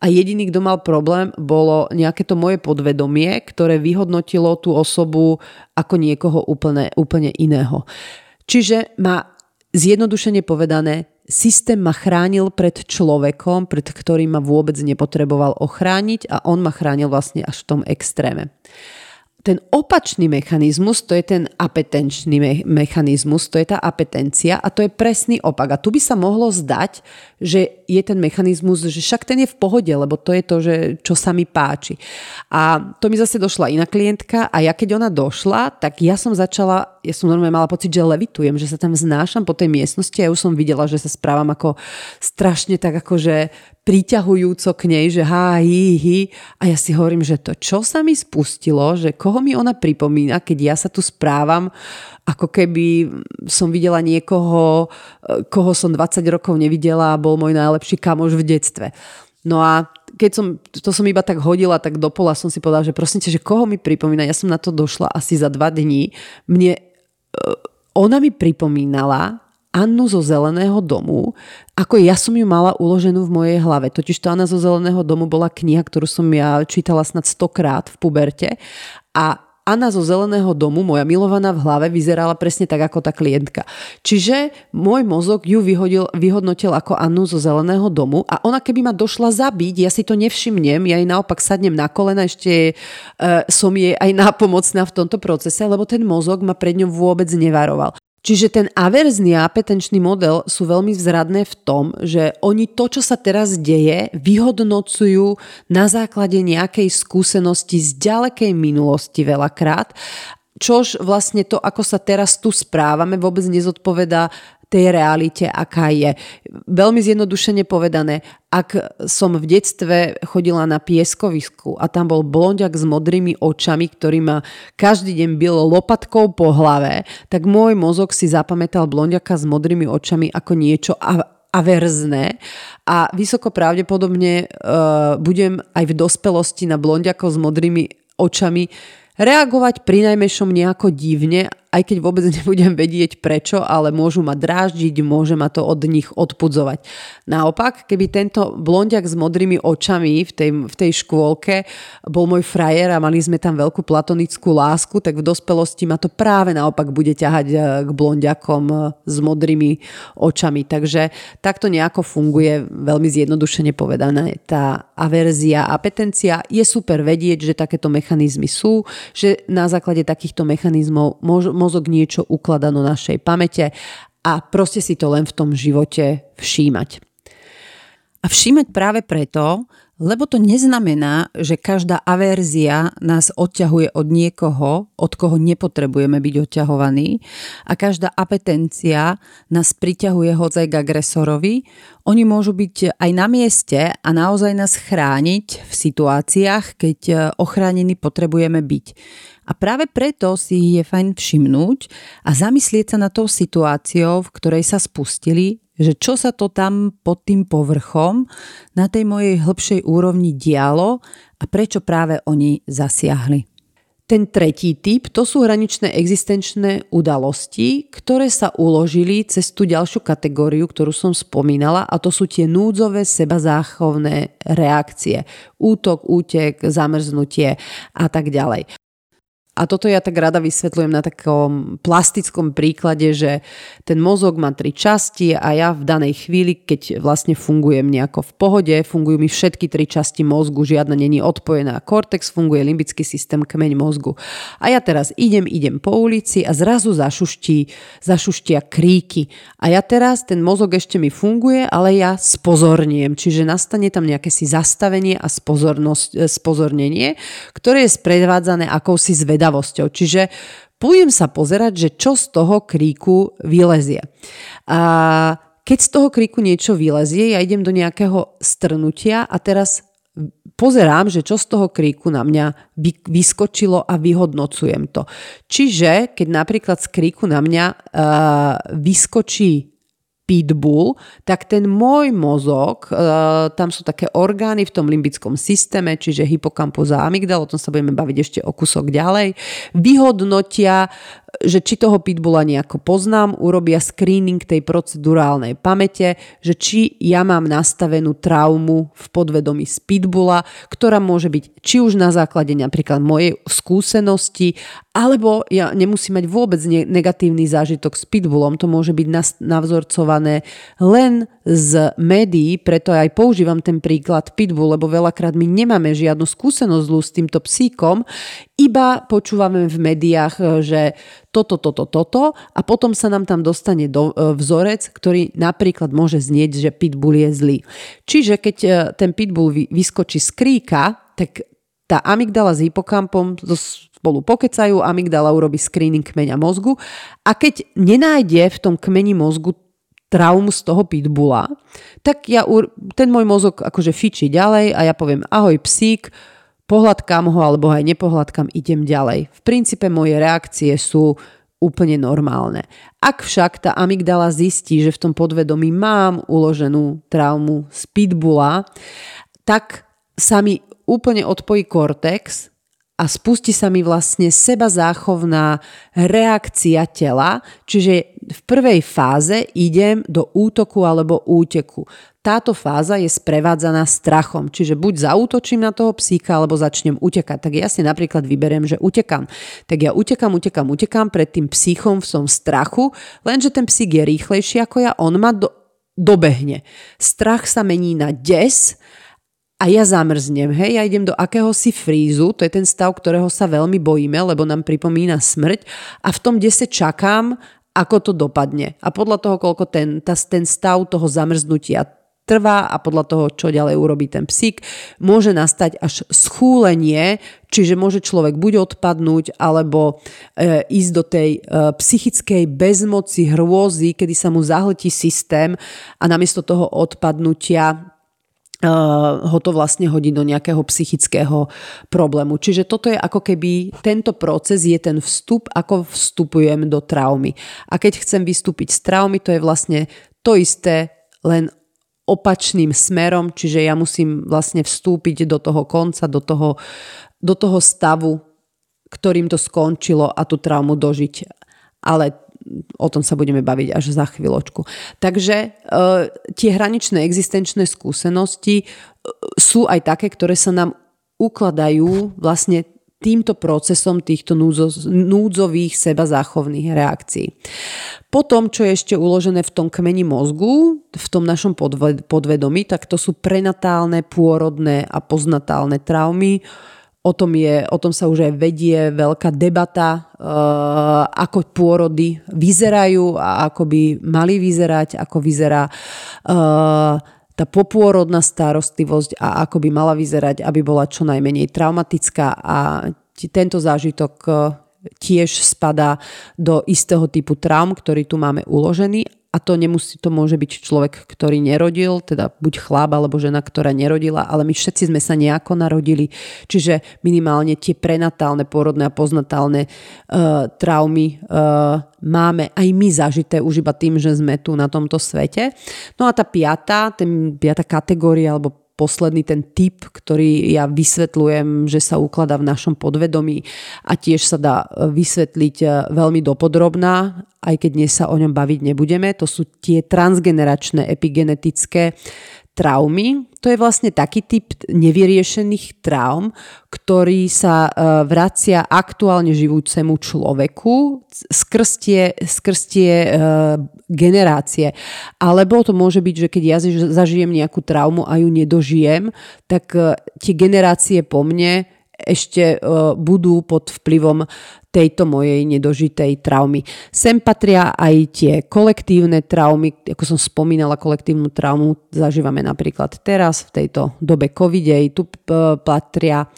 a jediný, kto mal problém, bolo nejaké to moje podvedomie, ktoré vyhodnotilo tú osobu ako niekoho úplne, úplne iného. Čiže ma Zjednodušene povedané, systém ma chránil pred človekom, pred ktorým ma vôbec nepotreboval ochrániť a on ma chránil vlastne až v tom extréme ten opačný mechanizmus, to je ten apetenčný me- mechanizmus, to je tá apetencia a to je presný opak. A tu by sa mohlo zdať, že je ten mechanizmus, že však ten je v pohode, lebo to je to, že, čo sa mi páči. A to mi zase došla iná klientka a ja keď ona došla, tak ja som začala, ja som normálne mala pocit, že levitujem, že sa tam znášam po tej miestnosti a ja už som videla, že sa správam ako strašne tak akože priťahujúco k nej, že há, hí, hí. A ja si hovorím, že to, čo sa mi spustilo, že koho mi ona pripomína, keď ja sa tu správam, ako keby som videla niekoho, koho som 20 rokov nevidela a bol môj najlepší kamoš v detstve. No a keď som, to som iba tak hodila, tak do pola som si povedala, že prosím te, že koho mi pripomína, ja som na to došla asi za dva dní. Mne ona mi pripomínala Annu zo Zeleného domu, ako ja som ju mala uloženú v mojej hlave. Totiž to Anna zo Zeleného domu bola kniha, ktorú som ja čítala snad stokrát v puberte a Anna zo Zeleného domu, moja milovaná v hlave, vyzerala presne tak ako tá klientka. Čiže môj mozog ju vyhodil, vyhodnotil ako Annu zo Zeleného domu a ona keby ma došla zabiť, ja si to nevšimnem, ja jej naopak sadnem na kolena, ešte uh, som jej aj nápomocná v tomto procese, lebo ten mozog ma pred ňou vôbec nevaroval. Čiže ten averzný a apetenčný model sú veľmi vzradné v tom, že oni to, čo sa teraz deje, vyhodnocujú na základe nejakej skúsenosti z ďalekej minulosti veľakrát čož vlastne to, ako sa teraz tu správame, vôbec nezodpovedá tej realite, aká je. Veľmi zjednodušene povedané, ak som v detstve chodila na pieskovisku a tam bol blondiak s modrými očami, ktorý ma každý deň bil lopatkou po hlave, tak môj mozog si zapamätal blondiaka s modrými očami ako niečo averzné a vysoko pravdepodobne uh, budem aj v dospelosti na blondiakov s modrými očami reagovať pri najmenšom nejako divne aj keď vôbec nebudem vedieť prečo, ale môžu ma dráždiť, môže ma to od nich odpudzovať. Naopak, keby tento blondiak s modrými očami v tej, v tej škôlke bol môj frajer a mali sme tam veľkú platonickú lásku, tak v dospelosti ma to práve naopak bude ťahať eh, k blondiakom eh, s modrými očami. Takže takto nejako funguje veľmi zjednodušene povedané tá averzia a petencia. Je super vedieť, že takéto mechanizmy sú, že na základe takýchto mechanizmov mozog niečo ukladá do našej pamäte a proste si to len v tom živote všímať. A všímať práve preto, lebo to neznamená, že každá averzia nás odťahuje od niekoho, od koho nepotrebujeme byť odťahovaní a každá apetencia nás priťahuje hodzaj k agresorovi. Oni môžu byť aj na mieste a naozaj nás chrániť v situáciách, keď ochránení potrebujeme byť. A práve preto si je fajn všimnúť a zamyslieť sa na tou situáciou, v ktorej sa spustili, že čo sa to tam pod tým povrchom na tej mojej hĺbšej úrovni dialo a prečo práve oni zasiahli. Ten tretí typ to sú hraničné existenčné udalosti, ktoré sa uložili cez tú ďalšiu kategóriu, ktorú som spomínala a to sú tie núdzové sebazáchovné reakcie. Útok, útek, zamrznutie a tak ďalej. A toto ja tak rada vysvetľujem na takom plastickom príklade, že ten mozog má tri časti a ja v danej chvíli, keď vlastne fungujem nejako v pohode, fungujú mi všetky tri časti mozgu, žiadna není odpojená. Kortex funguje, limbický systém, kmeň mozgu. A ja teraz idem, idem po ulici a zrazu zašuští, zašuštia kríky. A ja teraz, ten mozog ešte mi funguje, ale ja spozorniem. Čiže nastane tam nejaké si zastavenie a spozornosť, spozornenie, ktoré je sprevádzané akousi zvedavosťou zvedavosťou. Čiže pôjdem sa pozerať, že čo z toho kríku vylezie. A keď z toho kríku niečo vylezie, ja idem do nejakého strnutia a teraz pozerám, že čo z toho kríku na mňa vyskočilo a vyhodnocujem to. Čiže keď napríklad z kríku na mňa uh, vyskočí pitbull, tak ten môj mozog, uh, tam sú také orgány v tom limbickom systéme, čiže hypokampus a amygdala, o tom sa budeme baviť ešte o kusok ďalej, vyhodnotia že či toho pitbulla nejako poznám, urobia screening tej procedurálnej pamäte, že či ja mám nastavenú traumu v podvedomí z pitbulla, ktorá môže byť či už na základe napríklad mojej skúsenosti, alebo ja nemusím mať vôbec negatívny zážitok s pitbullom, to môže byť navzorcované len z médií, preto aj používam ten príklad pitbull, lebo veľakrát my nemáme žiadnu skúsenosť zlú s týmto psíkom, iba počúvame v médiách, e, že toto, toto, toto a potom sa nám tam dostane do, e, vzorec, ktorý napríklad môže znieť, že pitbull je zlý. Čiže keď e, ten pitbull vyskočí z kríka, tak tá amygdala s hypokampom spolu pokecajú, amygdala urobí screening kmeňa mozgu a keď nenájde v tom kmeni mozgu traumu z toho pitbula, tak ja, ten môj mozog akože fičí ďalej a ja poviem ahoj psík, pohľadkám ho alebo aj nepohľadkám, idem ďalej. V princípe moje reakcie sú úplne normálne. Ak však tá amygdala zistí, že v tom podvedomí mám uloženú traumu z pitbula, tak sa mi úplne odpojí kortex a spustí sa mi vlastne seba záchovná reakcia tela, čiže v prvej fáze idem do útoku alebo úteku. Táto fáza je sprevádzaná strachom, čiže buď zautočím na toho psíka, alebo začnem utekať. Tak ja si napríklad vyberiem, že utekam. Tak ja utekam, utekam, utekam pred tým psíchom som strachu, lenže ten psík je rýchlejší ako ja, on ma do, dobehne. Strach sa mení na des a ja zamrznem, hej, ja idem do akéhosi frízu, to je ten stav, ktorého sa veľmi bojíme, lebo nám pripomína smrť a v tom dese čakám, ako to dopadne. A podľa toho, koľko ten, ta, ten stav toho zamrznutia trvá a podľa toho, čo ďalej urobí ten psík, môže nastať až schúlenie, čiže môže človek buď odpadnúť, alebo e, ísť do tej e, psychickej bezmoci, hrôzy, kedy sa mu zahltí systém a namiesto toho odpadnutia Uh, ho to vlastne hodí do nejakého psychického problému. Čiže toto je ako keby, tento proces je ten vstup, ako vstupujem do traumy. A keď chcem vystúpiť z traumy, to je vlastne to isté, len opačným smerom, čiže ja musím vlastne vstúpiť do toho konca, do toho, do toho stavu, ktorým to skončilo a tú traumu dožiť. Ale o tom sa budeme baviť až za chvíľočku. Takže e, tie hraničné existenčné skúsenosti e, sú aj také, ktoré sa nám ukladajú vlastne týmto procesom týchto núdzo, núdzových seba záchovných reakcií. Potom, čo je ešte uložené v tom kmeni mozgu, v tom našom podvedomí, tak to sú prenatálne, pôrodné a poznatálne traumy, O tom, je, o tom sa už aj vedie veľká debata, uh, ako pôrody vyzerajú a ako by mali vyzerať, ako vyzerá uh, tá popôrodná starostlivosť a ako by mala vyzerať, aby bola čo najmenej traumatická a tento zážitok uh, tiež spadá do istého typu traum, ktorý tu máme uložený a to nemusí, to môže byť človek, ktorý nerodil, teda buď chlap alebo žena, ktorá nerodila, ale my všetci sme sa nejako narodili, čiže minimálne tie prenatálne, porodné a poznatálne uh, traumy uh, máme aj my zažité už iba tým, že sme tu na tomto svete. No a tá piata, ten piata kategória alebo posledný ten typ, ktorý ja vysvetľujem, že sa ukladá v našom podvedomí a tiež sa dá e, vysvetliť e, veľmi dopodrobná, aj keď dnes sa o ňom baviť nebudeme. To sú tie transgeneračné epigenetické traumy. To je vlastne taký typ nevyriešených traum, ktorý sa e, vracia aktuálne živúcemu človeku skrz tie, skrz tie e, generácie. Alebo to môže byť, že keď ja zažijem nejakú traumu a ju nedožijem, tak e, tie generácie po mne ešte budú pod vplyvom tejto mojej nedožitej traumy. Sem patria aj tie kolektívne traumy, ako som spomínala, kolektívnu traumu zažívame napríklad teraz v tejto dobe covidej. Tu patria e,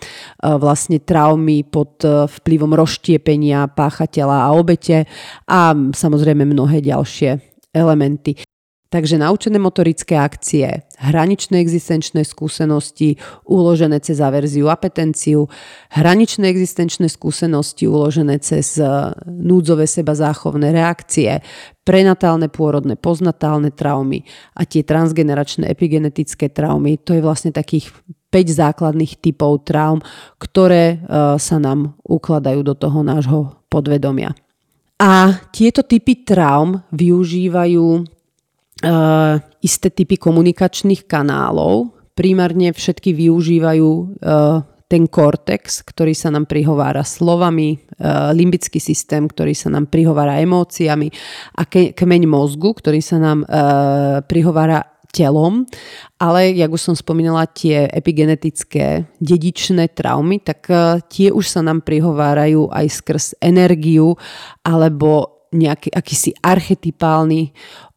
vlastne traumy pod e, vplyvom rozštiepenia páchateľa a obete a samozrejme mnohé ďalšie elementy. Takže naučené motorické akcie, hraničné existenčné skúsenosti uložené cez averziu a petenciu, hraničné existenčné skúsenosti uložené cez e, núdzové seba záchovné reakcie, prenatálne pôrodné poznatálne traumy a tie transgeneračné epigenetické traumy. To je vlastne takých 5 základných typov traum, ktoré e, sa nám ukladajú do toho nášho podvedomia. A tieto typy traum využívajú uh, isté typy komunikačných kanálov. Primárne všetky využívajú uh, ten kortex, ktorý sa nám prihovára slovami, uh, limbický systém, ktorý sa nám prihovára emóciami a ke- kmeň mozgu, ktorý sa nám prihovára telom, ale, jak už som spomínala, tie epigenetické dedičné traumy, tak tie už sa nám prihovárajú aj skrz energiu alebo nejaký akýsi archetypálny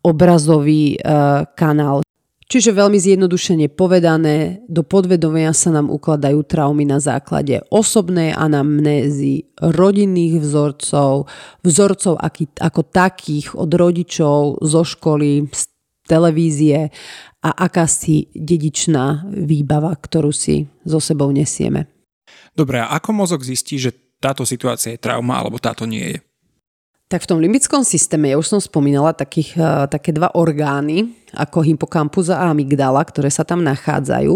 obrazový uh, kanál. Čiže veľmi zjednodušene povedané, do podvedomia sa nám ukladajú traumy na základe osobnej anamnézy, rodinných vzorcov, vzorcov aký, ako takých od rodičov, zo školy, z televízie a akási dedičná výbava, ktorú si so sebou nesieme. Dobre, a ako mozog zistí, že táto situácia je trauma alebo táto nie je? Tak v tom limbickom systéme, ja už som spomínala takých, uh, také dva orgány, ako hypokampus a amygdala, ktoré sa tam nachádzajú.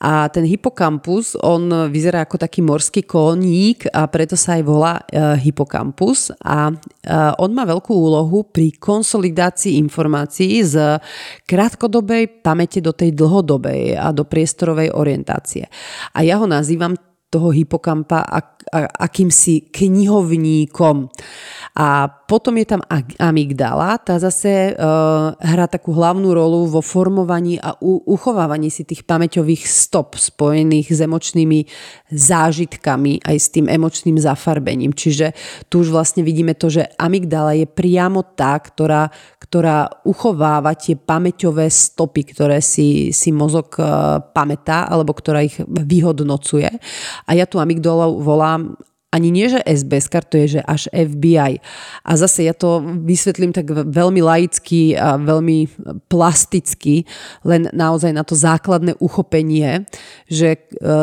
A ten hypokampus, on vyzerá ako taký morský koník a preto sa aj volá uh, hypokampus. A uh, on má veľkú úlohu pri konsolidácii informácií z krátkodobej pamäte do tej dlhodobej a do priestorovej orientácie. A ja ho nazývam toho hypokampa ak, akýmsi knihovníkom. A potom je tam amygdala, tá zase uh, hrá takú hlavnú rolu vo formovaní a u, uchovávaní si tých pamäťových stop spojených s emočnými zážitkami aj s tým emočným zafarbením. Čiže tu už vlastne vidíme to, že amygdala je priamo tá, ktorá, ktorá uchováva tie pamäťové stopy, ktoré si, si mozog uh, pamätá alebo ktorá ich vyhodnocuje. A ja tu amygdalu volám ani nie, že SBS to je, že až FBI. A zase ja to vysvetlím tak veľmi laicky a veľmi plasticky, len naozaj na to základné uchopenie, že e,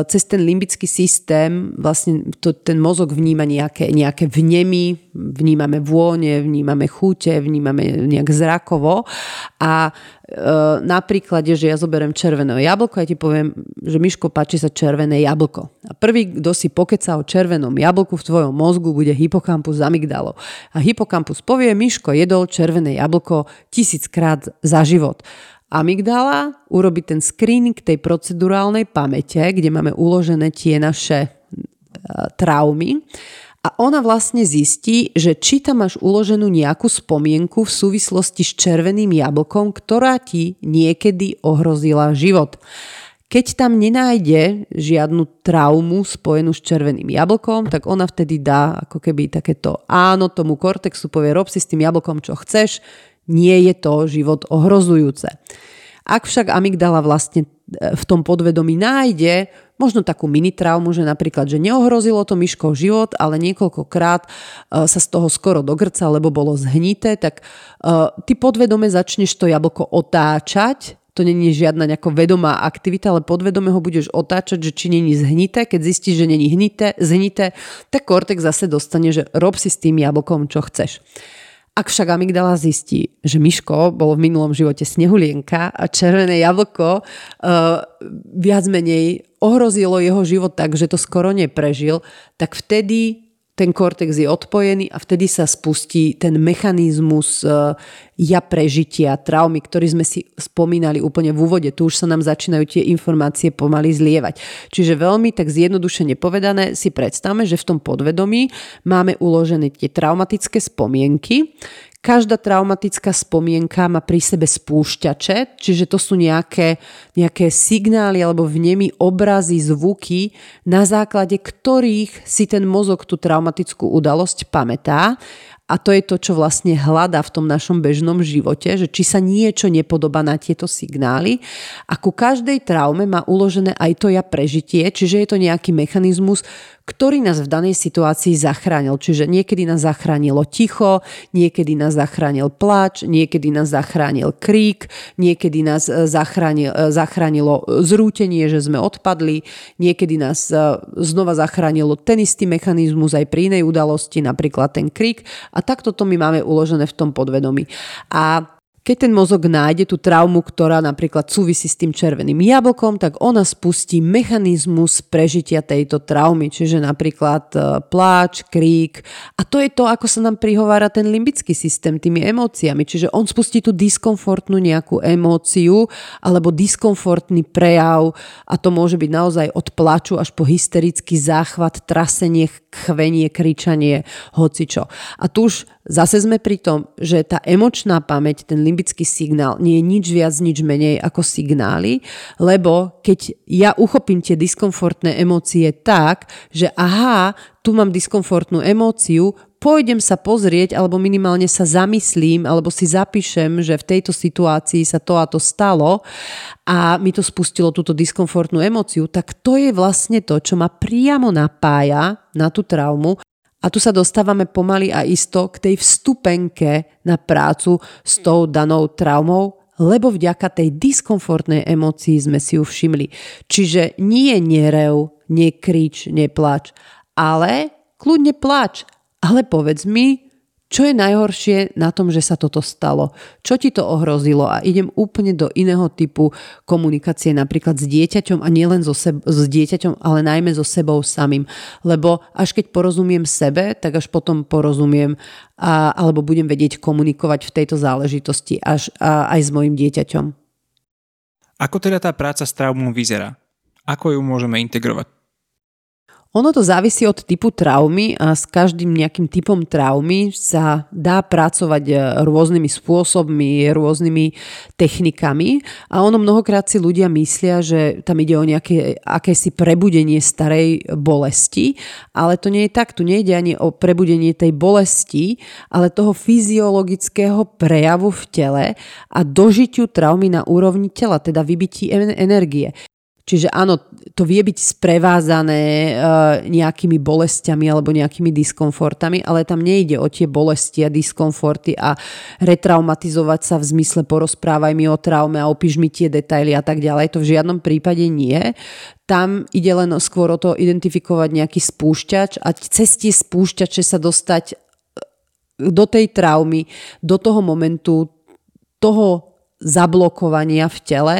cez ten limbický systém vlastne to, ten mozog vníma nejaké, nejaké vnemy, vnímame vône, vnímame chute, vnímame nejak zrakovo a Eh, na príklade, že ja zoberiem červené jablko ja ti poviem, že Miško, páči sa červené jablko. A prvý, kto si pokeca o červenom jablku v tvojom mozgu, bude hypokampus z amygdalou. A hypokampus povie, Miško jedol červené jablko tisíckrát za život. Amygdala urobí ten screening tej procedurálnej pamäte, kde máme uložené tie naše eh, traumy a ona vlastne zistí, že či tam máš uloženú nejakú spomienku v súvislosti s červeným jablkom, ktorá ti niekedy ohrozila život. Keď tam nenájde žiadnu traumu spojenú s červeným jablkom, tak ona vtedy dá ako keby takéto áno tomu kortexu, povie rob si s tým jablkom, čo chceš, nie je to život ohrozujúce. Ak však amygdala vlastne e, v tom podvedomí nájde možno takú mini traumu, že napríklad, že neohrozilo to myškov život, ale niekoľkokrát e, sa z toho skoro dogrca, lebo bolo zhnité, tak e, ty podvedome začneš to jablko otáčať, to není žiadna nejaká vedomá aktivita, ale podvedome ho budeš otáčať, že či není zhnité. Keď zistíš, že není hnité, zhnité, tak kortex zase dostane, že rob si s tým jablkom, čo chceš. Ak však amygdala zistí, že Miško bol v minulom živote snehulienka a červené jablko uh, viac menej ohrozilo jeho život tak, že to skoro neprežil, tak vtedy ten kortex je odpojený a vtedy sa spustí ten mechanizmus e, ja prežitia, traumy, ktorý sme si spomínali úplne v úvode. Tu už sa nám začínajú tie informácie pomaly zlievať. Čiže veľmi tak zjednodušene povedané si predstavme, že v tom podvedomí máme uložené tie traumatické spomienky, Každá traumatická spomienka má pri sebe spúšťače, čiže to sú nejaké, nejaké signály alebo vnemy, obrazy, zvuky, na základe ktorých si ten mozog tú traumatickú udalosť pamätá a to je to, čo vlastne hľadá v tom našom bežnom živote, že či sa niečo nepodobá na tieto signály. A ku každej traume má uložené aj to ja prežitie, čiže je to nejaký mechanizmus, ktorý nás v danej situácii zachránil. Čiže niekedy nás zachránilo ticho, niekedy nás zachránil plač, niekedy nás zachránil krík, niekedy nás e, zachránil, e, zachránilo zrútenie, že sme odpadli, niekedy nás e, znova zachránilo ten istý mechanizmus aj pri inej udalosti, napríklad ten krík. A takto to my máme uložené v tom podvedomí. A keď ten mozog nájde tú traumu, ktorá napríklad súvisí s tým červeným jablkom, tak ona spustí mechanizmus prežitia tejto traumy, čiže napríklad e, pláč, krík. A to je to, ako sa nám prihovára ten limbický systém tými emóciami. Čiže on spustí tú diskomfortnú nejakú emóciu alebo diskomfortný prejav a to môže byť naozaj od plaču až po hysterický záchvat, trasenie, chvenie, kričanie, hocičo. A tu už zase sme pri tom, že tá emočná pamäť, ten limbický signál nie je nič viac, nič menej ako signály, lebo keď ja uchopím tie diskomfortné emócie tak, že aha, tu mám diskomfortnú emóciu, pôjdem sa pozrieť alebo minimálne sa zamyslím alebo si zapíšem, že v tejto situácii sa to a to stalo a mi to spustilo túto diskomfortnú emóciu, tak to je vlastne to, čo ma priamo napája na tú traumu a tu sa dostávame pomaly a isto k tej vstupenke na prácu s tou danou traumou, lebo vďaka tej diskomfortnej emócii sme si ju všimli. Čiže nie nerev, nekrič, neplač, ale kľudne plač. Ale povedz mi, Čo je najhoršie na tom, že sa toto stalo? Čo ti to ohrozilo? A idem úplne do iného typu komunikácie, napríklad s dieťaťom a nielen so seb- s dieťaťom, ale najmä so sebou samým. Lebo až keď porozumiem sebe, tak až potom porozumiem a, alebo budem vedieť komunikovať v tejto záležitosti až a, aj s mojim dieťaťom. Ako teda tá práca s traumou vyzerá? Ako ju môžeme integrovať? Ono to závisí od typu traumy a s každým nejakým typom traumy sa dá pracovať e, rôznymi spôsobmi, rôznymi technikami a ono mnohokrát si ľudia myslia, že tam ide o nejaké akési prebudenie starej bolesti, ale to nie je tak. Tu nejde ani o prebudenie tej bolesti, ale toho fyziologického prejavu v tele a dožitiu traumy na úrovni tela, teda vybití energie. Čiže áno, to vie byť sprevázané e, nejakými bolestiami alebo nejakými diskomfortami, ale tam nejde o tie bolesti a diskomforty a retraumatizovať sa v zmysle porozprávaj mi o traume a opíš mi tie detaily a tak ďalej. To v žiadnom prípade nie. Tam ide len skôr o to identifikovať nejaký spúšťač a cez tie spúšťače sa dostať e, do tej traumy, do toho momentu toho zablokovania v tele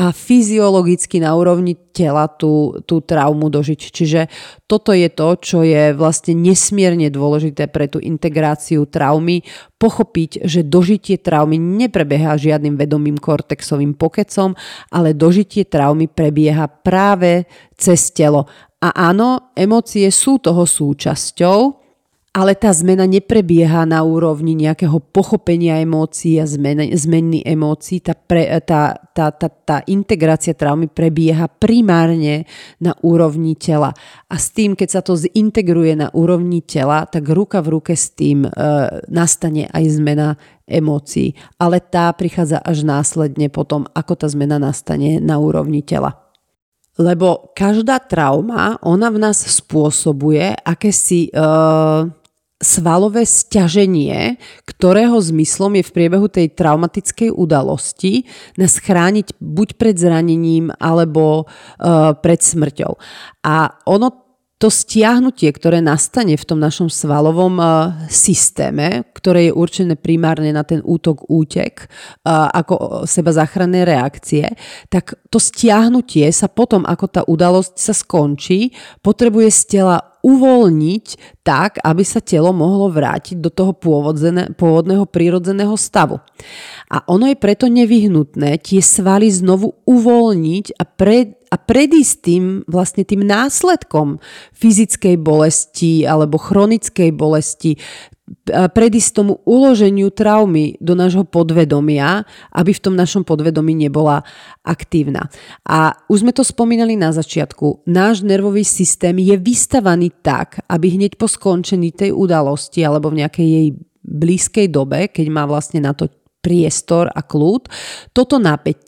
a fyziologicky na úrovni tela tú, tú traumu dožiť. Čiže toto je to, čo je vlastne nesmierne dôležité pre tú integráciu traumy, pochopiť, že dožitie traumy neprebieha žiadnym vedomým kortexovým pokecom, ale dožitie traumy prebieha práve cez telo. A áno, emócie sú toho súčasťou, ale tá zmena neprebieha na úrovni nejakého pochopenia emócií a zmeny, zmeny emócií. Tá, pre, tá, tá, tá, tá integrácia traumy prebieha primárne na úrovni tela. A s tým, keď sa to zintegruje na úrovni tela, tak ruka v ruke s tým e, nastane aj zmena emócií. Ale tá prichádza až následne potom, ako tá zmena nastane na úrovni tela. Lebo každá trauma, ona v nás spôsobuje akési... E, svalové sťaženie, ktorého zmyslom je v priebehu tej traumatickej udalosti nás chrániť buď pred zranením alebo uh, pred smrťou. A ono to stiahnutie, ktoré nastane v tom našom svalovom uh, systéme, ktoré je určené primárne na ten útok, útek, uh, ako seba záchranné reakcie, tak to stiahnutie sa potom, ako tá udalosť sa skončí, potrebuje z tela uvoľniť tak, aby sa telo mohlo vrátiť do toho pôvodného prírodzeného stavu. A ono je preto nevyhnutné tie svaly znovu uvoľniť a, pre, a predísť tým vlastne tým následkom fyzickej bolesti alebo chronickej bolesti, predísť tomu uloženiu traumy do nášho podvedomia, aby v tom našom podvedomí nebola aktívna. A už sme to spomínali na začiatku. Náš nervový systém je vystavaný tak, aby hneď po skončení tej udalosti alebo v nejakej jej blízkej dobe, keď má vlastne na to priestor a kľud. Toto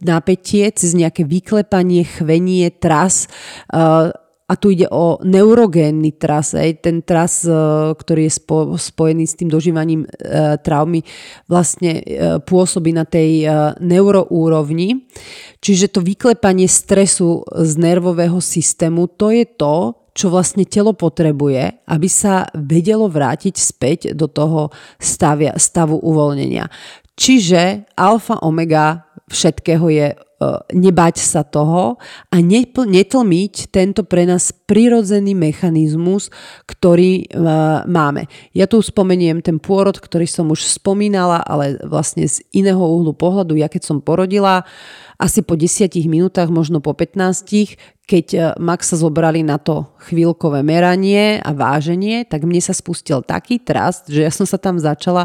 napätie cez nejaké vyklepanie, chvenie, tras a tu ide o neurogénny tras, aj ten tras, e, ktorý je spojený s tým dožívaním e, traumy, vlastne e, pôsobí na tej neuroúrovni. Čiže to vyklepanie stresu z nervového systému, to je to, čo vlastne telo potrebuje, aby sa vedelo vrátiť späť do toho stavia, stavu uvoľnenia. Čiže alfa omega všetkého je E, nebať sa toho a netlmiť tento pre nás prirodzený mechanizmus, ktorý e, máme. Ja tu spomeniem ten pôrod, ktorý som už spomínala, ale vlastne z iného uhlu pohľadu. Ja keď som porodila, asi po 10 minútach, možno po 15, keď e, Maxa zobrali na to chvíľkové meranie a váženie, tak mne sa spustil taký trast, že ja som sa tam začala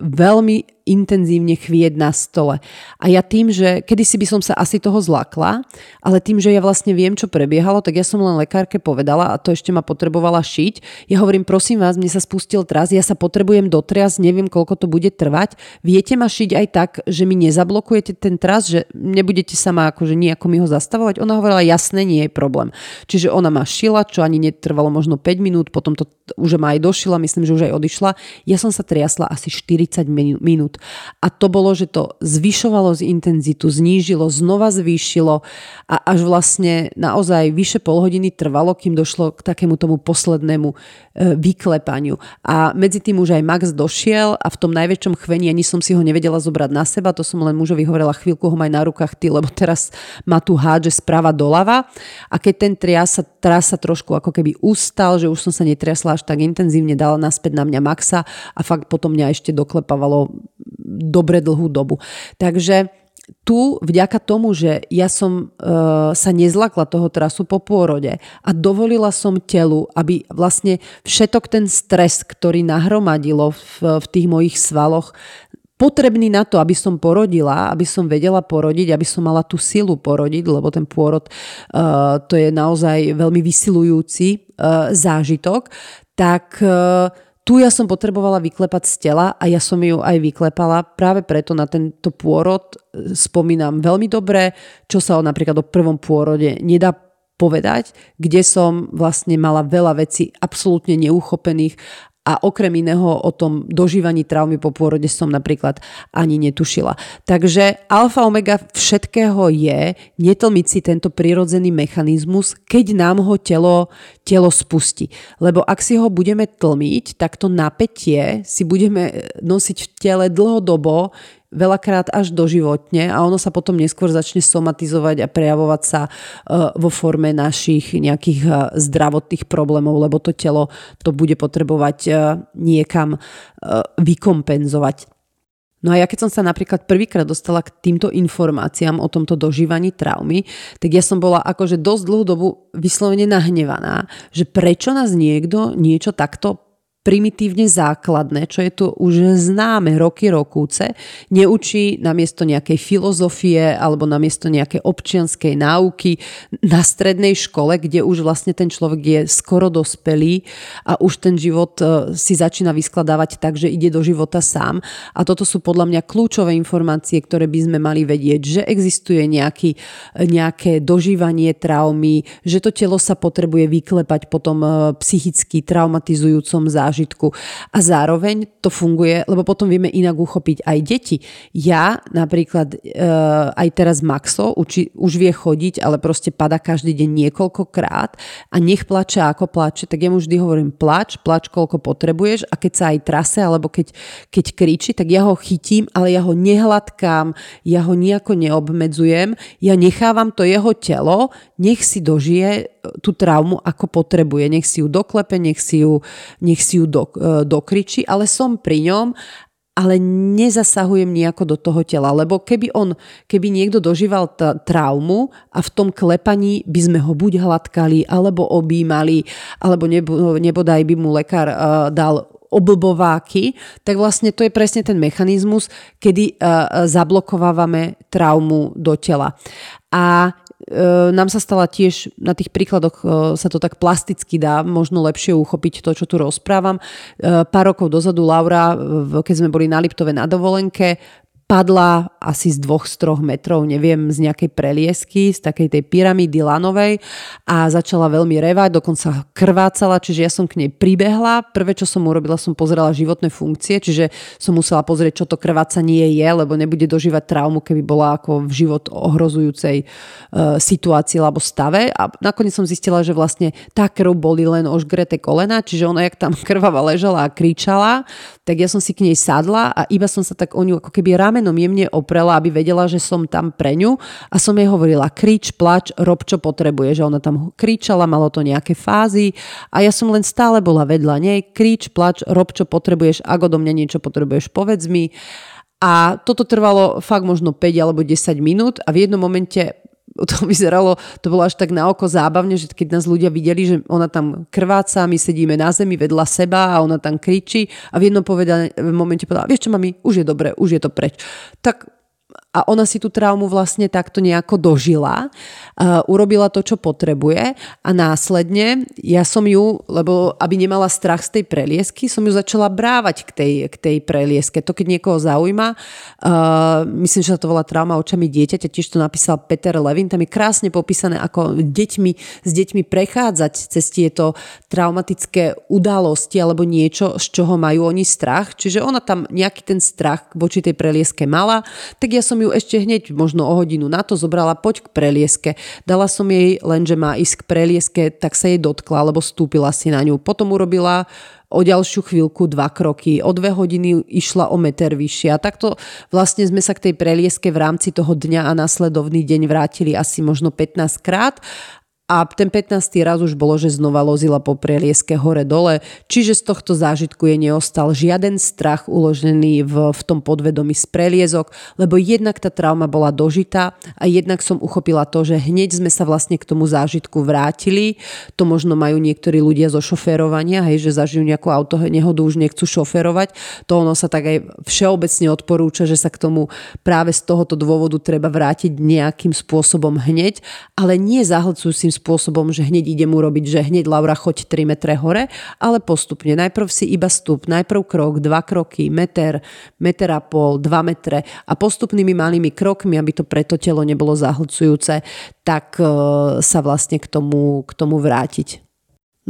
veľmi intenzívne chvieť na stole. A ja tým, že kedysi by som sa asi toho zlakla, ale tým, že ja vlastne viem, čo prebiehalo, tak ja som len lekárke povedala a to ešte ma potrebovala šiť. Ja hovorím, prosím vás, mne sa spustil tras, ja sa potrebujem dotriasť, neviem, koľko to bude trvať. Viete ma šiť aj tak, že mi nezablokujete ten tras, že nebudete sama akože nejako mi ho zastavovať? Ona hovorila, jasné, nie je problém. Čiže ona ma šila, čo ani netrvalo možno 5 minút, potom to už ma aj došila, myslím, že už aj odišla. Ja som sa triasla asi 40 minút. A to bolo, že to zvyšovalo z intenzitu, znížilo, znova zvýšilo a až vlastne naozaj vyše pol hodiny trvalo, kým došlo k takému tomu poslednému e, vyklepaniu. A medzi tým už aj Max došiel a v tom najväčšom chvení ani som si ho nevedela zobrať na seba, to som len mužovi hovorila chvíľku ho maj na rukách ty, lebo teraz ma tu hádže sprava doľava a keď ten trias sa, trošku ako keby ustal, že už som sa netriasla až tak intenzívne, dala naspäť na mňa Maxa a fakt potom mňa ešte doklepávalo dobre dlhú dobu. Takže tu vďaka tomu, že ja som e, sa nezlakla toho trasu po pôrode a dovolila som telu, aby vlastne všetok ten stres, ktorý nahromadilo v, v tých mojich svaloch, potrebný na to, aby som porodila, aby som vedela porodiť, aby som mala tú silu porodiť, lebo ten pôrod uh, to je naozaj veľmi vysilujúci uh, zážitok, tak uh, tu ja som potrebovala vyklepať z tela a ja som ju aj vyklepala. Práve preto na tento pôrod spomínam veľmi dobre, čo sa o napríklad o prvom pôrode nedá povedať, kde som vlastne mala veľa vecí absolútne neuchopených a okrem iného o tom dožívaní traumy po pôrode som napríklad ani netušila. Takže alfa omega všetkého je netlmiť si tento prirodzený mechanizmus, keď nám ho telo, telo spustí. Lebo ak si ho budeme tlmiť, tak to napätie si budeme nosiť v tele dlhodobo, veľakrát až doživotne a ono sa potom neskôr začne somatizovať a prejavovať sa e, vo forme našich nejakých e, zdravotných problémov, lebo to telo to bude potrebovať e, niekam vykompenzovať. No a ja keď som sa napríklad prvýkrát dostala k týmto informáciám o tomto dožívaní traumy, tak ja som bola akože dosť dlhú dobu vyslovene nahnevaná, že prečo nás niekto niečo takto primitívne základné, čo je tu už známe roky rokúce, neučí namiesto nejakej filozofie alebo namiesto nejakej občianskej náuky na strednej škole, kde už vlastne ten človek je skoro dospelý a už ten život e, si začína vyskladávať tak, že ide do života sám. A toto sú podľa mňa kľúčové informácie, ktoré by sme mali vedieť, že existuje nejaký, nejaké dožívanie traumy, že to telo sa potrebuje vyklepať potom e, psychicky traumatizujúcom zážitku zážitku. A zároveň to funguje, lebo potom vieme inak uchopiť aj deti. Ja napríklad e, aj teraz Maxo uči, už vie chodiť, ale proste pada každý deň niekoľkokrát a nech plače ako plače, tak ja mu vždy hovorím plač, plač koľko potrebuješ a keď sa aj trase alebo keď, keď kričí, tak ja ho chytím, ale ja ho nehladkám, ja ho nejako neobmedzujem, ja nechávam to jeho telo, nech si dožije tú traumu ako potrebuje. Nech si ju doklepe, nech si ju, nech si ju do, e, dokričí, ale som pri ňom ale nezasahujem nejako do toho tela, lebo keby on, keby niekto dožíval t- traumu a v tom klepaní by sme ho buď hladkali, alebo objímali, alebo nebo, nebodaj by mu lekár uh, dal oblbováky, tak vlastne to je presne ten mechanizmus, kedy uh, zablokovávame traumu do tela. A E, nám sa stala tiež, na tých príkladoch e, sa to tak plasticky dá možno lepšie uchopiť to, čo tu rozprávam. E, pár rokov dozadu Laura, keď sme boli na Liptove na dovolenke, padla asi z dvoch, z troch metrov, neviem, z nejakej preliesky, z takej tej pyramídy lanovej a začala veľmi revať, dokonca krvácala, čiže ja som k nej pribehla. Prvé, čo som urobila, som pozerala životné funkcie, čiže som musela pozrieť, čo to krvácanie je, lebo nebude dožívať traumu, keby bola ako v život ohrozujúcej e, situácii alebo stave. A nakoniec som zistila, že vlastne tá krv boli len ožgrete kolena, čiže ona, jak tam krvava ležala a kričala, tak ja som si k nej sadla a iba som sa tak o ňu ako keby ráme ramenom jemne oprela, aby vedela, že som tam pre ňu. A som jej hovorila krič, plač, rob čo potrebuje, že ona tam kričala, malo to nejaké fázy. A ja som len stále bola vedľa nej, krič, plač, rob čo potrebuješ, ak odo mňa niečo potrebuješ, povedz mi. A toto trvalo fakt možno 5 alebo 10 minút a v jednom momente to vyzeralo, to bolo až tak na oko zábavne, že keď nás ľudia videli, že ona tam krváca, my sedíme na zemi vedľa seba a ona tam kričí a v jednom povedal, v momente povedala, vieš čo mami, už je dobre, už je to preč. Tak a ona si tú traumu vlastne takto nejako dožila, uh, urobila to, čo potrebuje a následne ja som ju, lebo aby nemala strach z tej preliesky, som ju začala brávať k tej, k tej prelieske. To keď niekoho zaujíma, uh, myslím, že sa to volá trauma očami dieťaťa, tiež to napísal Peter Levin, tam je krásne popísané, ako deťmi, s deťmi prechádzať cez tieto traumatické udalosti alebo niečo, z čoho majú oni strach. Čiže ona tam nejaký ten strach voči tej prelieske mala, tak ja som ju ešte hneď možno o hodinu na to zobrala, poď k prelieske. Dala som jej len, že má ísť k prelieske, tak sa jej dotkla, alebo stúpila si na ňu. Potom urobila o ďalšiu chvíľku dva kroky, o dve hodiny išla o meter vyššie. A takto vlastne sme sa k tej prelieske v rámci toho dňa a následovný deň vrátili asi možno 15 krát a ten 15. raz už bolo, že znova lozila po prelieske hore-dole, čiže z tohto zážitku je neostal žiaden strach uložený v, v tom podvedomí z preliezok, lebo jednak tá trauma bola dožitá a jednak som uchopila to, že hneď sme sa vlastne k tomu zážitku vrátili. To možno majú niektorí ľudia zo šoférovania, hej, že zažijú nejakú auto nehodu, už nechcú šoférovať. To ono sa tak aj všeobecne odporúča, že sa k tomu práve z tohoto dôvodu treba vrátiť nejakým spôsobom hneď, ale nie zahlcujúcim spôsobom, že hneď idem urobiť, že hneď Laura choď 3 metre hore, ale postupne. Najprv si iba stup, najprv krok, dva kroky, meter, meter a pol, dva metre a postupnými malými krokmi, aby to preto telo nebolo zahlcujúce, tak e, sa vlastne k tomu, k tomu vrátiť.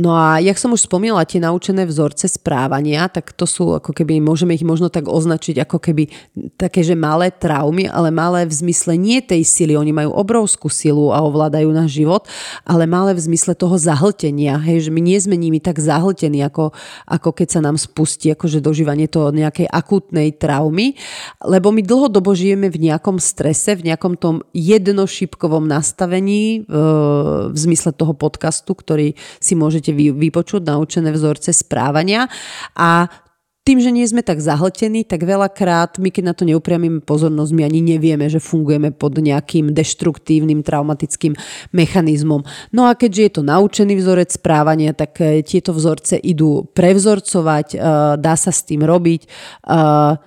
No a jak som už spomínala, tie naučené vzorce správania, tak to sú ako keby, môžeme ich možno tak označiť ako keby také, že malé traumy, ale malé v zmysle nie tej sily, oni majú obrovskú silu a ovládajú náš život, ale malé v zmysle toho zahltenia, hej, že my nie sme nimi tak zahltení, ako, ako keď sa nám spustí akože dožívanie toho nejakej akútnej traumy, lebo my dlhodobo žijeme v nejakom strese, v nejakom tom jednošipkovom nastavení v, v zmysle toho podcastu, ktorý si môžete môžete vypočuť naučené vzorce správania. A tým, že nie sme tak zahltení, tak veľakrát my, keď na to neupriamíme pozornosť, my ani nevieme, že fungujeme pod nejakým deštruktívnym traumatickým mechanizmom. No a keďže je to naučený vzorec správania, tak e, tieto vzorce idú prevzorcovať, e, dá sa s tým robiť, e,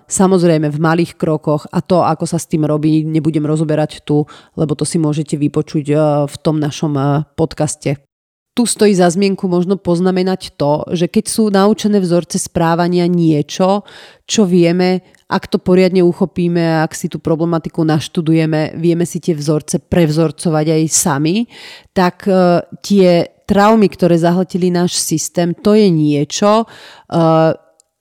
samozrejme v malých krokoch. A to, ako sa s tým robí, nebudem rozoberať tu, lebo to si môžete vypočuť v tom našom podcaste tu stojí za zmienku možno poznamenať to, že keď sú naučené vzorce správania niečo, čo vieme, ak to poriadne uchopíme, ak si tú problematiku naštudujeme, vieme si tie vzorce prevzorcovať aj sami, tak uh, tie traumy, ktoré zahltili náš systém, to je niečo, uh,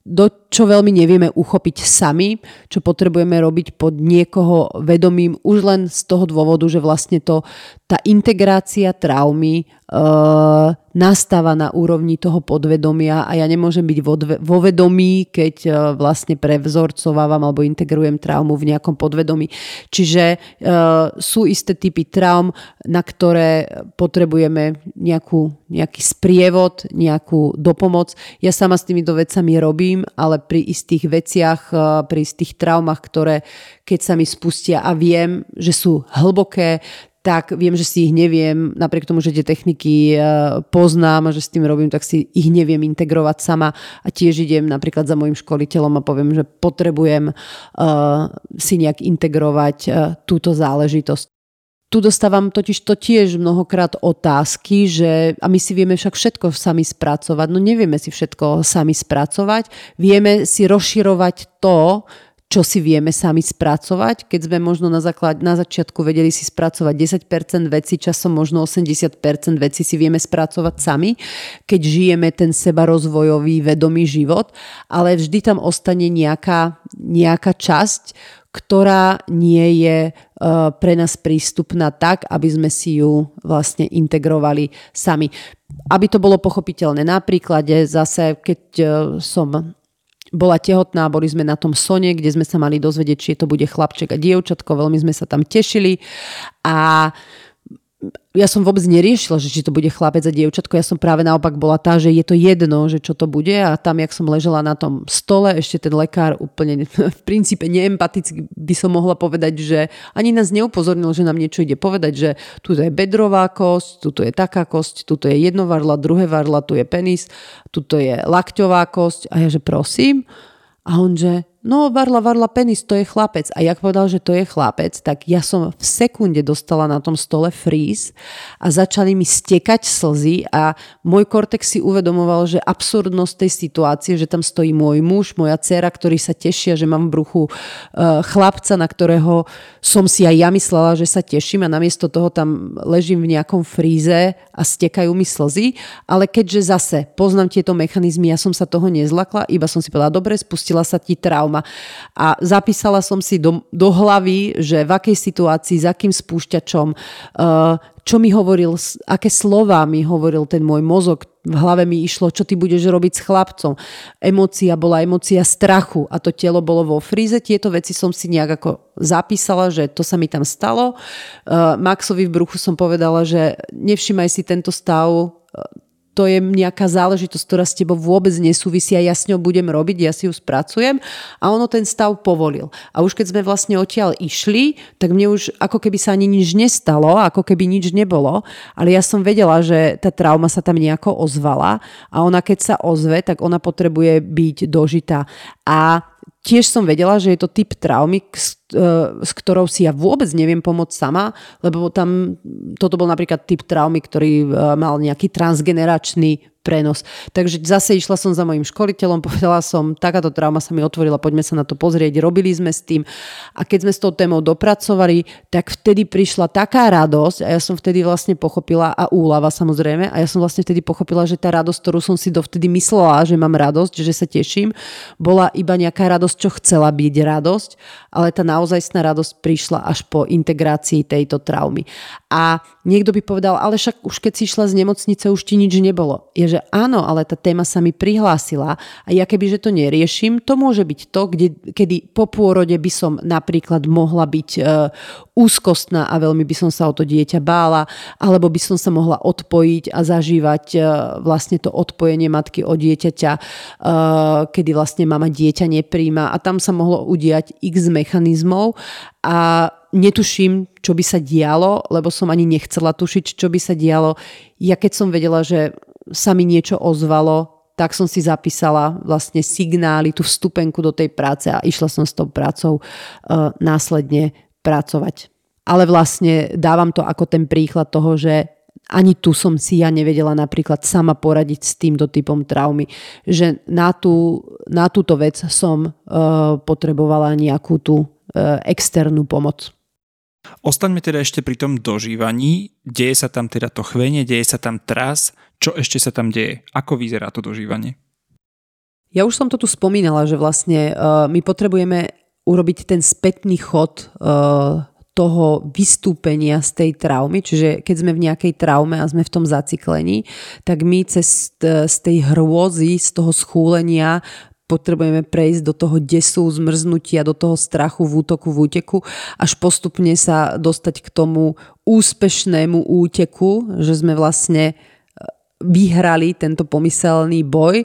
do čo veľmi nevieme uchopiť sami, čo potrebujeme robiť pod niekoho vedomím už len z toho dôvodu, že vlastne to, tá integrácia traumy uh, nastáva na úrovni toho podvedomia a ja nemôžem byť vo, vo vedomí, keď uh, vlastne prevzorcovávam alebo integrujem traumu v nejakom podvedomí. Čiže uh, sú isté typy traum, na ktoré potrebujeme nejakú, nejaký sprievod, nejakú dopomoc. Ja sama s týmito vecami robím, ale pri istých veciach, eh, pri istých traumách, ktoré keď sa mi spustia a viem, že sú hlboké, tak viem, že si ich neviem, napriek tomu, že tie techniky eh, poznám a že s tým robím, tak si ich neviem integrovať sama. A tiež idem napríklad za môjim školiteľom a poviem, že potrebujem uh, si nejak integrovať uh, túto záležitosť tu dostávam totiž to tiež mnohokrát otázky, že a my si vieme však všetko sami spracovať. No nevieme si všetko sami spracovať. Vieme si rozširovať to, čo si vieme sami spracovať. Keď sme možno na, základ, na začiatku vedeli si spracovať 10% veci, časom možno 80% veci si vieme spracovať sami, keď žijeme ten seba rozvojový, vedomý život, ale vždy tam ostane nejaká, nejaká časť, ktorá nie je e, pre nás prístupná tak, aby sme si ju vlastne integrovali sami. Aby to bolo pochopiteľné. Na zase, keď e, som bola tehotná, boli sme na tom sone, kde sme sa mali dozvedieť, či to bude chlapček a dievčatko, veľmi sme sa tam tešili. A ja som vôbec neriešila, že či to bude chlapec a dievčatko. Ja som práve naopak bola tá, že je to jedno, že čo to bude a tam, jak som ležela na tom stole, ešte ten lekár úplne v princípe neempaticky by som mohla povedať, že ani nás neupozornil, že nám niečo ide povedať, že tu je bedrová kosť, tu je taká kosť, tu je jedno varla, druhé varla, tu je penis, tu je lakťová kosť a ja, že prosím. A on, že no varla, varla penis, to je chlapec. A jak povedal, že to je chlapec, tak ja som v sekunde dostala na tom stole fríz a začali mi stekať slzy a môj kortex si uvedomoval, že absurdnosť tej situácie, že tam stojí môj muž, moja dcera, ktorí sa tešia, že mám v bruchu uh, chlapca, na ktorého som si aj ja myslela, že sa teším a namiesto toho tam ležím v nejakom fríze a stekajú mi slzy. Ale keďže zase poznám tieto mechanizmy, ja som sa toho nezlakla, iba som si povedala, dobre, spustila sa ti trauma trauma. A zapísala som si do, do hlavy, že v akej situácii, s akým spúšťačom, uh, čo mi hovoril, aké slova mi hovoril ten môj mozog, v hlave mi išlo, čo ty budeš robiť s chlapcom. Emócia bola emócia strachu a to telo bolo vo fríze. Tieto veci som si nejak ako zapísala, že to sa mi tam stalo. Uh, Maxovi v bruchu som povedala, že nevšimaj si tento stav, to je nejaká záležitosť, ktorá s tebou vôbec nesúvisí a ja s ňou budem robiť, ja si ju spracujem a ono ten stav povolil. A už keď sme vlastne odtiaľ išli, tak mne už ako keby sa ani nič nestalo, ako keby nič nebolo, ale ja som vedela, že tá trauma sa tam nejako ozvala a ona keď sa ozve, tak ona potrebuje byť dožitá. A tiež som vedela, že je to typ traumy, e, s ktorou si ja vôbec neviem pomôcť sama, lebo tam toto bol napríklad typ traumy, ktorý e, mal nejaký transgeneračný prenos. Takže zase išla som za mojim školiteľom, povedala som, takáto trauma sa mi otvorila, poďme sa na to pozrieť, robili sme s tým a keď sme s tou témou dopracovali, tak vtedy prišla taká radosť a ja som vtedy vlastne pochopila a úlava samozrejme a ja som vlastne vtedy pochopila, že tá radosť, ktorú som si dovtedy myslela, že mám radosť, že sa teším, bola iba nejaká radosť, čo chcela byť radosť, ale tá naozajstná radosť prišla až po integrácii tejto traumy. A niekto by povedal, ale však už keď si išla z nemocnice, už ti nič nebolo. Je, že áno, ale tá téma sa mi prihlásila a ja keby, že to neriešim, to môže byť to, kde, kedy po pôrode by som napríklad mohla byť e, úzkostná a veľmi by som sa o to dieťa bála, alebo by som sa mohla odpojiť a zažívať e, vlastne to odpojenie matky od dieťaťa, e, kedy vlastne mama dieťa nepríjma a tam sa mohlo udiať x mechanizmov a netuším, čo by sa dialo, lebo som ani nechcela tušiť, čo by sa dialo. Ja keď som vedela, že sa mi niečo ozvalo, tak som si zapísala vlastne signály, tú vstupenku do tej práce a išla som s tou prácou uh, následne pracovať. Ale vlastne dávam to ako ten príklad toho, že ani tu som si ja nevedela napríklad sama poradiť s týmto typom traumy. Že na, tú, na túto vec som uh, potrebovala nejakú tú uh, externú pomoc. Ostaňme teda ešte pri tom dožívaní. Deje sa tam teda to chvenie, deje sa tam tras. Čo ešte sa tam deje? Ako vyzerá to dožívanie? Ja už som to tu spomínala, že vlastne uh, my potrebujeme urobiť ten spätný chod uh, toho vystúpenia z tej traumy, čiže keď sme v nejakej traume a sme v tom zaciklení, tak my cez, z tej hrôzy, z toho schúlenia potrebujeme prejsť do toho desu, zmrznutia, do toho strachu, v útoku, v úteku, až postupne sa dostať k tomu úspešnému úteku, že sme vlastne e, vyhrali tento pomyselný boj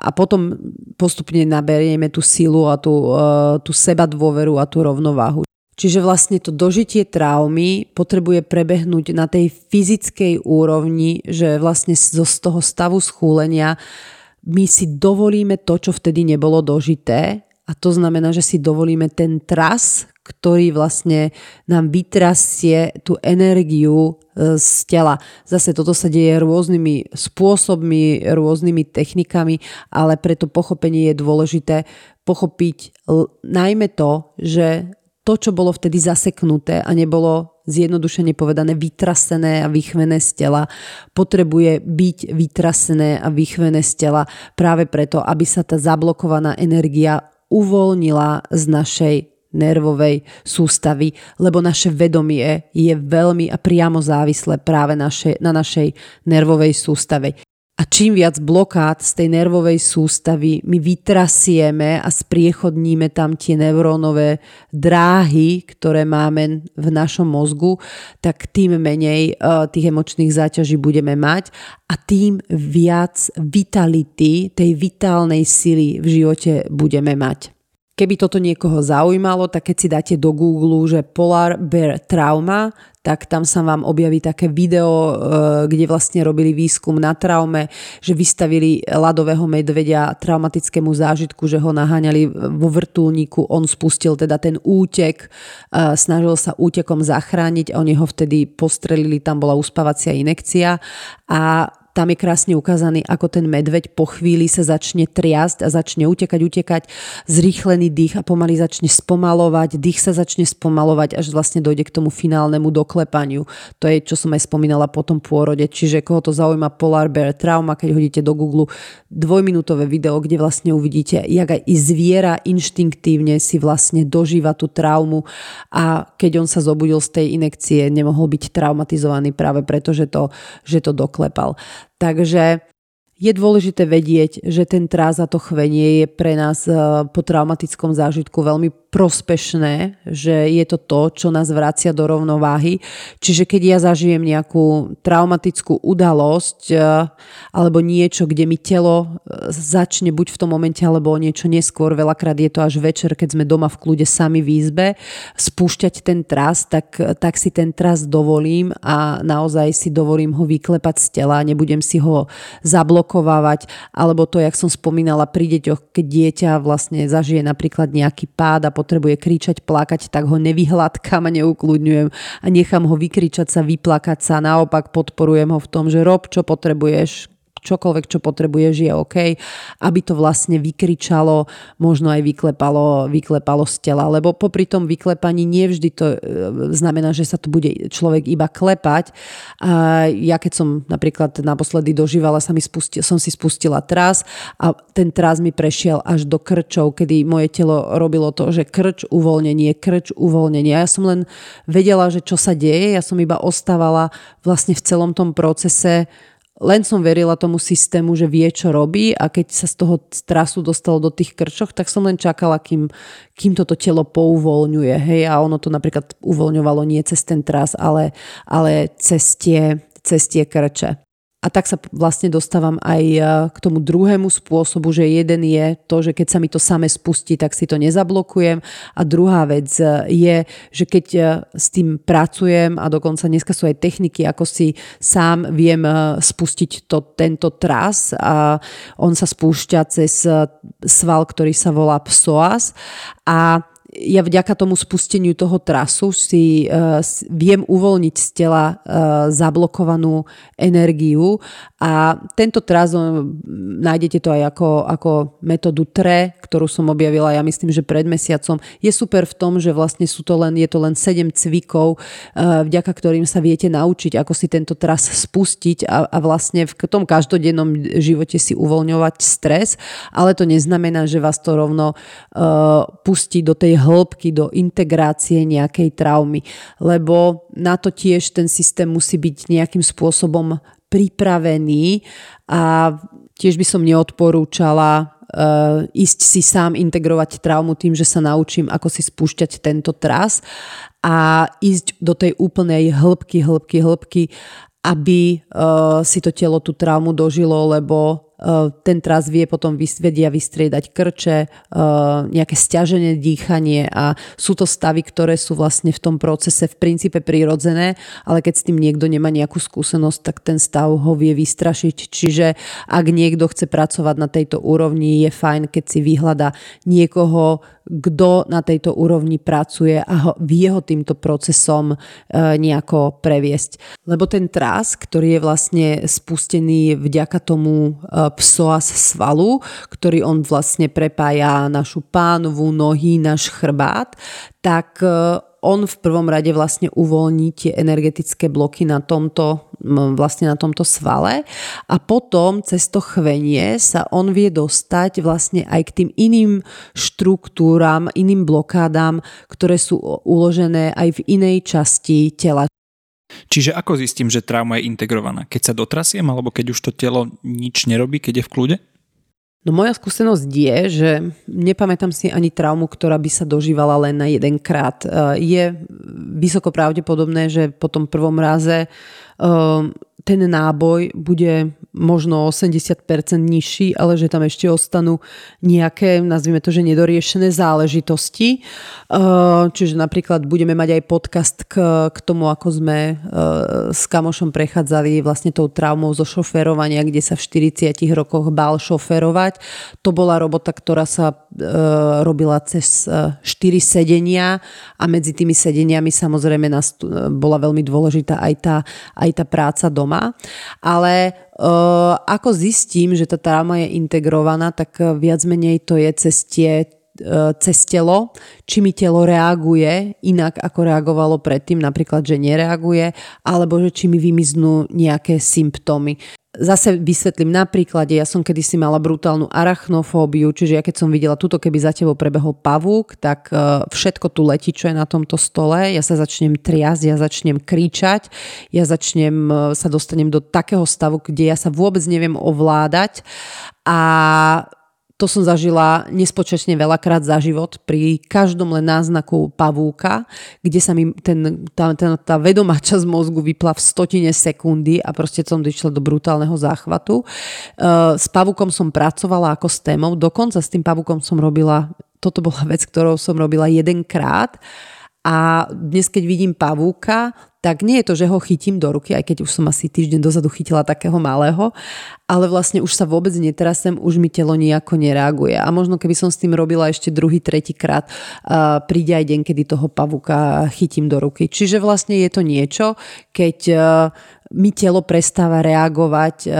a potom postupne naberieme tú silu a tú, e, tú seba dôveru a tú rovnováhu. Čiže vlastne to dožitie traumy potrebuje prebehnúť na tej fyzickej úrovni, že vlastne zo z toho stavu schúlenia my si dovolíme to, čo vtedy nebolo dožité a to znamená, že si dovolíme ten tras, ktorý vlastne nám vytrasie tú energiu e, z tela. Zase toto sa deje rôznymi spôsobmi, rôznymi technikami, ale pre to pochopenie je dôležité pochopiť najmä to, že to, čo bolo vtedy zaseknuté a nebolo zjednodušene povedané vytrasené a vychvené z tela, potrebuje byť vytrasené a vychvené z tela práve preto, aby sa tá zablokovaná energia uvoľnila z našej nervovej sústavy, lebo naše vedomie je veľmi a priamo závislé práve naše, na našej nervovej sústave. A čím viac blokád z tej nervovej sústavy my vytrasieme a spriechodníme tam tie neurónové dráhy, ktoré máme v našom mozgu, tak tým menej uh, tých emočných záťaží budeme mať a tým viac vitality, tej vitálnej sily v živote budeme mať. Keby toto niekoho zaujímalo, tak keď si dáte do Google, že Polar Bear Trauma, tak tam sa vám objaví také video, e, kde vlastne robili výskum na traume, že vystavili ľadového medvedia traumatickému zážitku, že ho naháňali vo vrtulníku, on spustil teda ten útek, e, snažil sa útekom zachrániť, oni ho vtedy postrelili, tam bola uspávacia inekcia. A tam je krásne ukázaný, ako ten medveď po chvíli sa začne triasť a začne utekať, utekať, zrýchlený dých a pomaly začne spomalovať, dých sa začne spomalovať, až vlastne dojde k tomu finálnemu doklepaniu. To je, čo som aj spomínala po tom pôrode. Čiže koho to zaujíma Polar Bear Trauma, keď hodíte do Google dvojminútové video, kde vlastne uvidíte, jak aj zviera inštinktívne si vlastne dožíva tú traumu a keď on sa zobudil z tej inekcie, nemohol byť traumatizovaný práve preto, že to, že to doklepal. Takže je dôležité vedieť, že ten trás a to chvenie je pre nás eh, po traumatickom zážitku veľmi prospešné, že je to to, čo nás vracia do rovnováhy. Čiže keď ja zažijem nejakú traumatickú udalosť eh, alebo niečo, kde mi telo eh, začne buď v tom momente alebo niečo neskôr, veľakrát je to až večer, keď sme doma v kľude sami v izbe, spúšťať ten tras, tak, tak si ten tras dovolím a naozaj si dovolím ho vyklepať z tela, nebudem si ho zablokovávať, alebo to, jak som spomínala pri deťoch, keď dieťa vlastne zažije napríklad nejaký pád a potrebuje kričať, plakať, tak ho nevyhľadkám a neukľudňujem a nechám ho vykričať sa, vyplakať sa. Naopak podporujem ho v tom, že rob, čo potrebuješ, čokoľvek, čo potrebuješ je OK, aby to vlastne vykričalo, možno aj vyklepalo, vyklepalo z tela, lebo popri tom vyklepaní nie vždy to e, znamená, že sa to bude človek iba klepať. A ja keď som napríklad naposledy dožívala, sa mi spustil, som si spustila tras a ten tras mi prešiel až do krčov, kedy moje telo robilo to, že krč, uvoľnenie, krč, uvoľnenie. A ja som len vedela, že čo sa deje, ja som iba ostávala vlastne v celom tom procese len som verila tomu systému, že vie, čo robí a keď sa z toho strasu dostalo do tých krčoch, tak som len čakala, kým, kým toto telo pouvoľňuje. Hej, a ono to napríklad uvoľňovalo nie cez ten tras, ale, ale cez tie, cez tie krče. A tak sa vlastne dostávam aj e, k tomu druhému spôsobu, že jeden je to, že keď sa mi to same spustí, tak si to nezablokujem. A druhá vec e, je, že keď e, s tým pracujem a dokonca dneska sú aj techniky, ako si sám viem spustiť to, tento tras a on sa spúšťa cez sval, ktorý sa volá psoas a ja vďaka tomu spusteniu toho trasu si uh, viem uvoľniť z tela uh, zablokovanú energiu a tento tras, nájdete to aj ako, ako metódu TRE, ktorú som objavila, ja myslím, že pred mesiacom, je super v tom, že vlastne sú to len, je to len 7 cvikov, uh, vďaka ktorým sa viete naučiť, ako si tento tras spustiť a, a vlastne v tom každodennom živote si uvoľňovať stres, ale to neznamená, že vás to rovno uh, pustí do tej hĺbky do integrácie nejakej traumy, lebo na to tiež ten systém musí byť nejakým spôsobom pripravený a tiež by som neodporúčala uh, ísť si sám integrovať traumu tým, že sa naučím, ako si spúšťať tento tras a ísť do tej úplnej hĺbky, hĺbky, hĺbky, aby uh, si to telo tú traumu dožilo, lebo ten tras vie potom vedia vystriedať krče, eh, nejaké stiažené dýchanie a sú to stavy, ktoré sú vlastne v tom procese v princípe prirodzené, ale keď s tým niekto nemá nejakú skúsenosť, tak ten stav ho vie vystrašiť. Čiže ak niekto chce pracovať na tejto úrovni, je fajn, keď si vyhľada niekoho, kto na tejto úrovni pracuje a ho, vie ho týmto procesom e, nejako previesť. Lebo ten tras, ktorý je vlastne spustený vďaka tomu e, psoas svalu, ktorý on vlastne prepája našu pánovu, nohy, náš chrbát, tak e, on v prvom rade vlastne uvoľní tie energetické bloky na tomto, vlastne na tomto svale a potom cez to chvenie sa on vie dostať vlastne aj k tým iným štruktúram, iným blokádám, ktoré sú uložené aj v inej časti tela. Čiže ako zistím, že trauma je integrovaná? Keď sa dotrasiem, alebo keď už to telo nič nerobí, keď je v kľude? No moja skúsenosť je, že nepamätám si ani traumu, ktorá by sa dožívala len na jeden krát. E, je vysoko pravdepodobné, že po tom prvom raze ten náboj bude možno 80% nižší, ale že tam ešte ostanú nejaké, nazvime to, že nedoriešené záležitosti. Čiže napríklad budeme mať aj podcast k, k tomu, ako sme s kamošom prechádzali vlastne tou traumou zo šoférovania, kde sa v 40 rokoch bál šoférovať. To bola robota, ktorá sa robila cez 4 sedenia a medzi tými sedeniami samozrejme bola veľmi dôležitá aj tá, aj tá práca doma. Ale Uh, ako zistím, že tá trauma je integrovaná, tak viac menej to je cez tie cez telo, či mi telo reaguje inak, ako reagovalo predtým, napríklad, že nereaguje, alebo že či mi vymiznú nejaké symptómy. Zase vysvetlím na príklade, ja som kedysi mala brutálnu arachnofóbiu, čiže ja keď som videla túto, keby za tebou prebehol pavúk, tak e, všetko tu letí, čo je na tomto stole, ja sa začnem triasť, ja začnem kričať, ja začnem, e, sa dostanem do takého stavu, kde ja sa vôbec neviem ovládať a to som zažila nespočetne veľakrát za život pri každom len náznaku pavúka, kde sa mi ten, tá, tá, tá vedomá časť mozgu vypla v stotine sekundy a proste som došla do brutálneho záchvatu. Uh, s pavúkom som pracovala ako s témou, dokonca s tým pavúkom som robila, toto bola vec, ktorou som robila jedenkrát a dnes, keď vidím pavúka, tak nie je to, že ho chytím do ruky, aj keď už som asi týždeň dozadu chytila takého malého, ale vlastne už sa vôbec netrasem, už mi telo nejako nereaguje. A možno keby som s tým robila ešte druhý, tretí krát, uh, príde aj deň, kedy toho pavúka chytím do ruky. Čiže vlastne je to niečo, keď uh, mi telo prestáva reagovať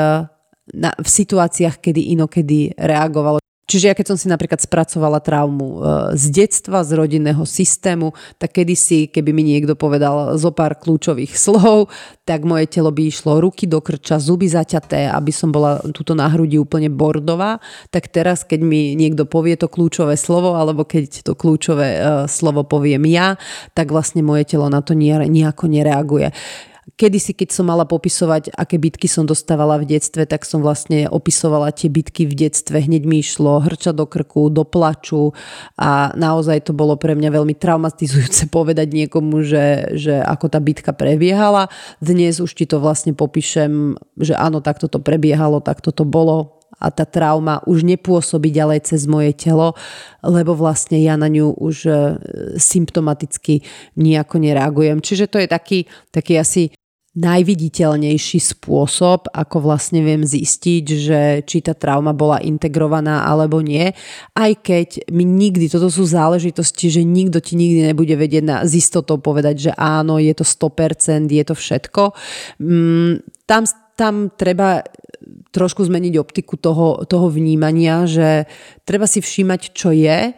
na, v situáciách, kedy inokedy reagovalo. Čiže ja keď som si napríklad spracovala traumu e, z detstva, z rodinného systému, tak kedysi, keby mi niekto povedal zo pár kľúčových slov, tak moje telo by išlo ruky do krča, zuby zaťaté, aby som bola tuto na hrudi úplne bordová. Tak teraz, keď mi niekto povie to kľúčové slovo, alebo keď to kľúčové e, slovo poviem ja, tak vlastne moje telo na to nejako nereaguje. Kedysi, keď som mala popisovať, aké bitky som dostávala v detstve, tak som vlastne opisovala tie bitky v detstve. Hneď mi išlo hrča do krku, do plaču a naozaj to bolo pre mňa veľmi traumatizujúce povedať niekomu, že, že ako tá bitka prebiehala. Dnes už ti to vlastne popíšem, že áno, takto to prebiehalo, takto to bolo, a tá trauma už nepôsobí ďalej cez moje telo, lebo vlastne ja na ňu už e, symptomaticky nejako nereagujem. Čiže to je taký, taký asi najviditeľnejší spôsob, ako vlastne viem zistiť, že či tá trauma bola integrovaná alebo nie. Aj keď mi nikdy, toto sú záležitosti, že nikto ti nikdy nebude vedieť na, z istotou povedať, že áno, je to 100%, je to všetko. Mm, tam, tam treba trošku zmeniť optiku toho, toho vnímania, že treba si všímať, čo je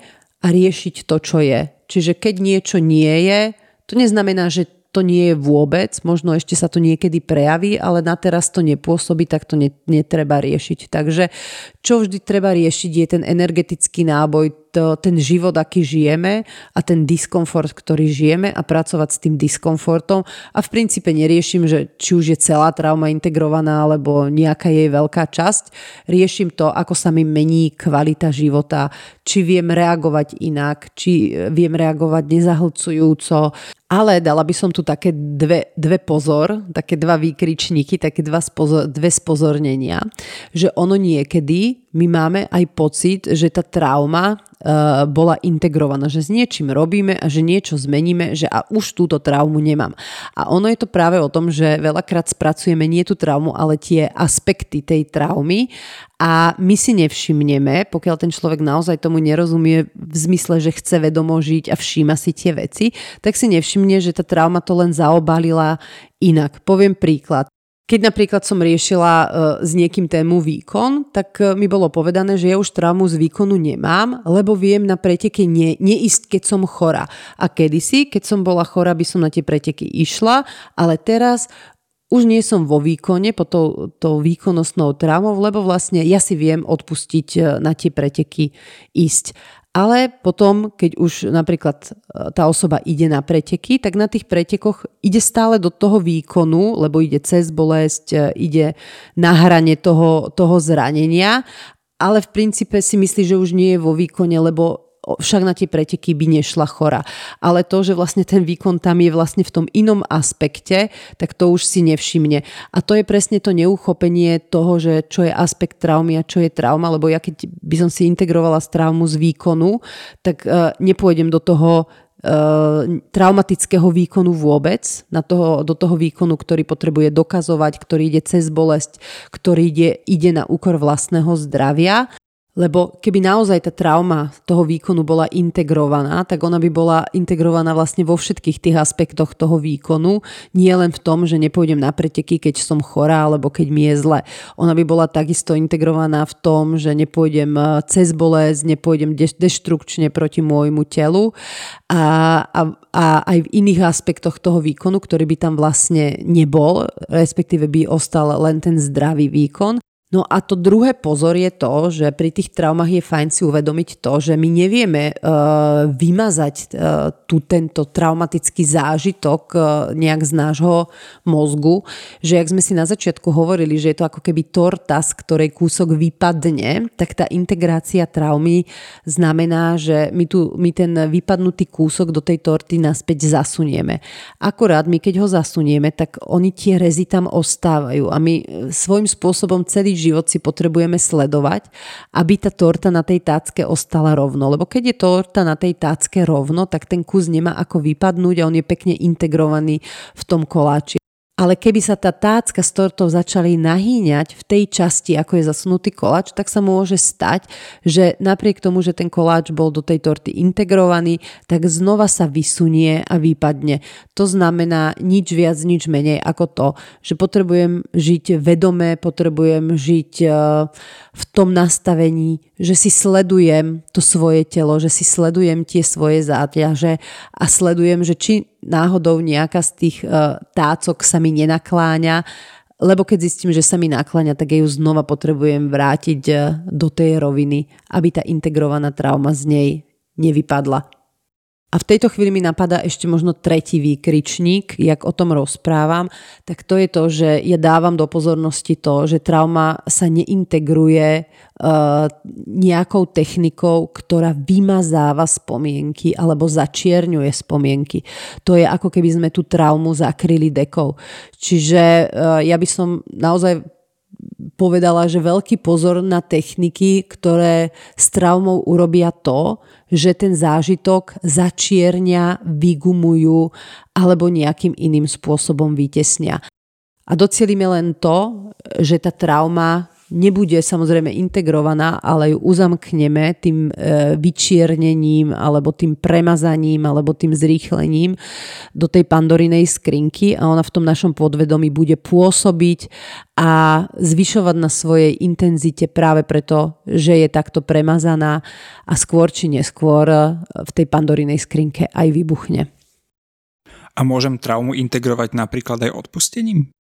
a riešiť to, čo je. Čiže keď niečo nie je, to neznamená, že to nie je vôbec, možno ešte sa to niekedy prejaví, ale na teraz to nepôsobí, tak to netreba riešiť. Takže čo vždy treba riešiť je ten energetický náboj, to, ten život, aký žijeme a ten diskomfort, ktorý žijeme a pracovať s tým diskomfortom a v princípe neriešim, že či už je celá trauma integrovaná alebo nejaká jej veľká časť. Riešim to, ako sa mi mení kvalita života, či viem reagovať inak, či viem reagovať nezahlcujúco, ale dala by som tu také dve, dve pozor, také dva výkričníky, také dva spozor, dve spozornenia, že ono niekedy my máme aj pocit, že tá trauma uh, bola integrovaná, že s niečím robíme a že niečo zmeníme, že a už túto traumu nemám. A ono je to práve o tom, že veľakrát spracujeme nie tú traumu, ale tie aspekty tej traumy a my si nevšimneme, pokiaľ ten človek naozaj tomu nerozumie v zmysle, že chce vedomo žiť a všíma si tie veci, tak si nevšimne, že tá trauma to len zaobalila inak. Poviem príklad. Keď napríklad som riešila uh, s niekým tému výkon, tak uh, mi bolo povedané, že ja už traumu z výkonu nemám, lebo viem na preteke ne, neísť, keď som chora. A kedysi, keď som bola chora, by som na tie preteky išla, ale teraz už nie som vo výkone po tou, tou výkonnostnou traumou, lebo vlastne ja si viem odpustiť uh, na tie preteky ísť. Ale potom, keď už napríklad e, tá osoba ide na preteky, tak na tých pretekoch ide stále do toho výkonu, lebo ide cez bolesť, e, ide na hrane toho, toho zranenia, ale v princípe si myslí, že už nie je vo výkone, lebo však na tie preteky by nešla chora. Ale to, že vlastne ten výkon tam je vlastne v tom inom aspekte, tak to už si nevšimne. A to je presne to neuchopenie toho, že čo je aspekt traumy a čo je trauma, lebo ja keď by som si integrovala z traumu z výkonu, tak uh, nepôjdem do toho traumatického výkonu vôbec, na toho, do toho výkonu, ktorý potrebuje dokazovať, ktorý ide cez bolesť, ktorý ide, ide na úkor vlastného zdravia lebo keby naozaj tá trauma toho výkonu bola integrovaná, tak ona by bola integrovaná vlastne vo všetkých tých aspektoch toho výkonu, nie len v tom, že nepôjdem na preteky, keď som chorá alebo keď mi je zle. Ona by bola takisto integrovaná v tom, že nepôjdem eh, cez bolesť, nepôjdem deštrukčne proti môjmu telu a, a, a aj v iných aspektoch toho výkonu, ktorý by tam vlastne nebol, respektíve by ostal len ten zdravý výkon. No a to druhé pozor je to, že pri tých traumách je fajn si uvedomiť to, že my nevieme uh, vymazať uh, tu tento traumatický zážitok uh, nejak z nášho mozgu, že jak sme si na začiatku hovorili, že je to ako keby torta, z ktorej kúsok vypadne, tak tá integrácia traumy znamená, že my, tu, my ten vypadnutý kúsok do tej torty naspäť zasunieme. Akorát my keď ho zasunieme, tak oni tie rezy tam ostávajú a my svojím spôsobom celý život si potrebujeme sledovať, aby tá torta na tej tácke ostala rovno. Lebo keď je torta na tej tácke rovno, tak ten kus nemá ako vypadnúť a on je pekne integrovaný v tom koláči. Ale keby sa tá tácka s tortou začali nahýňať v tej časti, ako je zasunutý koláč, tak sa môže stať, že napriek tomu, že ten koláč bol do tej torty integrovaný, tak znova sa vysunie a vypadne. To znamená nič viac, nič menej ako to, že potrebujem žiť vedome, potrebujem žiť eh, v tom nastavení, že si sledujem to svoje telo, že si sledujem tie svoje záťaže a sledujem, že či náhodou nejaká z tých uh, tácok sa mi nenakláňa, lebo keď zistím, že sa mi nakláňa, tak ju znova potrebujem vrátiť uh, do tej roviny, aby tá integrovaná trauma z nej nevypadla. A v tejto chvíli mi napadá ešte možno tretí výkričník, jak o tom rozprávam, tak to je to, že ja dávam do pozornosti to, že trauma sa neintegruje uh, nejakou technikou, ktorá vymazáva spomienky alebo začierňuje spomienky. To je ako keby sme tú traumu zakryli dekou. Čiže uh, ja by som naozaj povedala, že veľký pozor na techniky, ktoré s traumou urobia to, že ten zážitok začiernia, vygumujú alebo nejakým iným spôsobom vytesnia. A docielime len to, že tá trauma nebude samozrejme integrovaná, ale ju uzamkneme tým e, vyčiernením alebo tým premazaním alebo tým zrýchlením do tej pandorinej skrinky a ona v tom našom podvedomí bude pôsobiť a zvyšovať na svojej intenzite práve preto, že je takto premazaná a skôr či neskôr e, v tej pandorinej skrinke aj vybuchne. A môžem traumu integrovať napríklad aj odpustením?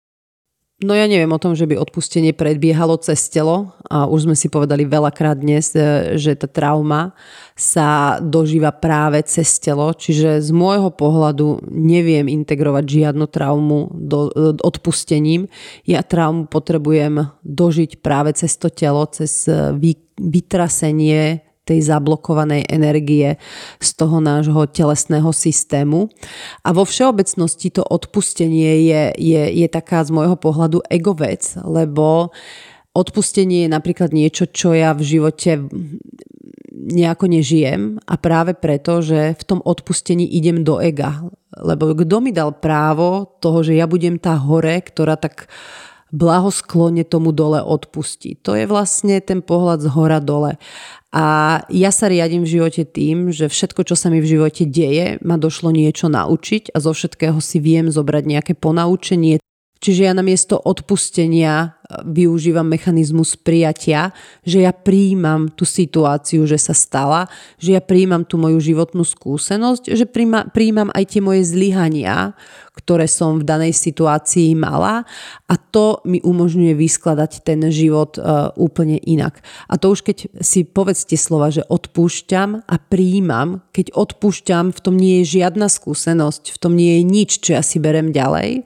No ja neviem o tom, že by odpustenie predbiehalo cez telo a už sme si povedali veľakrát dnes, e, že tá trauma sa dožíva práve cez telo, čiže z môjho pohľadu neviem integrovať žiadnu traumu do, e, odpustením. Ja traumu potrebujem dožiť práve cez to telo, cez e, vytrasenie tej zablokovanej energie z toho nášho telesného systému. A vo všeobecnosti to odpustenie je, je, je taká z môjho pohľadu egovec, lebo odpustenie je napríklad niečo, čo ja v živote nejako nežijem a práve preto, že v tom odpustení idem do ega. Lebo kto mi dal právo toho, že ja budem tá hore, ktorá tak blahosklone tomu dole odpustí. To je vlastne ten pohľad z hora dole. A ja sa riadím v živote tým, že všetko, čo sa mi v živote deje, ma došlo niečo naučiť a zo všetkého si viem zobrať nejaké ponaučenie. Čiže ja namiesto odpustenia využívam mechanizmus prijatia, že ja príjmam tú situáciu, že sa stala, že ja príjmam tú moju životnú skúsenosť, že príjma, príjmam aj tie moje zlyhania, ktoré som v danej situácii mala a to mi umožňuje vyskladať ten život uh, úplne inak. A to už keď si povedzte slova, že odpúšťam a príjmam, keď odpúšťam, v tom nie je žiadna skúsenosť, v tom nie je nič, čo ja si berem ďalej,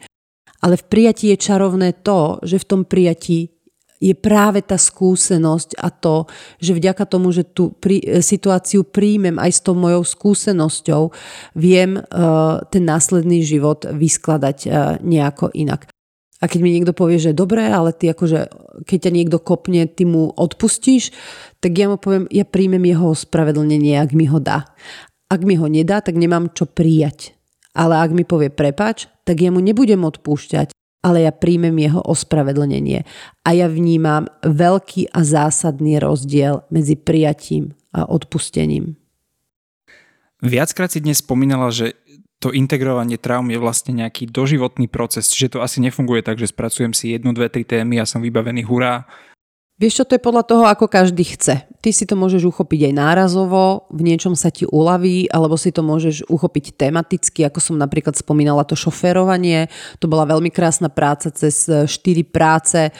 ale v prijatí je čarovné to, že v tom prijatí je práve tá skúsenosť a to, že vďaka tomu, že tú prí, situáciu príjmem aj s tou mojou skúsenosťou, viem uh, ten následný život vyskladať uh, nejako inak. A keď mi niekto povie, že dobre, ale ty akože, keď ťa niekto kopne, ty mu odpustíš, tak ja mu poviem, ja príjmem jeho ospravedlnenie, ak mi ho dá. Ak mi ho nedá, tak nemám čo prijať. Ale ak mi povie prepač, tak ja mu nebudem odpúšťať, ale ja príjmem jeho ospravedlnenie. A ja vnímam veľký a zásadný rozdiel medzi prijatím a odpustením. Viackrát si dnes spomínala, že to integrovanie traum je vlastne nejaký doživotný proces, čiže to asi nefunguje tak, že spracujem si jednu, dve, tri témy a som vybavený hurá Vieš čo, to je podľa toho, ako každý chce. Ty si to môžeš uchopiť aj nárazovo, v niečom sa ti uľaví, alebo si to môžeš uchopiť tematicky, ako som napríklad spomínala to šoférovanie. To bola veľmi krásna práca cez 4 práce. E,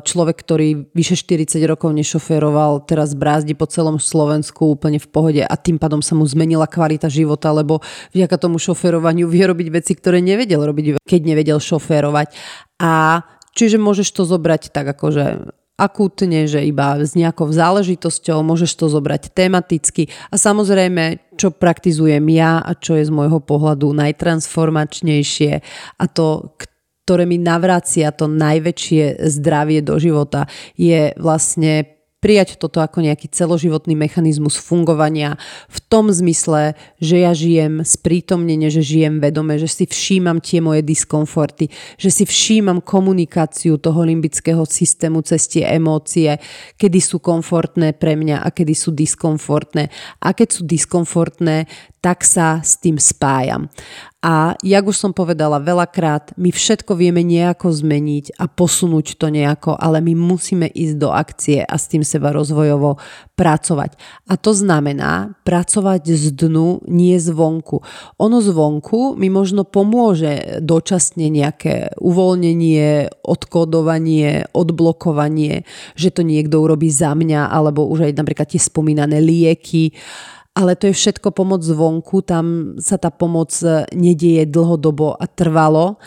človek, ktorý vyše 40 rokov nešoféroval, teraz brázdi po celom Slovensku úplne v pohode a tým pádom sa mu zmenila kvalita života, lebo vďaka tomu šoférovaniu vie robiť veci, ktoré nevedel robiť, keď nevedel šoférovať. A Čiže môžeš to zobrať tak akože akútne, že iba s nejakou záležitosťou, môžeš to zobrať tematicky. A samozrejme, čo praktizujem ja a čo je z môjho pohľadu najtransformačnejšie a to, ktoré mi navracia to najväčšie zdravie do života, je vlastne prijať toto ako nejaký celoživotný mechanizmus fungovania v tom zmysle, že ja žijem sprítomnene, že žijem vedome, že si všímam tie moje diskomforty, že si všímam komunikáciu toho limbického systému cez tie emócie, kedy sú komfortné pre mňa a kedy sú diskomfortné. A keď sú diskomfortné, tak sa s tým spájam. A jak už som povedala veľakrát, my všetko vieme nejako zmeniť a posunúť to nejako, ale my musíme ísť do akcie a s tým seba rozvojovo pracovať. A to znamená pracovať z dnu, nie zvonku. Ono zvonku mi možno pomôže dočasne nejaké uvoľnenie, odkodovanie, odblokovanie, že to niekto urobí za mňa, alebo už aj napríklad tie spomínané lieky, ale to je všetko pomoc zvonku, tam sa tá pomoc e, nedieje dlhodobo a trvalo.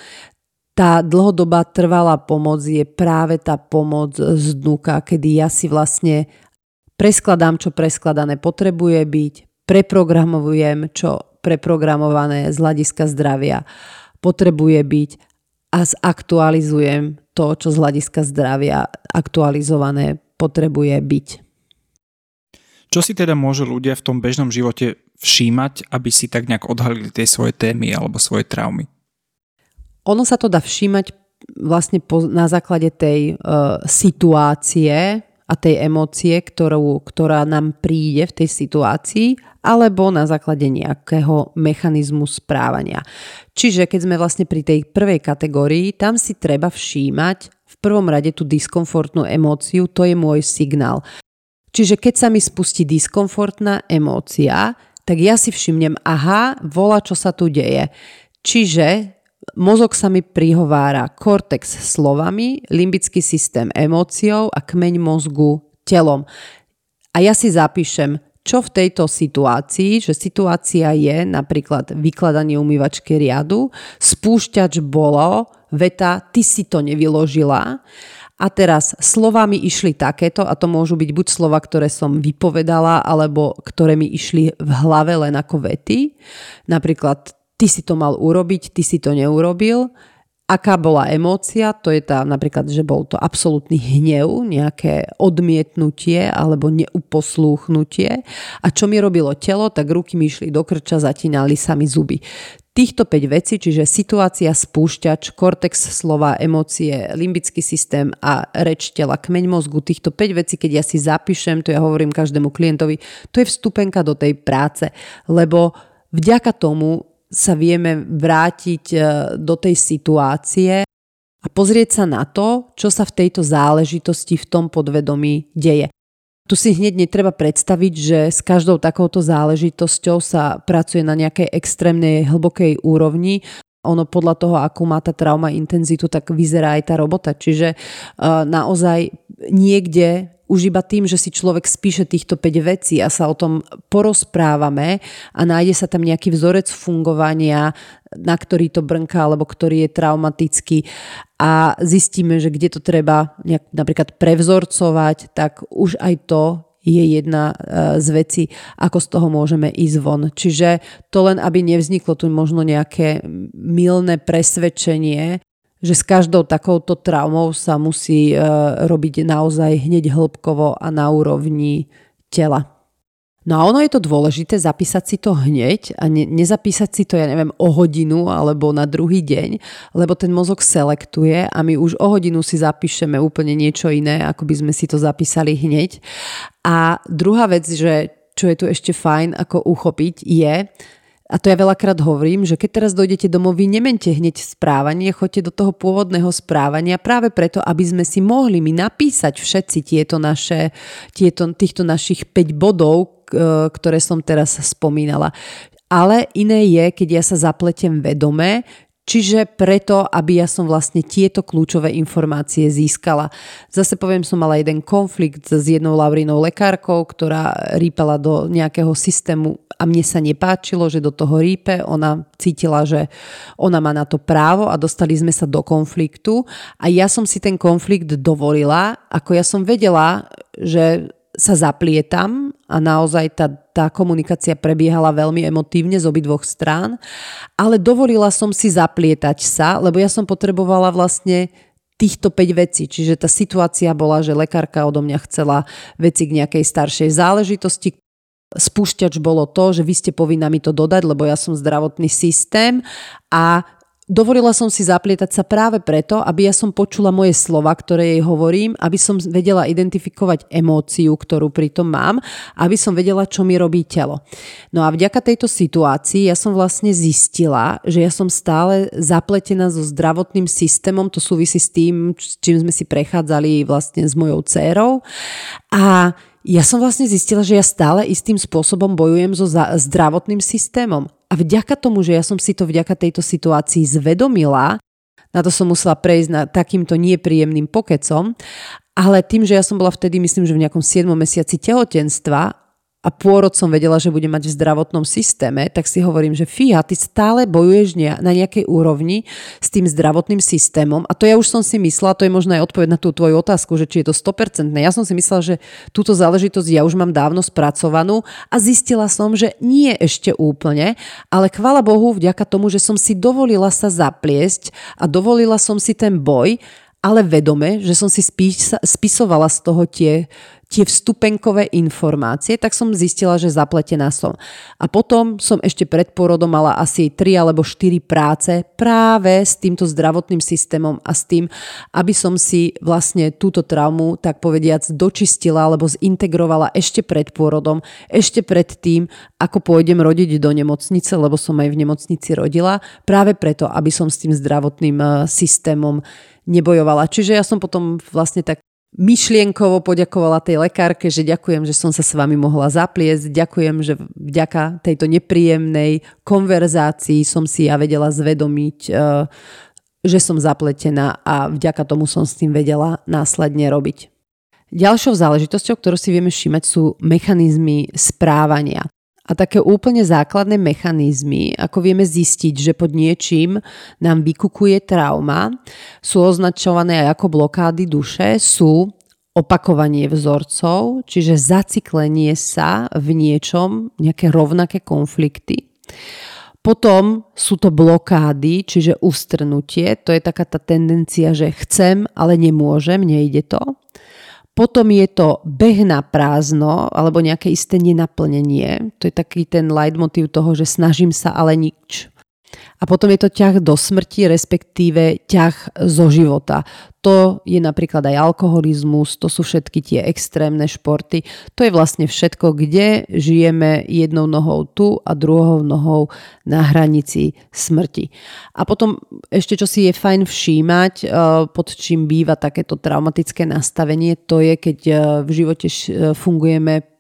Tá dlhodobá trvalá pomoc je práve tá pomoc z dnuka, kedy ja si vlastne preskladám, čo preskladané potrebuje byť, preprogramujem, čo preprogramované z hľadiska zdravia potrebuje byť a zaktualizujem to, čo z hľadiska zdravia aktualizované potrebuje byť. Čo si teda môžu ľudia v tom bežnom živote všímať, aby si tak nejak odhalili tie svoje témy alebo svoje traumy? Ono sa to dá všímať vlastne po, na základe tej uh, situácie a tej emócie, ktorú, ktorá nám príde v tej situácii, alebo na základe nejakého mechanizmu správania. Čiže keď sme vlastne pri tej prvej kategórii, tam si treba všímať v prvom rade tú diskomfortnú emóciu, to je môj signál. Čiže keď sa mi spustí diskomfortná emócia, tak ja si všimnem, aha, volá, čo sa tu deje. Čiže mozog sa mi prihovára kortex slovami, limbický systém emóciou a kmeň mozgu telom. A ja si zapíšem, čo v tejto situácii, že situácia je napríklad vykladanie umývačky riadu, spúšťač bolo, veta, ty si to nevyložila a teraz slovami išli takéto, a to môžu byť buď slova, ktoré som vypovedala, alebo ktoré mi išli v hlave len ako vety. Napríklad, ty si to mal urobiť, ty si to neurobil. Aká bola emócia, to je tá napríklad, že bol to absolútny hnev, nejaké odmietnutie alebo neuposlúchnutie. A čo mi robilo telo, tak ruky mi išli do krča, zatínali sa mi zuby. Týchto 5 vecí, čiže situácia, spúšťač, kortex slova, emócie, limbický systém a reč tela, kmeň mozgu, týchto 5 vecí, keď ja si zapíšem, to ja hovorím každému klientovi, to je vstupenka do tej práce, lebo vďaka tomu sa vieme vrátiť e, do tej situácie a pozrieť sa na to, čo sa v tejto záležitosti v tom podvedomí deje. Tu si hneď netreba predstaviť, že s každou takouto záležitosťou sa pracuje na nejakej extrémnej hlbokej úrovni. Ono podľa toho, akú má tá trauma intenzitu, tak vyzerá aj tá robota. Čiže uh, naozaj niekde už iba tým, že si človek spíše týchto 5 vecí a sa o tom porozprávame a nájde sa tam nejaký vzorec fungovania, na ktorý to brnká alebo ktorý je traumatický a zistíme, že kde to treba nejak, napríklad prevzorcovať, tak už aj to je jedna e, z vecí, ako z toho môžeme ísť von. Čiže to len, aby nevzniklo tu možno nejaké milné presvedčenie, že s každou takouto traumou sa musí e, robiť naozaj hneď hĺbkovo a na úrovni tela. No a ono je to dôležité zapísať si to hneď a ne, nezapísať si to, ja neviem, o hodinu alebo na druhý deň, lebo ten mozog selektuje a my už o hodinu si zapíšeme úplne niečo iné, ako by sme si to zapísali hneď. A druhá vec, že čo je tu ešte fajn ako uchopiť, je, a to ja veľakrát hovorím, že keď teraz dojdete domov, vy nemente hneď správanie, choďte do toho pôvodného správania práve preto, aby sme si mohli my napísať všetci tieto naše, tieto, týchto našich 5 bodov, ktoré som teraz spomínala. Ale iné je, keď ja sa zapletiem vedome, Čiže preto, aby ja som vlastne tieto kľúčové informácie získala. Zase poviem, som mala jeden konflikt s jednou Laurinou lekárkou, ktorá rýpala do nejakého systému a mne sa nepáčilo, že do toho rípe. Ona cítila, že ona má na to právo a dostali sme sa do konfliktu a ja som si ten konflikt dovolila, ako ja som vedela, že sa zaplietam a naozaj tá, tá komunikácia prebiehala veľmi emotívne z obidvoch strán, ale dovolila som si zaplietať sa, lebo ja som potrebovala vlastne týchto 5 vecí. Čiže tá situácia bola, že lekárka odo mňa chcela veci k nejakej staršej záležitosti, Spúšťač bolo to, že vy ste povinná mi to dodať, lebo ja som zdravotný systém a Dovolila som si zaplietať sa práve preto, aby ja som počula moje slova, ktoré jej hovorím, aby som vedela identifikovať emóciu, ktorú pritom mám, aby som vedela, čo mi robí telo. No a vďaka tejto situácii ja som vlastne zistila, že ja som stále zapletená so zdravotným systémom, to súvisí s tým, čím sme si prechádzali vlastne s mojou dcérou. A ja som vlastne zistila, že ja stále istým spôsobom bojujem so zdravotným systémom. A vďaka tomu, že ja som si to vďaka tejto situácii zvedomila, na to som musela prejsť na takýmto nepríjemným pokecom, ale tým, že ja som bola vtedy, myslím, že v nejakom 7 mesiaci tehotenstva a pôrod som vedela, že budem mať v zdravotnom systéme, tak si hovorím, že fíha, ty stále bojuješ na nejakej úrovni s tým zdravotným systémom a to ja už som si myslela, to je možno aj odpoveď na tú tvoju otázku, že či je to 100%. Ja som si myslela, že túto záležitosť ja už mám dávno spracovanú a zistila som, že nie ešte úplne, ale chvala Bohu vďaka tomu, že som si dovolila sa zapliesť a dovolila som si ten boj, ale vedome, že som si spís, spisovala z toho tie, tie vstupenkové informácie, tak som zistila, že zapletená som. A potom som ešte pred porodom mala asi 3 alebo 4 práce práve s týmto zdravotným systémom a s tým, aby som si vlastne túto traumu, tak povediac, dočistila alebo zintegrovala ešte pred pôrodom, ešte pred tým, ako pôjdem rodiť do nemocnice, lebo som aj v nemocnici rodila, práve preto, aby som s tým zdravotným eh, systémom nebojovala. Čiže ja som potom vlastne tak myšlienkovo poďakovala tej lekárke, že ďakujem, že som sa s vami mohla zapliesť, ďakujem, že vďaka tejto nepríjemnej konverzácii som si ja vedela zvedomiť, eh, že som zapletená a vďaka tomu som s tým vedela následne robiť. Ďalšou záležitosťou, ktorú si vieme všímať, sú mechanizmy správania. A také úplne základné mechanizmy, ako vieme zistiť, že pod niečím nám vykukuje trauma, sú označované aj ako blokády duše, sú opakovanie vzorcov, čiže zaciklenie sa v niečom, nejaké rovnaké konflikty. Potom sú to blokády, čiže ustrnutie, to je taká tá tendencia, že chcem, ale nemôžem, nejde to. Potom je to beh na prázdno alebo nejaké isté nenaplnenie. To je taký ten leitmotiv toho, že snažím sa, ale nič. A potom je to ťah do smrti, respektíve ťah zo života. To je napríklad aj alkoholizmus, to sú všetky tie extrémne športy. To je vlastne všetko, kde žijeme jednou nohou tu a druhou nohou na hranici smrti. A potom ešte, čo si je fajn všímať, eh, pod čím býva takéto traumatické nastavenie, to je, keď eh, v živote eh, fungujeme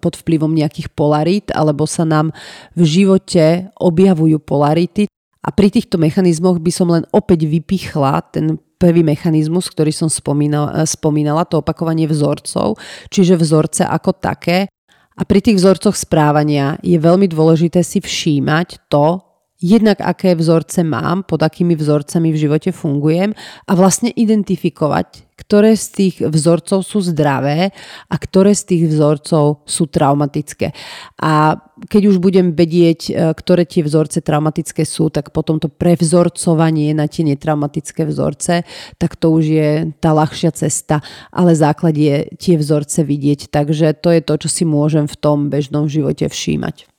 pod vplyvom nejakých polarít, alebo sa nám v živote objavujú polarity. A pri týchto mechanizmoch by som len opäť vypichla ten prvý mechanizmus, ktorý som spomínala, spomínala, to opakovanie vzorcov, čiže vzorce ako také. A pri tých vzorcoch správania je veľmi dôležité si všímať to, jednak aké vzorce mám, pod akými vzorcami v živote fungujem a vlastne identifikovať, ktoré z tých vzorcov sú zdravé a ktoré z tých vzorcov sú traumatické. A keď už budem vedieť, e, ktoré tie vzorce traumatické sú, tak potom to prevzorcovanie na tie netraumatické vzorce, tak to už je tá ľahšia cesta, ale základ je tie vzorce vidieť. Takže to je to, čo si môžem v tom bežnom živote všímať.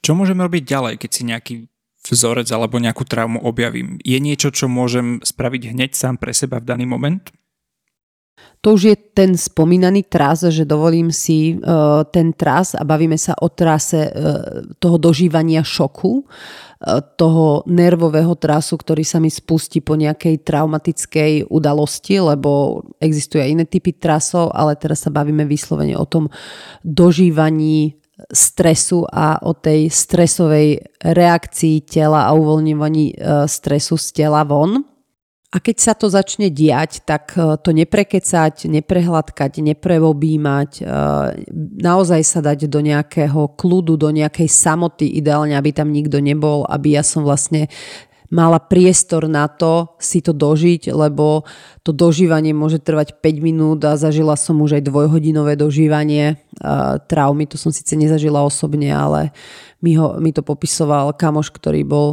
Čo môžem robiť ďalej, keď si nejaký vzorec alebo nejakú traumu objavím? Je niečo, čo môžem spraviť hneď sám pre seba v daný moment? To už je ten spomínaný tras, že dovolím si uh, ten tras a bavíme sa o trase uh, toho dožívania šoku, uh, toho nervového trasu, ktorý sa mi spustí po nejakej traumatickej udalosti, lebo existujú aj iné typy trasov, ale teraz sa bavíme vyslovene o tom dožívaní stresu a o tej stresovej reakcii tela a uvoľňovaní e, stresu z tela von. A keď sa to začne diať, tak e, to neprekecať, neprehľadkať, neprevobímať, e, naozaj sa dať do nejakého kľudu, do nejakej samoty, ideálne, aby tam nikto nebol, aby ja som vlastne mala priestor na to si to dožiť, lebo to dožívanie môže trvať 5 minút a zažila som už aj dvojhodinové dožívanie traumy. To som síce nezažila osobne, ale mi, ho, mi to popisoval kamoš, ktorý bol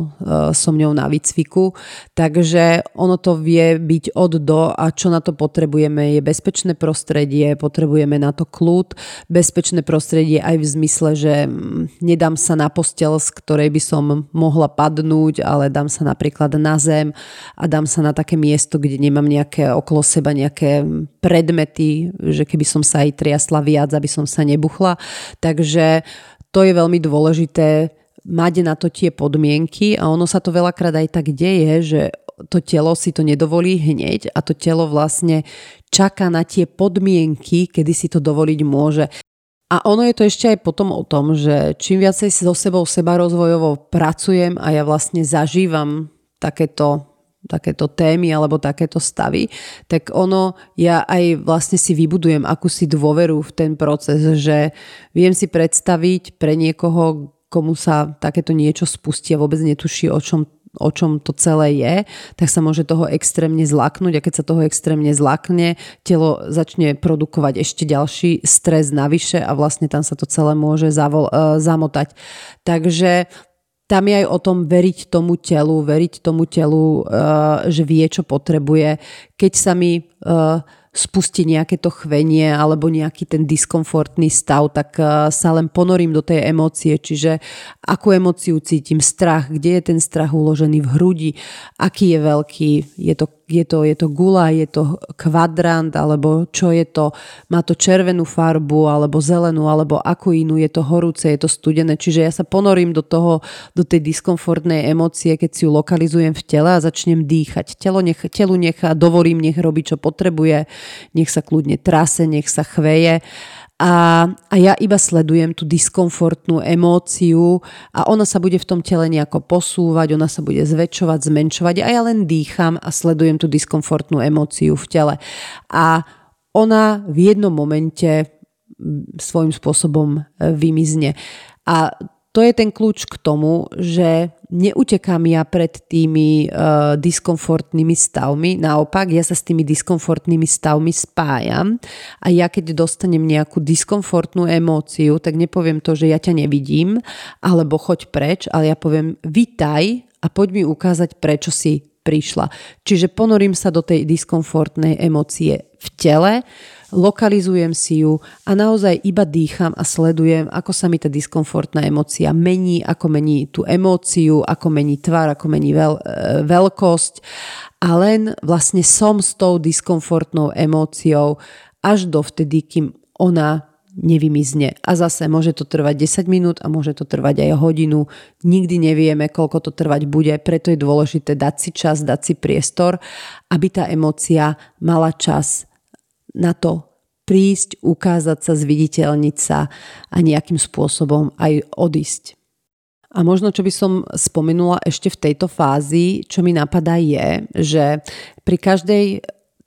so mňou na výcviku. Takže ono to vie byť od do a čo na to potrebujeme je bezpečné prostredie, potrebujeme na to kľud, bezpečné prostredie aj v zmysle, že mm, nedám sa na postel, z ktorej by som mohla padnúť, ale dám sa napríklad na zem a dám sa na také miesto, kde nemám nejaké okolo seba nejaké predmety, že keby som sa aj triasla viac, aby som sa nebuchla. Takže to je veľmi dôležité mať na to tie podmienky a ono sa to veľakrát aj tak deje, že to telo si to nedovolí hneď a to telo vlastne čaká na tie podmienky, kedy si to dovoliť môže. A ono je to ešte aj potom o tom, že čím viacej so sebou seba rozvojovo pracujem a ja vlastne zažívam takéto takéto témy alebo takéto stavy, tak ono, ja aj vlastne si vybudujem akúsi dôveru v ten proces, že viem si predstaviť pre niekoho, komu sa takéto niečo spustí a vôbec netuší, o čom o čom to celé je, tak sa môže toho extrémne zlaknúť a keď sa toho extrémne zlakne, telo začne produkovať ešte ďalší stres navyše a vlastne tam sa to celé môže zavol, uh, zamotať. Takže tam je aj o tom veriť tomu telu, veriť tomu telu, uh, že vie, čo potrebuje. Keď sa mi uh, spustí nejaké to chvenie alebo nejaký ten diskomfortný stav, tak uh, sa len ponorím do tej emócie, čiže akú emóciu cítim, strach, kde je ten strach uložený v hrudi, aký je veľký, je to je to, je to gula, je to kvadrant, alebo čo je to, má to červenú farbu, alebo zelenú, alebo akú inú, je to horúce, je to studené. Čiže ja sa ponorím do toho, do tej diskomfortnej emócie, keď si ju lokalizujem v tele a začnem dýchať. Telo nech, telu nechá, dovolím, nech robí, čo potrebuje, nech sa kľudne trase, nech sa chveje a, a ja iba sledujem tú diskomfortnú emóciu a ona sa bude v tom tele nejako posúvať, ona sa bude zväčšovať, zmenšovať a ja len dýcham a sledujem tú diskomfortnú emóciu v tele. A ona v jednom momente svojím spôsobom e, vymizne. A to je ten kľúč k tomu, že neutekám ja pred tými uh, diskomfortnými stavmi, naopak ja sa s tými diskomfortnými stavmi spájam a ja keď dostanem nejakú diskomfortnú emóciu, tak nepoviem to, že ja ťa nevidím, alebo choď preč, ale ja poviem vitaj a poď mi ukázať, prečo si prišla. Čiže ponorím sa do tej diskomfortnej emócie v tele, lokalizujem si ju a naozaj iba dýcham a sledujem, ako sa mi tá diskomfortná emócia mení, ako mení tú emóciu, ako mení tvar, ako mení veľ, e, veľkosť a len vlastne som s tou diskomfortnou emóciou až dovtedy, kým ona nevymizne. A zase môže to trvať 10 minút a môže to trvať aj hodinu. Nikdy nevieme, koľko to trvať bude, preto je dôležité dať si čas, dať si priestor, aby tá emócia mala čas na to prísť, ukázať sa, zviditeľniť sa a nejakým spôsobom aj odísť. A možno, čo by som spomenula ešte v tejto fázi, čo mi napadá je, že pri každej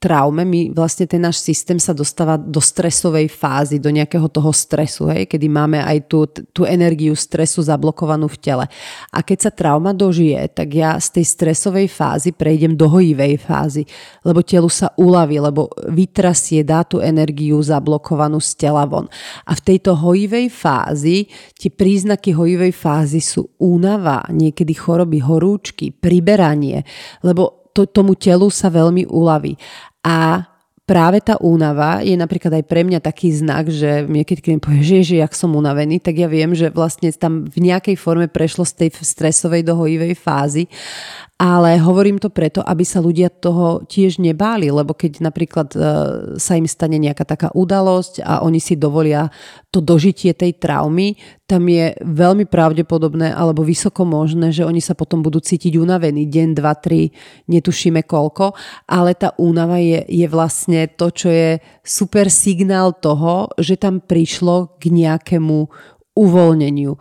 traume, my vlastne ten náš systém sa dostáva do stresovej fázy, do nejakého toho stresu, hej, kedy máme aj tú, tú energiu stresu zablokovanú v tele. A keď sa trauma dožije, tak ja z tej stresovej fázy prejdem do hojivej fázy, lebo telu sa uľaví, lebo vytrasie, dá tú energiu zablokovanú z tela von. A v tejto hojivej fázi, tie príznaky hojivej fázy sú únava, niekedy choroby, horúčky, priberanie, lebo to, tomu telu sa veľmi uľaví. A práve tá únava je napríklad aj pre mňa taký znak, že niekedy, keď mi povie, že, že jak som unavený, tak ja viem, že vlastne tam v nejakej forme prešlo z tej stresovej do hojivej fázy ale hovorím to preto, aby sa ľudia toho tiež nebáli, lebo keď napríklad e, sa im stane nejaká taká udalosť a oni si dovolia to dožitie tej traumy, tam je veľmi pravdepodobné alebo vysoko možné, že oni sa potom budú cítiť unavení deň, dva, tri, netušíme koľko, ale tá únava je, je vlastne to, čo je super signál toho, že tam prišlo k nejakému uvoľneniu.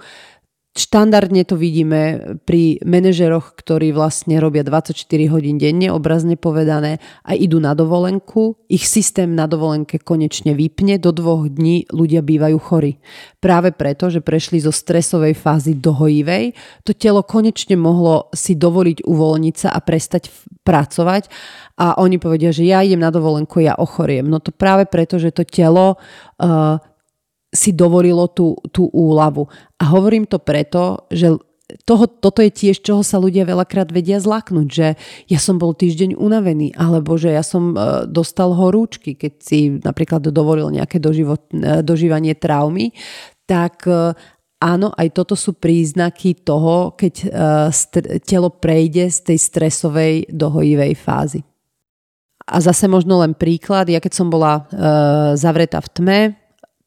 Štandardne to vidíme pri manažeroch, ktorí vlastne robia 24 hodín denne, obrazne povedané, a idú na dovolenku. Ich systém na dovolenke konečne vypne, do dvoch dní ľudia bývajú chorí. Práve preto, že prešli zo stresovej fázy do hojivej, to telo konečne mohlo si dovoliť uvoľniť sa a prestať pracovať a oni povedia, že ja idem na dovolenku, ja ochoriem. No to práve preto, že to telo uh, si dovolilo tú, tú úľavu. A hovorím to preto, že toho, toto je tiež, čoho sa ľudia veľakrát vedia zlaknúť, že ja som bol týždeň unavený, alebo že ja som e, dostal horúčky, keď si napríklad dovolil nejaké doživot, e, dožívanie traumy, tak e, áno, aj toto sú príznaky toho, keď telo prejde z tej stresovej do hojivej fázy. A zase možno len príklad, ja keď som bola zavretá v tme,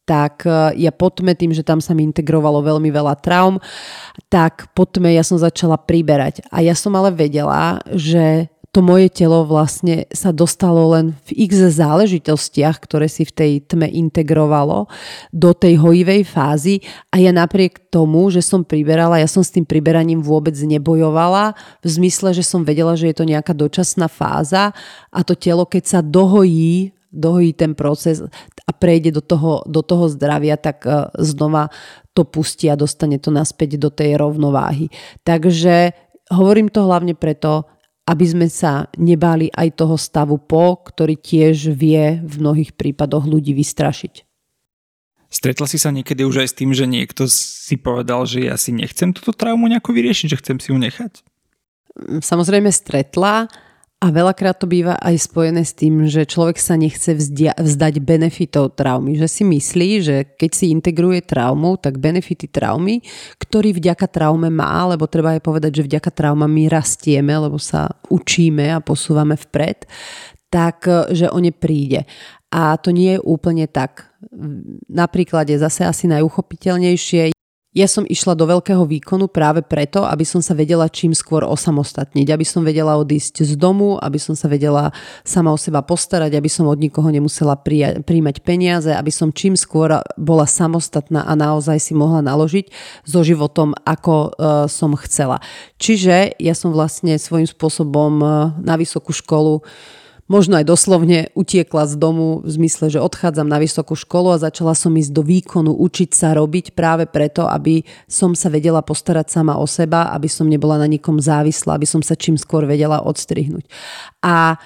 tak e, ja po tme, tým, že tam sa mi integrovalo veľmi veľa traum, tak po tme ja som začala priberať. A ja som ale vedela, že to moje telo vlastne sa dostalo len v x záležitostiach, ktoré si v tej tme integrovalo do tej hojivej fázy a ja napriek tomu, že som priberala, ja som s tým priberaním vôbec nebojovala v zmysle, že som vedela, že je to nejaká dočasná fáza a to telo, keď sa dohojí dohojí ten proces a prejde do toho, do toho zdravia, tak e, znova to pustí a dostane to naspäť do tej rovnováhy. Takže hovorím to hlavne preto, aby sme sa nebáli aj toho stavu po, ktorý tiež vie v mnohých prípadoch ľudí vystrašiť. Stretla si sa niekedy už aj s tým, že niekto si povedal, že ja si nechcem túto traumu nejako vyriešiť, že chcem si ju nechať? Samozrejme stretla a veľakrát to býva aj spojené s tým, že človek sa nechce vzdia- vzdať benefitov traumy. Že si myslí, že keď si integruje traumu, tak benefity traumy, ktorý vďaka traume má, lebo treba aj povedať, že vďaka trauma my rastieme, lebo sa učíme a posúvame vpred, tak že o ne príde. A to nie je úplne tak. Napríklad je zase asi najuchopiteľnejšie ja som išla do veľkého výkonu práve preto, aby som sa vedela čím skôr osamostatniť, aby som vedela odísť z domu, aby som sa vedela sama o seba postarať, aby som od nikoho nemusela príjmať peniaze, aby som čím skôr bola samostatná a naozaj si mohla naložiť so životom, ako uh, som chcela. Čiže ja som vlastne svojím spôsobom uh, na vysokú školu možno aj doslovne utiekla z domu v zmysle, že odchádzam na vysokú školu a začala som ísť do výkonu, učiť sa robiť práve preto, aby som sa vedela postarať sama o seba, aby som nebola na nikom závislá, aby som sa čím skôr vedela odstrihnúť. A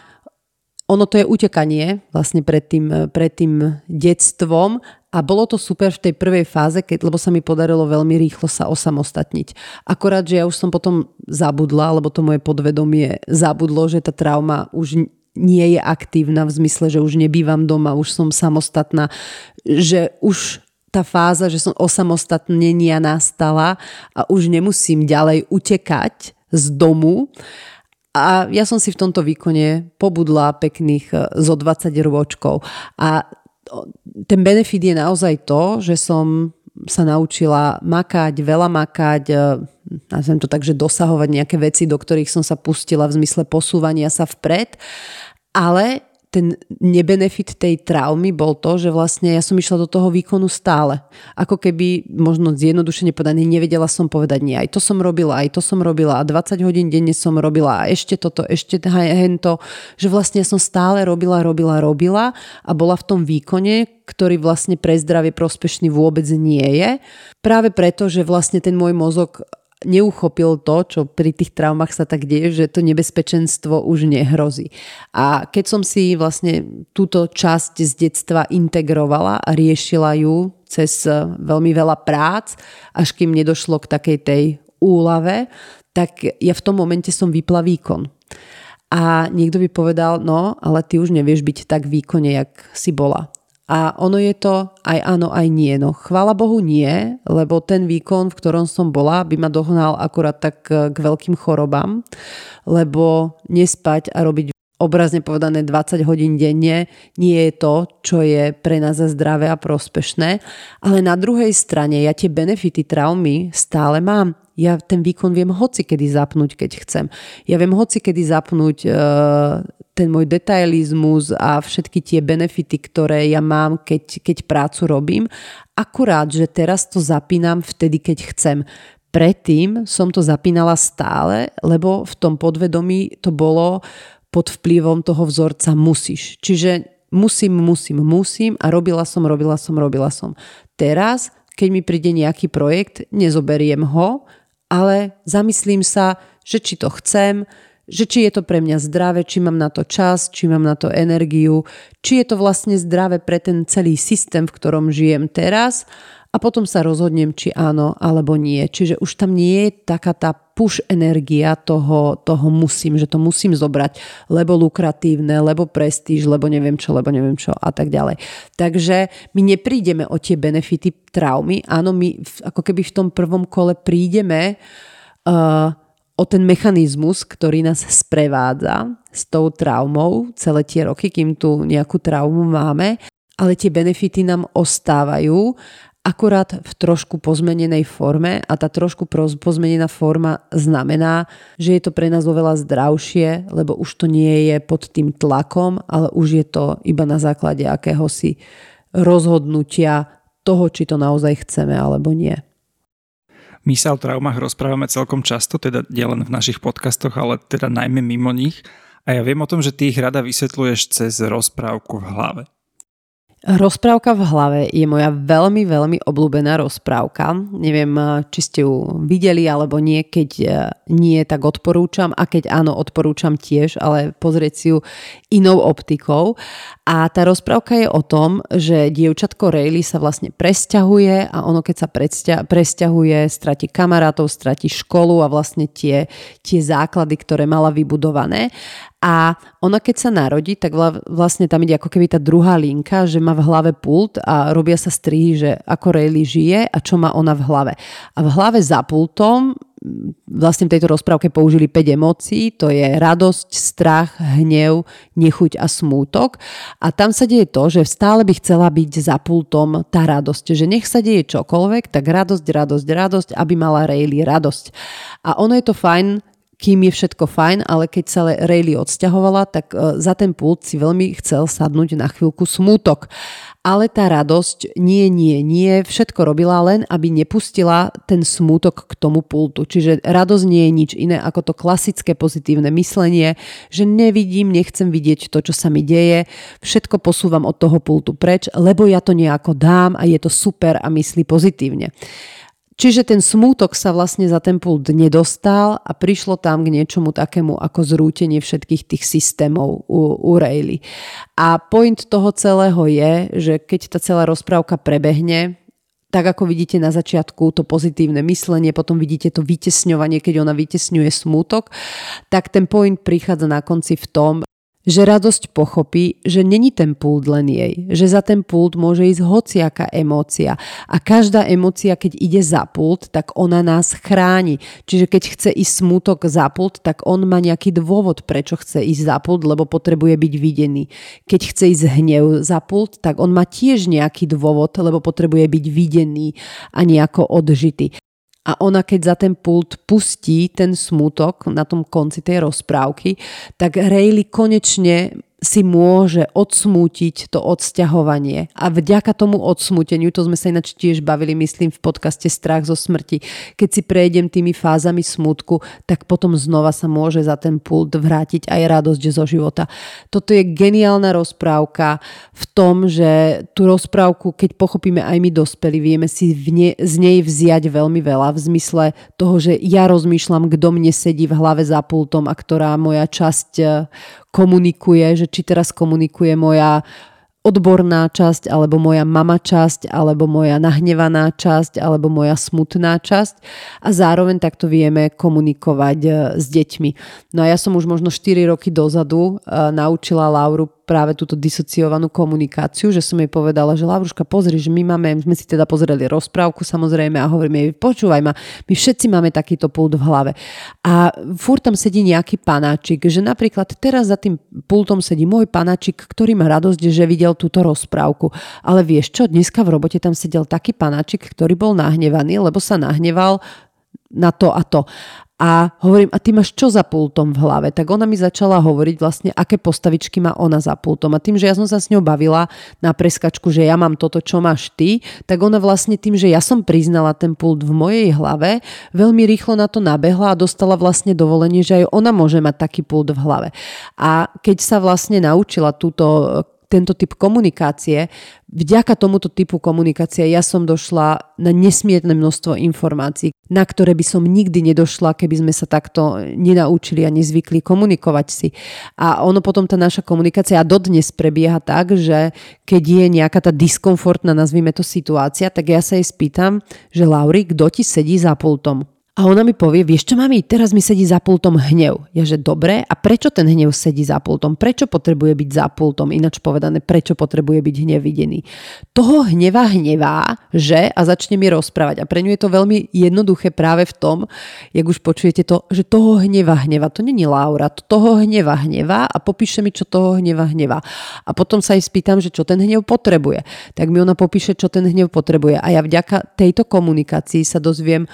ono to je utekanie vlastne pred tým, pred tým detstvom a bolo to super v tej prvej fáze, keď, lebo sa mi podarilo veľmi rýchlo sa osamostatniť. Akorát, že ja už som potom zabudla, lebo to moje podvedomie zabudlo, že tá trauma už nie je aktívna v zmysle, že už nebývam doma, už som samostatná, že už tá fáza, že som osamostatnenia nastala a už nemusím ďalej utekať z domu. A ja som si v tomto výkone pobudla pekných e, zo 20 rôčkov. A ten benefit je naozaj to, že som sa naučila makať, veľa makať, e, nazvem to tak, že dosahovať nejaké veci, do ktorých som sa pustila v zmysle posúvania sa vpred ale ten nebenefit tej traumy bol to, že vlastne ja som išla do toho výkonu stále. Ako keby, možno zjednodušene povedané, nevedela som povedať nie. Aj to som robila, aj to som robila a 20 hodín denne som robila a ešte toto, ešte hento. Že vlastne som stále robila, robila, robila a bola v tom výkone, ktorý vlastne pre zdravie prospešný vôbec nie je. Práve preto, že vlastne ten môj mozog neuchopil to, čo pri tých traumách sa tak deje, že to nebezpečenstvo už nehrozí. A keď som si vlastne túto časť z detstva integrovala a riešila ju cez veľmi veľa prác, až kým nedošlo k takej tej úlave, tak ja v tom momente som vypla výkon. A niekto by povedal, no, ale ty už nevieš byť tak výkonne, jak si bola. A ono je to aj áno, aj nie. No chvála Bohu nie, lebo ten výkon, v ktorom som bola, by ma dohnal akurát tak k veľkým chorobám, lebo nespať a robiť obrazne povedané 20 hodín denne nie je to, čo je pre nás zdravé a prospešné. Ale na druhej strane ja tie benefity traumy stále mám. Ja ten výkon viem hoci kedy zapnúť, keď chcem. Ja viem hoci kedy zapnúť uh, ten môj detailizmus a všetky tie benefity, ktoré ja mám, keď, keď prácu robím. Akurát, že teraz to zapínam vtedy, keď chcem. Predtým som to zapínala stále, lebo v tom podvedomí to bolo pod vplyvom toho vzorca musíš. Čiže musím, musím, musím a robila som, robila som, robila som. Teraz, keď mi príde nejaký projekt, nezoberiem ho, ale zamyslím sa, že či to chcem, že či je to pre mňa zdravé, či mám na to čas, či mám na to energiu, či je to vlastne zdravé pre ten celý systém, v ktorom žijem teraz a potom sa rozhodnem, či áno alebo nie. Čiže už tam nie je taká tá push energia toho, toho musím, že to musím zobrať, lebo lukratívne, lebo prestíž, lebo neviem čo, lebo neviem čo a tak ďalej. Takže my neprídeme o tie benefity traumy, áno, my ako keby v tom prvom kole prídeme uh, o ten mechanizmus, ktorý nás sprevádza s tou traumou celé tie roky, kým tu nejakú traumu máme, ale tie benefity nám ostávajú akurát v trošku pozmenenej forme a tá trošku pozmenená forma znamená, že je to pre nás oveľa zdravšie, lebo už to nie je pod tým tlakom, ale už je to iba na základe akéhosi rozhodnutia toho, či to naozaj chceme alebo nie. My sa o traumách rozprávame celkom často, teda nielen v našich podcastoch, ale teda najmä mimo nich. A ja viem o tom, že ty ich rada vysvetľuješ cez rozprávku v hlave. Rozprávka v hlave je moja veľmi, veľmi obľúbená rozprávka. Neviem, či ste ju videli alebo nie, keď e, nie, tak odporúčam a keď áno, odporúčam tiež, ale pozrieť si ju inou optikou. A tá rozprávka je o tom, že dievčatko Rayleigh sa vlastne presťahuje a ono keď sa presťahuje, stratí kamarátov, stratí školu a vlastne tie, tie základy, ktoré mala vybudované. A ona keď sa narodí, tak vlastne tam ide ako keby tá druhá linka, že má v hlave pult a robia sa strihy, že ako Rayleigh žije a čo má ona v hlave. A v hlave za pultom vlastne v tejto rozprávke použili 5 emócií, to je radosť, strach, hnev, nechuť a smútok. A tam sa deje to, že stále by chcela byť za pultom tá radosť, že nech sa deje čokoľvek, tak radosť, radosť, radosť, aby mala Rayleigh radosť. A ono je to fajn kým je všetko fajn, ale keď sa Rayleigh odsťahovala, tak e, za ten pult si veľmi chcel sadnúť na chvíľku smútok. Ale tá radosť nie, nie, nie, všetko robila len, aby nepustila ten smútok k tomu pultu. Čiže radosť nie je nič iné ako to klasické pozitívne myslenie, že nevidím, nechcem vidieť to, čo sa mi deje, všetko posúvam od toho pultu preč, lebo ja to nejako dám a je to super a myslí pozitívne. Čiže ten smútok sa vlastne za ten pult nedostal a prišlo tam k niečomu takému ako zrútenie všetkých tých systémov u, u Rayleigh. A point toho celého je, že keď tá celá rozprávka prebehne, tak ako vidíte na začiatku to pozitívne myslenie, potom vidíte to vytesňovanie, keď ona vytesňuje smútok, tak ten point prichádza na konci v tom, že radosť pochopí, že není ten pult len jej, že za ten pult môže ísť hociaká emócia a každá emócia, keď ide za pult, tak ona nás chráni. Čiže keď chce ísť smutok za pult, tak on má nejaký dôvod, prečo chce ísť za pult, lebo potrebuje byť videný. Keď chce ísť hnev za pult, tak on má tiež nejaký dôvod, lebo potrebuje byť videný a nejako odžitý. A ona keď za ten pult pustí ten smutok na tom konci tej rozprávky, tak Rayleigh konečne si môže odsmútiť to odsťahovanie. A vďaka tomu odsmúteniu, to sme sa ináč tiež bavili, myslím, v podcaste Strach zo smrti, keď si prejdem tými fázami smutku, tak potom znova sa môže za ten pult vrátiť aj radosť zo života. Toto je geniálna rozprávka v tom, že tú rozprávku, keď pochopíme aj my dospeli, vieme si v ne, z nej vziať veľmi veľa v zmysle toho, že ja rozmýšľam, kto mne sedí v hlave za pultom a ktorá moja časť komunikuje, že či teraz komunikuje moja odborná časť, alebo moja mama časť, alebo moja nahnevaná časť, alebo moja smutná časť a zároveň takto vieme komunikovať e, s deťmi. No a ja som už možno 4 roky dozadu uh, naučila Lauru práve túto disociovanú komunikáciu, že som jej povedala, že Lavruška, pozri, že my máme, sme si teda pozreli rozprávku samozrejme a hovoríme jej, počúvaj ma, my všetci máme takýto pult v hlave. A furt tam sedí nejaký panáčik, že napríklad teraz za tým pultom sedí môj panáčik, ktorý má radosť, že videl túto rozprávku. Ale vieš čo, dneska v robote tam sedel taký panáčik, ktorý bol nahnevaný, lebo sa nahneval na to a to. A hovorím, a ty máš čo za pultom v hlave? Tak ona mi začala hovoriť vlastne, aké postavičky má ona za pultom. A tým, že ja som sa s ňou bavila na preskačku, že ja mám toto, čo máš ty, tak ona vlastne tým, že ja som priznala ten pult v mojej hlave, veľmi rýchlo na to nabehla a dostala vlastne dovolenie, že aj ona môže mať taký pult v hlave. A keď sa vlastne naučila túto tento typ komunikácie. Vďaka tomuto typu komunikácie ja som došla na nesmierne množstvo informácií, na ktoré by som nikdy nedošla, keby sme sa takto nenaučili a nezvykli komunikovať si. A ono potom tá naša komunikácia dodnes prebieha tak, že keď je nejaká tá diskomfortná, nazvime to situácia, tak ja sa jej spýtam, že Lauri, kto ti sedí za pultom? A ona mi povie, vieš čo mami, teraz mi sedí za pultom hnev. Ja že dobre, a prečo ten hnev sedí za pultom? Prečo potrebuje byť za pultom? Ináč povedané, prečo potrebuje byť hnev videný? Toho hneva hnevá, že, a začne mi rozprávať. A pre ňu je to veľmi jednoduché práve v tom, jak už počujete to, že toho hneva hneva. To není Laura, to toho hneva hneva a popíše mi, čo toho hneva hneva. A potom sa jej spýtam, že čo ten hnev potrebuje. Tak mi ona popíše, čo ten hnev potrebuje. A ja vďaka tejto komunikácii sa dozviem,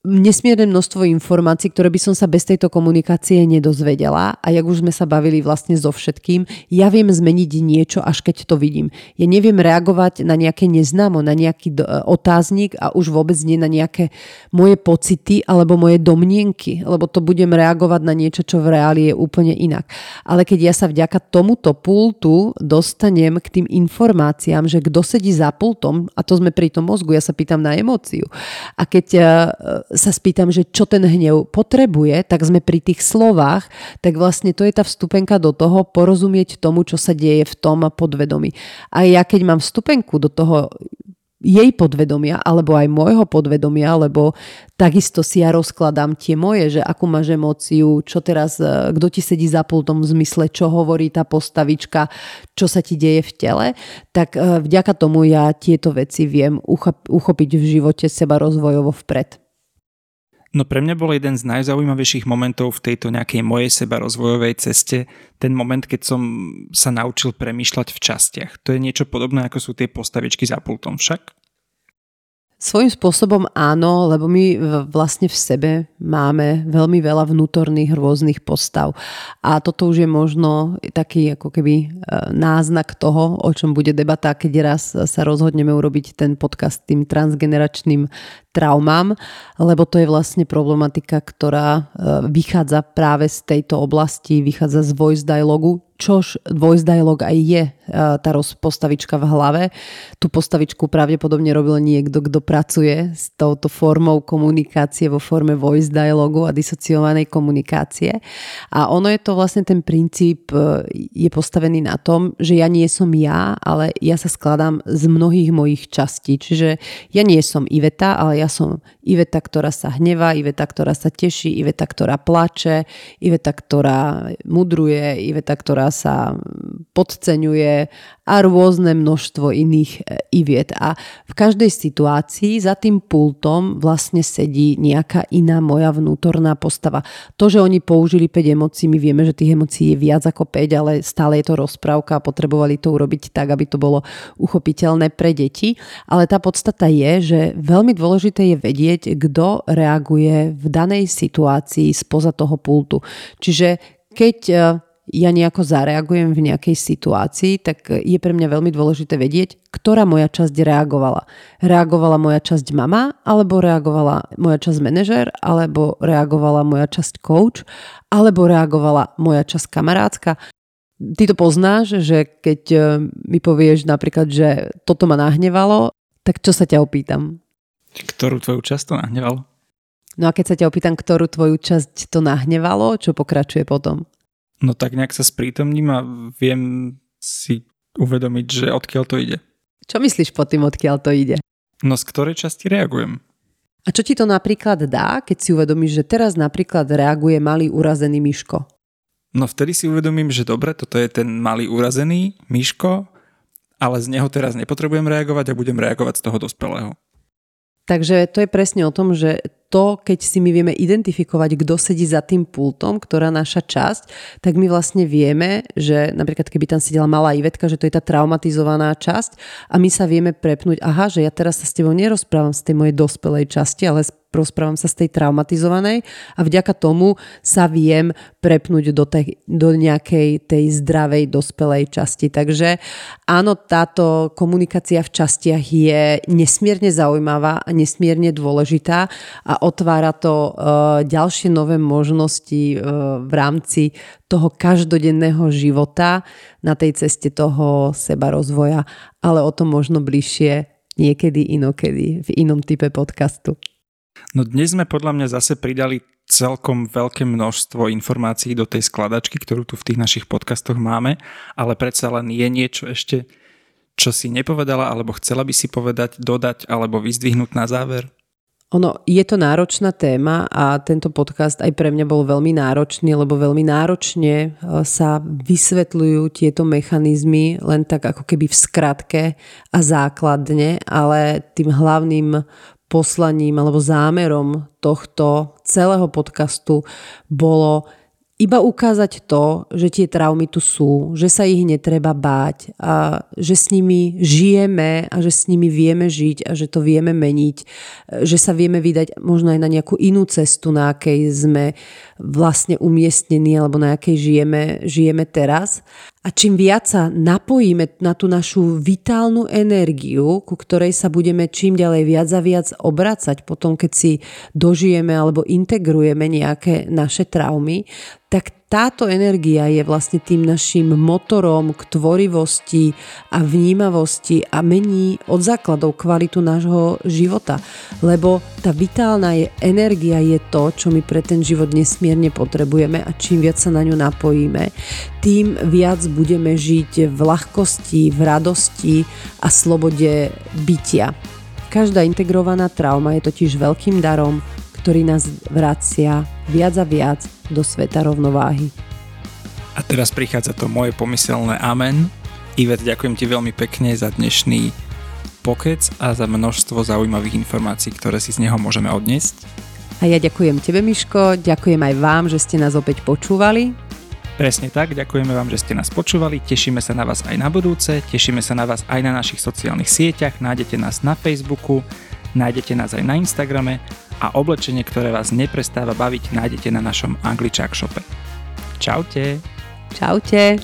nesmierne množstvo informácií, ktoré by som sa bez tejto komunikácie nedozvedela a jak už sme sa bavili vlastne so všetkým, ja viem zmeniť niečo, až keď to vidím. Ja neviem reagovať na nejaké neznámo, na nejaký e, otáznik a už vôbec nie na nejaké moje pocity alebo moje domnienky, lebo to budem reagovať na niečo, čo v reáli je úplne inak. Ale keď ja sa vďaka tomuto pultu dostanem k tým informáciám, že kto sedí za pultom, a to sme pri tom mozgu, ja sa pýtam na emóciu. A keď e, sa spýtam, že čo ten hnev potrebuje, tak sme pri tých slovách, tak vlastne to je tá vstupenka do toho porozumieť tomu, čo sa deje v tom podvedomí. A ja keď mám vstupenku do toho jej podvedomia alebo aj môjho podvedomia, lebo takisto si ja rozkladám tie moje, že akú máš emóciu, čo teraz, e, kto ti sedí za pultom v zmysle, čo hovorí tá postavička, čo sa ti deje v tele, tak e, vďaka tomu ja tieto veci viem uchopiť v živote seba rozvojovo vpred. No pre mňa bol jeden z najzaujímavejších momentov v tejto nejakej mojej seba rozvojovej ceste ten moment, keď som sa naučil premýšľať v častiach. To je niečo podobné, ako sú tie postavičky za pultom však? Svojím spôsobom áno, lebo my vlastne v sebe máme veľmi veľa vnútorných rôznych postav. A toto už je možno taký ako keby e, náznak toho, o čom bude debata, keď raz sa rozhodneme urobiť ten podcast tým transgeneračným traumám, lebo to je vlastne problematika, ktorá e, vychádza práve z tejto oblasti, vychádza z voice dialogu, čož voice dialog aj je e, tá postavička v hlave. Tú postavičku pravdepodobne robil niekto, kto pracuje s touto formou komunikácie vo forme voice dialogu a disociovanej komunikácie. A ono je to vlastne ten princíp e, je postavený na tom, že ja nie som ja, ale ja sa skladám z mnohých mojich častí. Čiže ja nie som Iveta, ale ja som Iveta, ktorá sa hnevá, Iveta, ktorá sa teší, Iveta, ktorá plače, Iveta, ktorá mudruje, Iveta, ktorá sa podceňuje a rôzne množstvo iných e, iviet. A v každej situácii za tým pultom vlastne sedí nejaká iná moja vnútorná postava. To, že oni použili 5 emócií, my vieme, že tých emócií je viac ako 5, ale stále je to rozprávka a potrebovali to urobiť tak, aby to bolo uchopiteľné pre deti. Ale tá podstata je, že veľmi dôležité je vedieť, kto reaguje v danej situácii spoza toho pultu. Čiže keď e, ja nejako zareagujem v nejakej situácii, tak je pre mňa veľmi dôležité vedieť, ktorá moja časť reagovala. Reagovala moja časť mama, alebo reagovala moja časť manažer, alebo reagovala moja časť coach, alebo reagovala moja časť kamarátska. Ty to poznáš, že keď e, mi povieš napríklad, že toto ma nahnevalo, tak čo sa ťa opýtam? Ktorú tvoju časť to nahnevalo? No a keď sa ťa opýtam, ktorú tvoju časť to nahnevalo, čo pokračuje potom? No tak nejak sa sprítomním a viem si uvedomiť, že odkiaľ to ide. Čo myslíš pod tým, odkiaľ to ide? No z ktorej časti reagujem? A čo ti to napríklad dá, keď si uvedomíš, že teraz napríklad reaguje malý urazený myško? No vtedy si uvedomím, že dobre, toto je ten malý urazený myško, ale z neho teraz nepotrebujem reagovať a budem reagovať z toho dospelého. Takže to je presne o tom, že to, keď si my vieme identifikovať, kto sedí za tým pultom, ktorá naša časť, tak my vlastne vieme, že napríklad keby tam sedela malá Ivetka, že to je tá traumatizovaná časť a my sa vieme prepnúť, aha, že ja teraz sa s tebou nerozprávam z tej mojej dospelej časti, ale rozprávam sa z tej traumatizovanej a vďaka tomu sa viem prepnúť do, tej, do nejakej tej zdravej, dospelej časti. Takže áno, táto komunikácia v častiach je nesmierne zaujímavá a nesmierne dôležitá a otvára to uh, ďalšie nové možnosti uh, v rámci toho každodenného života na tej ceste toho seba rozvoja, ale o tom možno bližšie niekedy inokedy v inom type podcastu. No dnes sme podľa mňa zase pridali celkom veľké množstvo informácií do tej skladačky, ktorú tu v tých našich podcastoch máme, ale predsa len je niečo ešte, čo si nepovedala, alebo chcela by si povedať, dodať alebo vyzdvihnúť na záver? Ono, je to náročná téma a tento podcast aj pre mňa bol veľmi náročný, lebo veľmi náročne e, sa vysvetľujú tieto mechanizmy len tak ako keby v skratke a základne, ale tým hlavným poslaním alebo zámerom tohto celého podcastu bolo iba ukázať to, že tie traumy tu sú, že sa ich netreba báť a že s nimi žijeme a že s nimi vieme žiť a že to vieme meniť, že sa vieme vydať možno aj na nejakú inú cestu, na akej sme vlastne umiestnení alebo na akej žijeme, žijeme teraz. A čím viac sa napojíme na tú našu vitálnu energiu, ku ktorej sa budeme čím ďalej viac a viac obracať potom, keď si dožijeme alebo integrujeme nejaké naše traumy, tak táto energia je vlastne tým našim motorom k tvorivosti a vnímavosti a mení od základov kvalitu nášho života. Lebo tá vitálna je, energia je to, čo my pre ten život nesmierne potrebujeme a čím viac sa na ňu napojíme, tým viac budeme žiť v ľahkosti, v radosti a slobode bytia. Každá integrovaná trauma je totiž veľkým darom, ktorý nás vracia viac a viac do sveta rovnováhy. A teraz prichádza to moje pomyselné amen. Ivet, ďakujem ti veľmi pekne za dnešný pokec a za množstvo zaujímavých informácií, ktoré si z neho môžeme odniesť. A ja ďakujem tebe, Miško, ďakujem aj vám, že ste nás opäť počúvali. Presne tak, ďakujeme vám, že ste nás počúvali, tešíme sa na vás aj na budúce, tešíme sa na vás aj na našich sociálnych sieťach, nájdete nás na Facebooku, nájdete nás aj na Instagrame a oblečenie, ktoré vás neprestáva baviť, nájdete na našom Angličák shope. Čaute. Čaute.